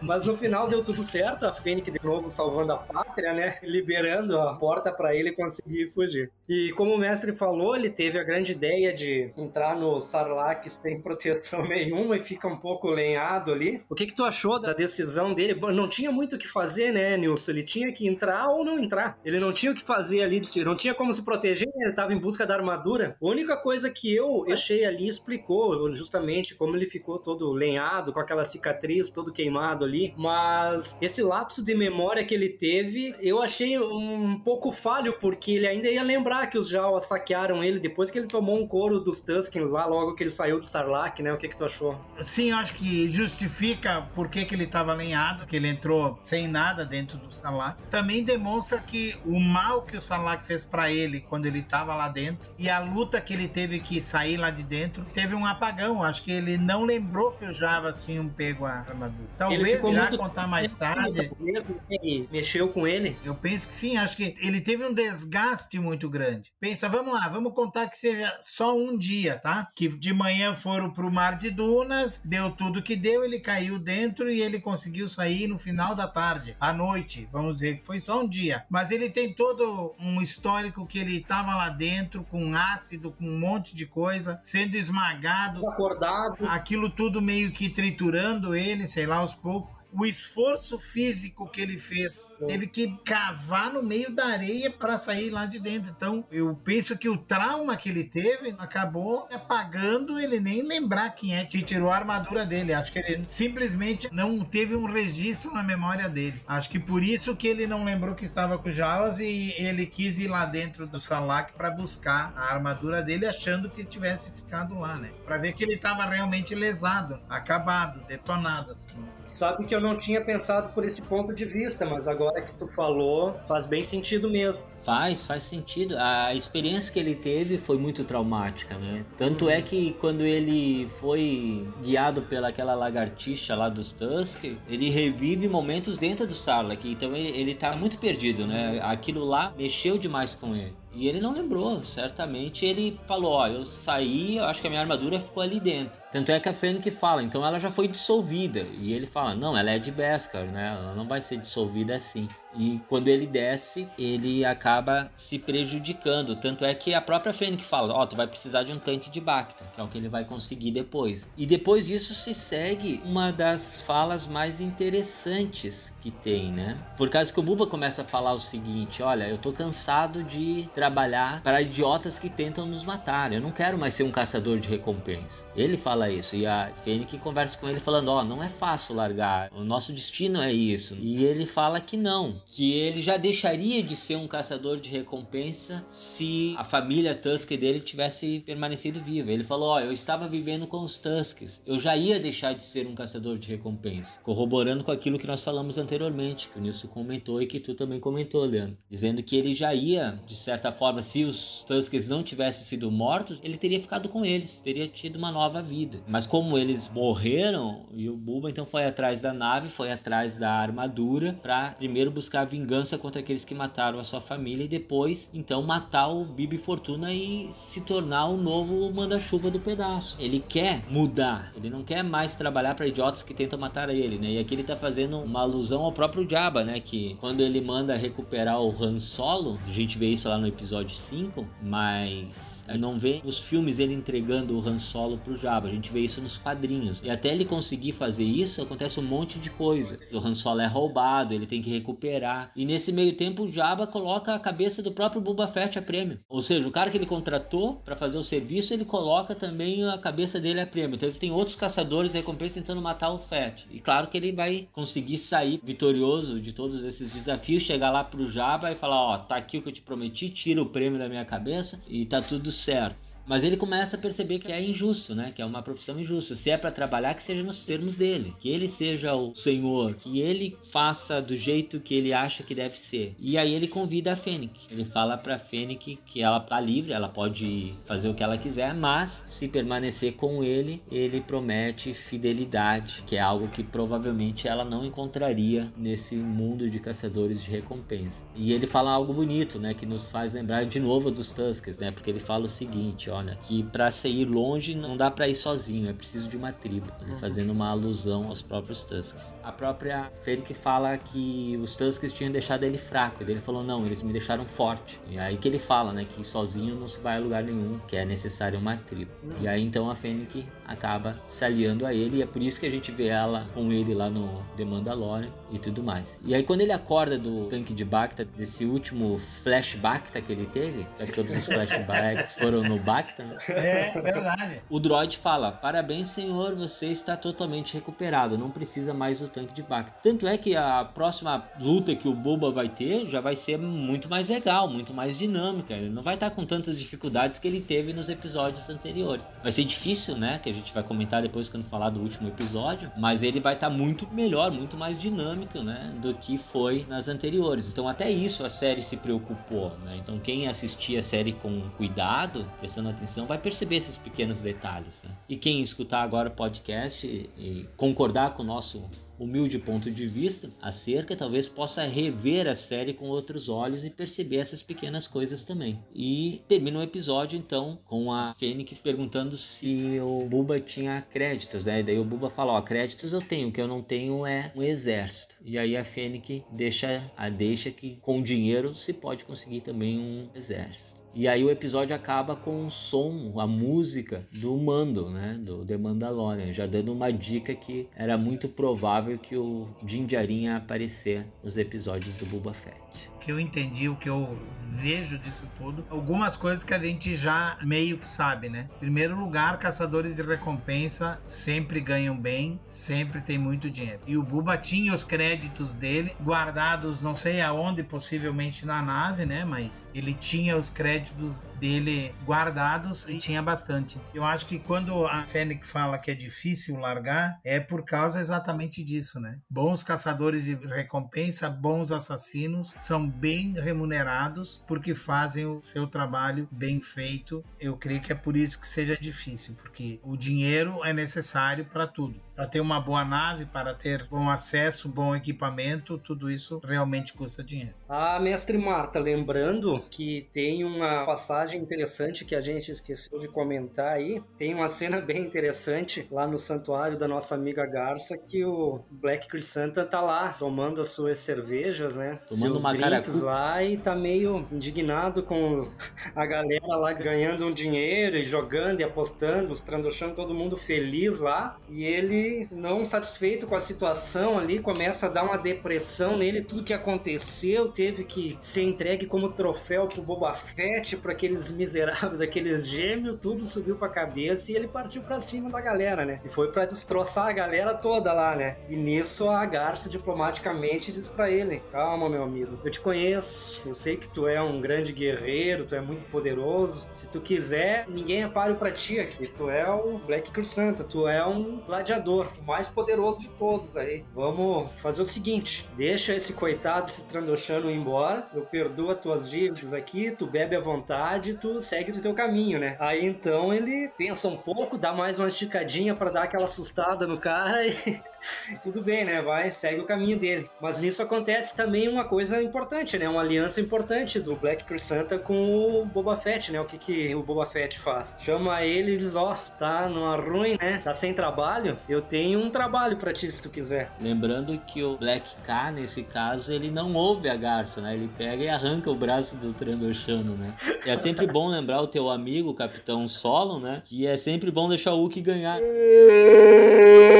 Speaker 2: Mas no final deu tudo certo, a Fênix de novo salvando a pátria, né? Liberando a porta para ele conseguir fugir. E como o mestre falou, ele teve a grande ideia de entrar no Sarlacc sem proteção nenhuma e fica um pouco lenhado ali. O que que tu achou da decisão dele? Não tinha muito o que fazer, né, Nilson? Ele tinha que entrar ou não entrar. Ele não tinha o que fazer ali, não tinha como se proteger, ele estava em busca da armadura. A única coisa que eu achei ali explicou justamente como ele ficou todo lenhado, com aquela cicatriz, todo queimado ali. Mas esse lapso de memória que ele teve, eu achei um pouco falho, porque ele ainda ia lembrar que os Jawas saquearam ele depois que ele tomou um couro dos Tuskens lá, logo que ele saiu do Sarlacc, né? O que que tu achou?
Speaker 3: Sim, eu acho que justifica por que, que ele estava lenhado, que ele entrou sem nada dentro do Sarlacc. Também demonstra que o mal que o Sarlacc fez para ele quando ele estava lá dentro e a luta que ele teve que sair lá de dentro, teve um apagão. Acho que ele não lembrou que os Javas tinham pego a armadura. Talvez irá muito... contar mais tarde.
Speaker 2: Mesmo que com ele?
Speaker 3: Eu penso que sim, acho que ele teve um desgaste muito grande. Pensa, vamos lá, vamos contar que seja só um dia, tá? Que de manhã foram pro mar de dunas, deu tudo que deu, ele caiu dentro e ele conseguiu sair no final da tarde, à noite, vamos dizer que foi só um dia. Mas ele tem todo um histórico que ele estava lá dentro com ácido, com um monte de coisa, sendo esmagado,
Speaker 2: acordado,
Speaker 3: aquilo tudo meio que triturando ele, sei lá, aos poucos o esforço físico que ele fez. Teve que cavar no meio da areia para sair lá de dentro. Então, eu penso que o trauma que ele teve acabou apagando ele nem lembrar quem é que tirou a armadura dele. Acho que ele simplesmente não teve um registro na memória dele. Acho que por isso que ele não lembrou que estava com Jawas e ele quis ir lá dentro do Salak para buscar a armadura dele, achando que tivesse ficado lá, né? Para ver que ele estava realmente lesado, acabado, detonado assim.
Speaker 2: Sabe que eu não tinha pensado por esse ponto de vista, mas agora que tu falou, faz bem sentido mesmo.
Speaker 1: Faz, faz sentido. A experiência que ele teve foi muito traumática, né? Tanto é que quando ele foi guiado pelaquela lagartixa lá dos Tusk, ele revive momentos dentro do Sarlacc, então ele, ele tá muito perdido, né? Aquilo lá mexeu demais com ele. E ele não lembrou, certamente ele falou, ó, eu saí, eu acho que a minha armadura ficou ali dentro. Tanto é que a Fênix fala, então ela já foi dissolvida. E ele fala, não, ela é de Beskar, né? Ela não vai ser dissolvida assim. E quando ele desce, ele acaba se prejudicando. Tanto é que a própria Fênix fala: Ó, oh, tu vai precisar de um tanque de Bacta, que é o que ele vai conseguir depois. E depois disso se segue uma das falas mais interessantes que tem, né? Por causa que o Buba começa a falar o seguinte: Olha, eu tô cansado de trabalhar para idiotas que tentam nos matar. Eu não quero mais ser um caçador de recompensa. Ele fala isso. E a Fênix conversa com ele falando: Ó, oh, não é fácil largar. O nosso destino é isso. E ele fala que não que ele já deixaria de ser um caçador de recompensa se a família Tusk dele tivesse permanecido viva. Ele falou: Ó, oh, eu estava vivendo com os Tusks, eu já ia deixar de ser um caçador de recompensa. Corroborando com aquilo que nós falamos anteriormente, que o Nilson comentou e que tu também comentou, Leandro. Dizendo que ele já ia, de certa forma, se os Tusks não tivessem sido mortos, ele teria ficado com eles, teria tido uma nova vida. Mas como eles morreram, e o Buba então foi atrás da nave, foi atrás da armadura, para primeiro buscar buscar vingança contra aqueles que mataram a sua família e depois, então, matar o Bibi Fortuna e se tornar o novo manda-chuva do pedaço. Ele quer mudar, ele não quer mais trabalhar para idiotas que tentam matar ele, né? E aqui ele tá fazendo uma alusão ao próprio Jabba, né? Que quando ele manda recuperar o Han Solo, a gente vê isso lá no episódio 5, mas a gente não vê os filmes ele entregando o Han Solo pro Jabba, a gente vê isso nos quadrinhos. E até ele conseguir fazer isso, acontece um monte de coisa. O Han Solo é roubado, ele tem que recuperar e nesse meio tempo o Jabba coloca a cabeça do próprio Boba Fett a prêmio. Ou seja, o cara que ele contratou para fazer o serviço, ele coloca também a cabeça dele a prêmio. Então ele tem outros caçadores de recompensa tentando matar o Fett. E claro que ele vai conseguir sair vitorioso de todos esses desafios, chegar lá pro Jabba e falar, ó, tá aqui o que eu te prometi, tira o prêmio da minha cabeça e tá tudo certo. Mas ele começa a perceber que é injusto, né? Que é uma profissão injusta. Se é para trabalhar, que seja nos termos dele. Que ele seja o senhor. Que ele faça do jeito que ele acha que deve ser. E aí ele convida a Fênix. Ele fala pra Fênix que ela tá livre, ela pode fazer o que ela quiser, mas se permanecer com ele, ele promete fidelidade, que é algo que provavelmente ela não encontraria nesse mundo de caçadores de recompensa. E ele fala algo bonito, né? Que nos faz lembrar de novo dos Tuskers, né? Porque ele fala o seguinte, olha, que para sair longe não dá para ir sozinho, é preciso de uma tribo, né, uhum. fazendo uma alusão aos próprios Tuskers. A própria Fênix fala que os Tuskers tinham deixado ele fraco, e ele falou não, eles me deixaram forte. E aí que ele fala, né, que sozinho não se vai a lugar nenhum, que é necessário uma tribo. Uhum. E aí então a Fênix acaba se aliando a ele e é por isso que a gente vê ela com ele lá no The Mandalorian e tudo mais. E aí quando ele acorda do tanque de Bacta, desse último flashback que ele teve, que todos os flashbacks foram no Bacta,
Speaker 3: É, verdade.
Speaker 1: O droid fala: Parabéns, senhor, você está totalmente recuperado, não precisa mais do tanque de Bacta. Tanto é que a próxima luta que o Boba vai ter já vai ser muito mais legal, muito mais dinâmica. Ele não vai estar com tantas dificuldades que ele teve nos episódios anteriores. Vai ser difícil, né? Que a gente vai comentar depois quando falar do último episódio, mas ele vai estar muito melhor, muito mais dinâmico, né? Do que foi nas anteriores. Então, até isso a série se preocupou, né? Então, quem assistia a série com cuidado, prestando atenção, vai perceber esses pequenos detalhes. Né? E quem escutar agora o podcast e, e concordar com o nosso humilde ponto de vista acerca, talvez possa rever a série com outros olhos e perceber essas pequenas coisas também. E termina o episódio então com a Fênix perguntando se o Buba tinha créditos, né? E daí o Buba fala: Ó, créditos eu tenho, o que eu não tenho é um exército. E aí a Fênix deixa a deixa que com dinheiro se pode conseguir também um exército. E aí o episódio acaba com o som, a música do Mando, né, do The Mandalorian, já dando uma dica que era muito provável que o Din Djarin ia aparecer nos episódios do Boba Fett
Speaker 3: que eu entendi, o que eu vejo disso tudo, algumas coisas que a gente já meio que sabe, né? Primeiro lugar, caçadores de recompensa sempre ganham bem, sempre tem muito dinheiro. E o Buba tinha os créditos dele guardados, não sei aonde, possivelmente na nave, né? Mas ele tinha os créditos dele guardados e tinha bastante. Eu acho que quando a Fennec fala que é difícil largar, é por causa exatamente disso, né? Bons caçadores de recompensa, bons assassinos são bem remunerados porque fazem o seu trabalho bem feito. Eu creio que é por isso que seja difícil, porque o dinheiro é necessário para tudo para ter uma boa nave, para ter bom acesso, bom equipamento, tudo isso realmente custa dinheiro.
Speaker 2: Ah, mestre Marta, lembrando que tem uma passagem interessante que a gente esqueceu de comentar aí. Tem uma cena bem interessante lá no santuário da nossa amiga Garça que o Black Crisanta tá lá tomando as suas cervejas, né?
Speaker 1: Tomando Seus uma drinks
Speaker 2: lá e tá meio indignado com a galera lá ganhando um dinheiro e jogando e apostando, os Trandoshano, todo mundo feliz lá. E ele não satisfeito com a situação ali, começa a dar uma depressão nele, tudo que aconteceu, teve que ser entregue como troféu pro Boba Fett, para aqueles miseráveis, daqueles gêmeos, tudo subiu pra cabeça e ele partiu pra cima da galera, né? E foi para destroçar a galera toda lá, né? E nisso a Garça diplomaticamente diz para ele: Calma, meu amigo, eu te conheço, eu sei que tu é um grande guerreiro, tu é muito poderoso. Se tu quiser, ninguém é páreo pra ti aqui. Tu é o Black Santa, tu é um gladiador o mais poderoso de todos aí. Vamos fazer o seguinte: deixa esse coitado, esse Trandoshano ir embora. Eu perdoo as tuas dívidas aqui, tu bebe à vontade, tu segue o teu caminho, né? Aí então ele pensa um pouco, dá mais uma esticadinha para dar aquela assustada no cara e tudo bem, né? Vai, segue o caminho dele. Mas nisso acontece também uma coisa importante, né? Uma aliança importante do Black Crescenta com o Boba Fett, né? O que, que o Boba Fett faz? Chama ele e diz: Ó, oh, tá numa ruim, né? Tá sem trabalho. Eu tenho um trabalho para ti se tu quiser.
Speaker 1: Lembrando que o Black K, nesse caso, ele não ouve a garça, né? Ele pega e arranca o braço do Trandoshano, né? E é sempre bom lembrar o teu amigo, o Capitão Solo, né? Que é sempre bom deixar o Hulk ganhar.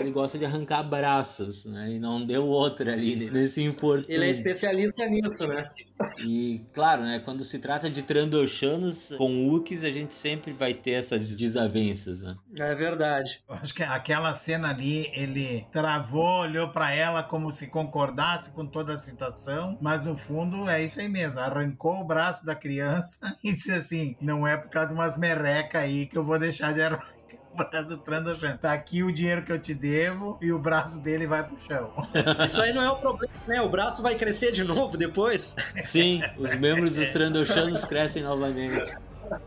Speaker 1: ele gosta de arrancar braços, né? E não deu outra ali nesse infortúnio.
Speaker 2: Ele é especialista nisso, né?
Speaker 1: E, claro, né? Quando se trata de Trandoshanos com Wookies, a gente sempre vai ter essas desavenças, né?
Speaker 2: É verdade.
Speaker 3: Acho que aquela cena ali, ele travou, olhou para ela como se concordasse com toda a situação, mas no fundo é isso aí mesmo. Arrancou o braço da criança e disse assim: não é por causa de umas merreca aí que eu vou deixar de arrancar braço do Trandoshan. Tá aqui o dinheiro que eu te devo e o braço dele vai pro chão.
Speaker 2: Isso aí não é o problema, né? O braço vai crescer de novo depois.
Speaker 1: Sim, os membros dos Trandoshanos crescem novamente.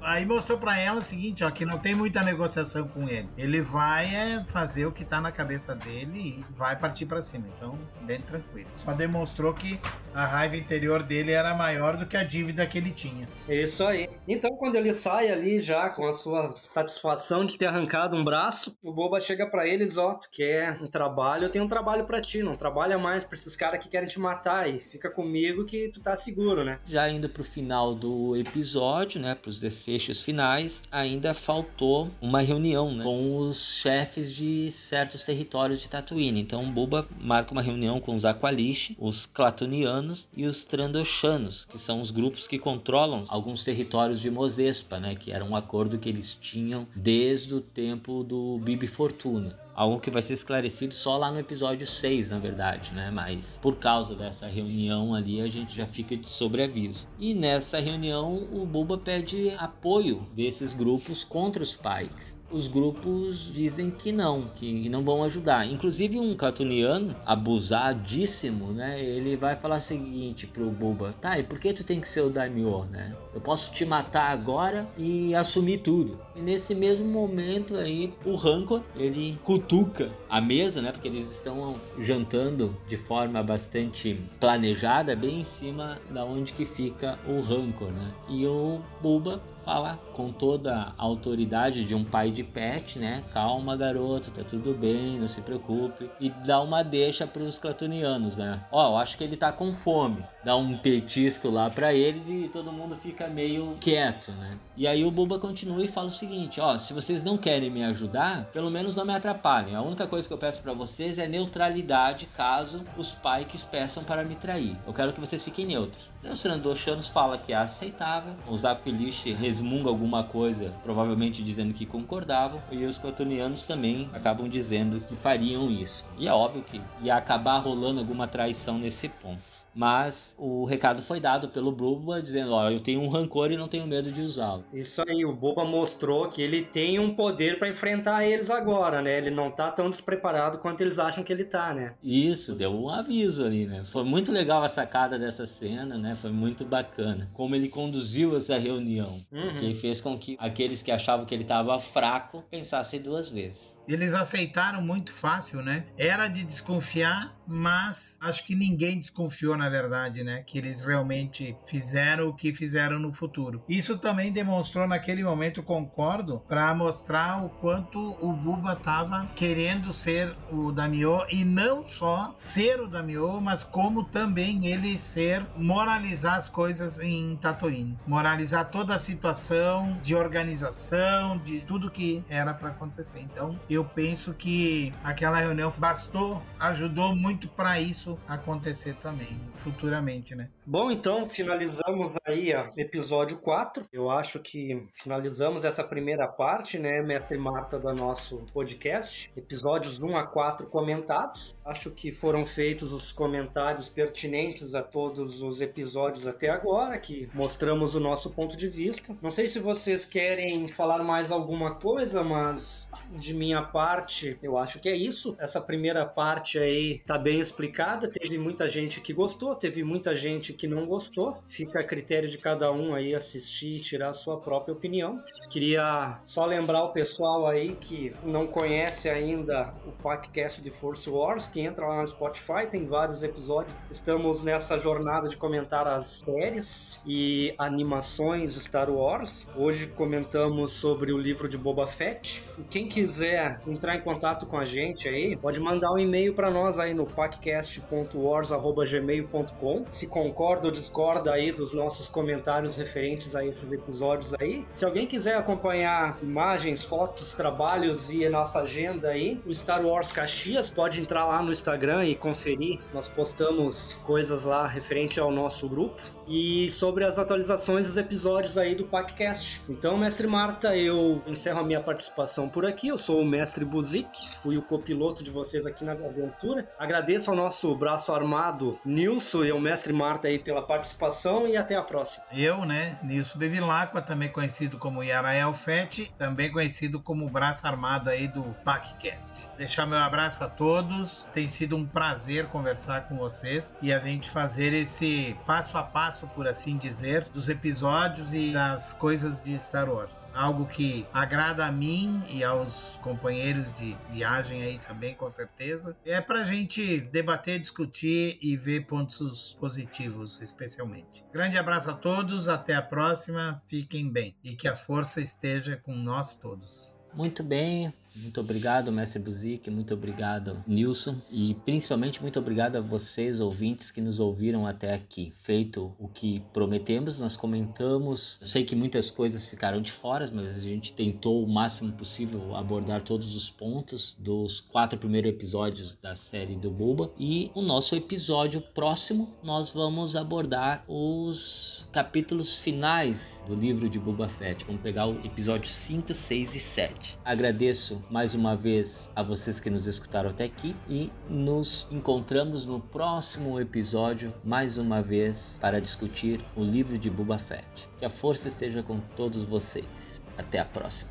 Speaker 3: Aí mostrou para ela o seguinte, ó, que não tem muita negociação com ele. Ele vai é, fazer o que tá na cabeça dele e vai partir para cima. Então, bem tranquilo. Só demonstrou que a raiva interior dele era maior do que a dívida que ele tinha.
Speaker 2: Isso aí. Então, quando ele sai ali já com a sua satisfação de ter arrancado um braço, o Boba chega para eles, ó, tu quer um trabalho, eu tenho um trabalho para ti, não trabalha mais pra esses caras que querem te matar e fica comigo que tu tá seguro, né?
Speaker 1: Já indo pro final do episódio, né, pros desfechos finais, ainda faltou uma reunião né, com os chefes de certos territórios de Tatooine. Então, Boba marca uma reunião com os Aqualish, os Clatonianos e os Trandoshanos, que são os grupos que controlam alguns territórios de Mozespa, né, que era um acordo que eles tinham desde o tempo do Bibi Fortuna algo que vai ser esclarecido só lá no episódio 6, na verdade, né? Mas por causa dessa reunião ali, a gente já fica de sobreaviso. E nessa reunião, o Boba pede apoio desses grupos contra os Pikes os grupos dizem que não, que não vão ajudar. Inclusive um catuniano abusadíssimo, né? Ele vai falar o seguinte pro Boba: "Tá, e por que tu tem que ser o daimyo, né? Eu posso te matar agora e assumir tudo". E nesse mesmo momento aí, o Rancor, ele cutuca a mesa, né? Porque eles estão jantando de forma bastante planejada, bem em cima da onde que fica o Rancor, né? E o Boba fala com toda a autoridade de um pai de pet, né? Calma, garoto, tá tudo bem, não se preocupe. E dá uma deixa para os clatonianos, né? Ó, eu acho que ele tá com fome. Dá um petisco lá para eles e todo mundo fica meio quieto, né? E aí o Buba continua e fala o seguinte, ó, se vocês não querem me ajudar, pelo menos não me atrapalhem. A única coisa que eu peço para vocês é neutralidade caso os Pikes peçam para me trair. Eu quero que vocês fiquem neutros. Então, os Trandoshanos fala que é aceitável, os Aquilish resmunga alguma coisa, provavelmente dizendo que concordavam, e os Clatonianos também acabam dizendo que fariam isso. E é óbvio que ia acabar rolando alguma traição nesse ponto. Mas o recado foi dado pelo Boba dizendo: Ó, eu tenho um rancor e não tenho medo de usá-lo.
Speaker 2: Isso aí, o Boba mostrou que ele tem um poder para enfrentar eles agora, né? Ele não tá tão despreparado quanto eles acham que ele tá, né?
Speaker 1: Isso, deu um aviso ali, né? Foi muito legal a sacada dessa cena, né? Foi muito bacana. Como ele conduziu essa reunião,
Speaker 2: Uhum.
Speaker 1: que fez com que aqueles que achavam que ele estava fraco pensassem duas vezes.
Speaker 3: Eles aceitaram muito fácil, né? Era de desconfiar, mas acho que ninguém desconfiou, na verdade, né? Que eles realmente fizeram o que fizeram no futuro. Isso também demonstrou naquele momento, concordo, para mostrar o quanto o Buba tava querendo ser o Damio e não só ser o Damio, mas como também ele ser moralizar as coisas em Tatooine, moralizar toda a situação de organização, de tudo que era para acontecer. Então, eu penso que aquela reunião bastou, ajudou muito para isso acontecer também, futuramente, né?
Speaker 2: Bom, então finalizamos aí ó, episódio 4. Eu acho que finalizamos essa primeira parte, né, mestre Marta, do nosso podcast. Episódios 1 a 4 comentados. Acho que foram feitos os comentários pertinentes a todos os episódios até agora, que mostramos o nosso ponto de vista. Não sei se vocês querem falar mais alguma coisa, mas de minha parte, eu acho que é isso. Essa primeira parte aí tá bem explicada. Teve muita gente que gostou, teve muita gente que não gostou. Fica a critério de cada um aí assistir e tirar a sua própria opinião. Queria só lembrar o pessoal aí que não conhece ainda o podcast de Force Wars, que entra lá no Spotify, tem vários episódios. Estamos nessa jornada de comentar as séries e animações Star Wars. Hoje comentamos sobre o livro de Boba Fett. Quem quiser entrar em contato com a gente aí, pode mandar um e-mail para nós aí no paccast.wars.gmail.com. Se concorda ou discorda aí dos nossos comentários referentes a esses episódios aí. Se alguém quiser acompanhar imagens, fotos, trabalhos e a nossa agenda aí, o Star Wars Caxias pode entrar lá no Instagram e conferir. Nós postamos coisas lá referente ao nosso grupo e sobre as atualizações dos episódios aí do podcast. Então, mestre Marta, eu encerro a minha participação por aqui. Eu sou o mestre Buzik, fui o copiloto de vocês aqui na aventura. Agradeço ao nosso braço armado Nilson e ao mestre Marta aí pela participação e até a próxima.
Speaker 3: Eu, né, Nilson Bevilacqua, também conhecido como Yarael Fett, também conhecido como braço armado aí do PacCast. Deixar meu abraço a todos. Tem sido um prazer conversar com vocês e a gente fazer esse passo a passo, por assim dizer, dos episódios e das coisas de Star Wars. Algo que agrada a mim e aos companheiros de viagem aí também, com certeza. É pra gente debater, discutir e ver pontos positivos, especialmente. Grande abraço a todos, até a próxima, fiquem bem e que a força esteja com nós todos.
Speaker 1: Muito bem, muito obrigado, mestre Buzik, muito obrigado, Nilson, e principalmente muito obrigado a vocês, ouvintes, que nos ouviram até aqui. Feito o que prometemos, nós comentamos. Eu sei que muitas coisas ficaram de fora, mas a gente tentou o máximo possível abordar todos os pontos dos quatro primeiros episódios da série do Boba. E o nosso episódio próximo, nós vamos abordar os capítulos finais do livro de Boba Fett. Vamos pegar o episódio 5, 6 e 7. Agradeço mais uma vez a vocês que nos escutaram até aqui e nos encontramos no próximo episódio mais uma vez para discutir o livro de Boba Fett. Que a força esteja com todos vocês. Até a próxima.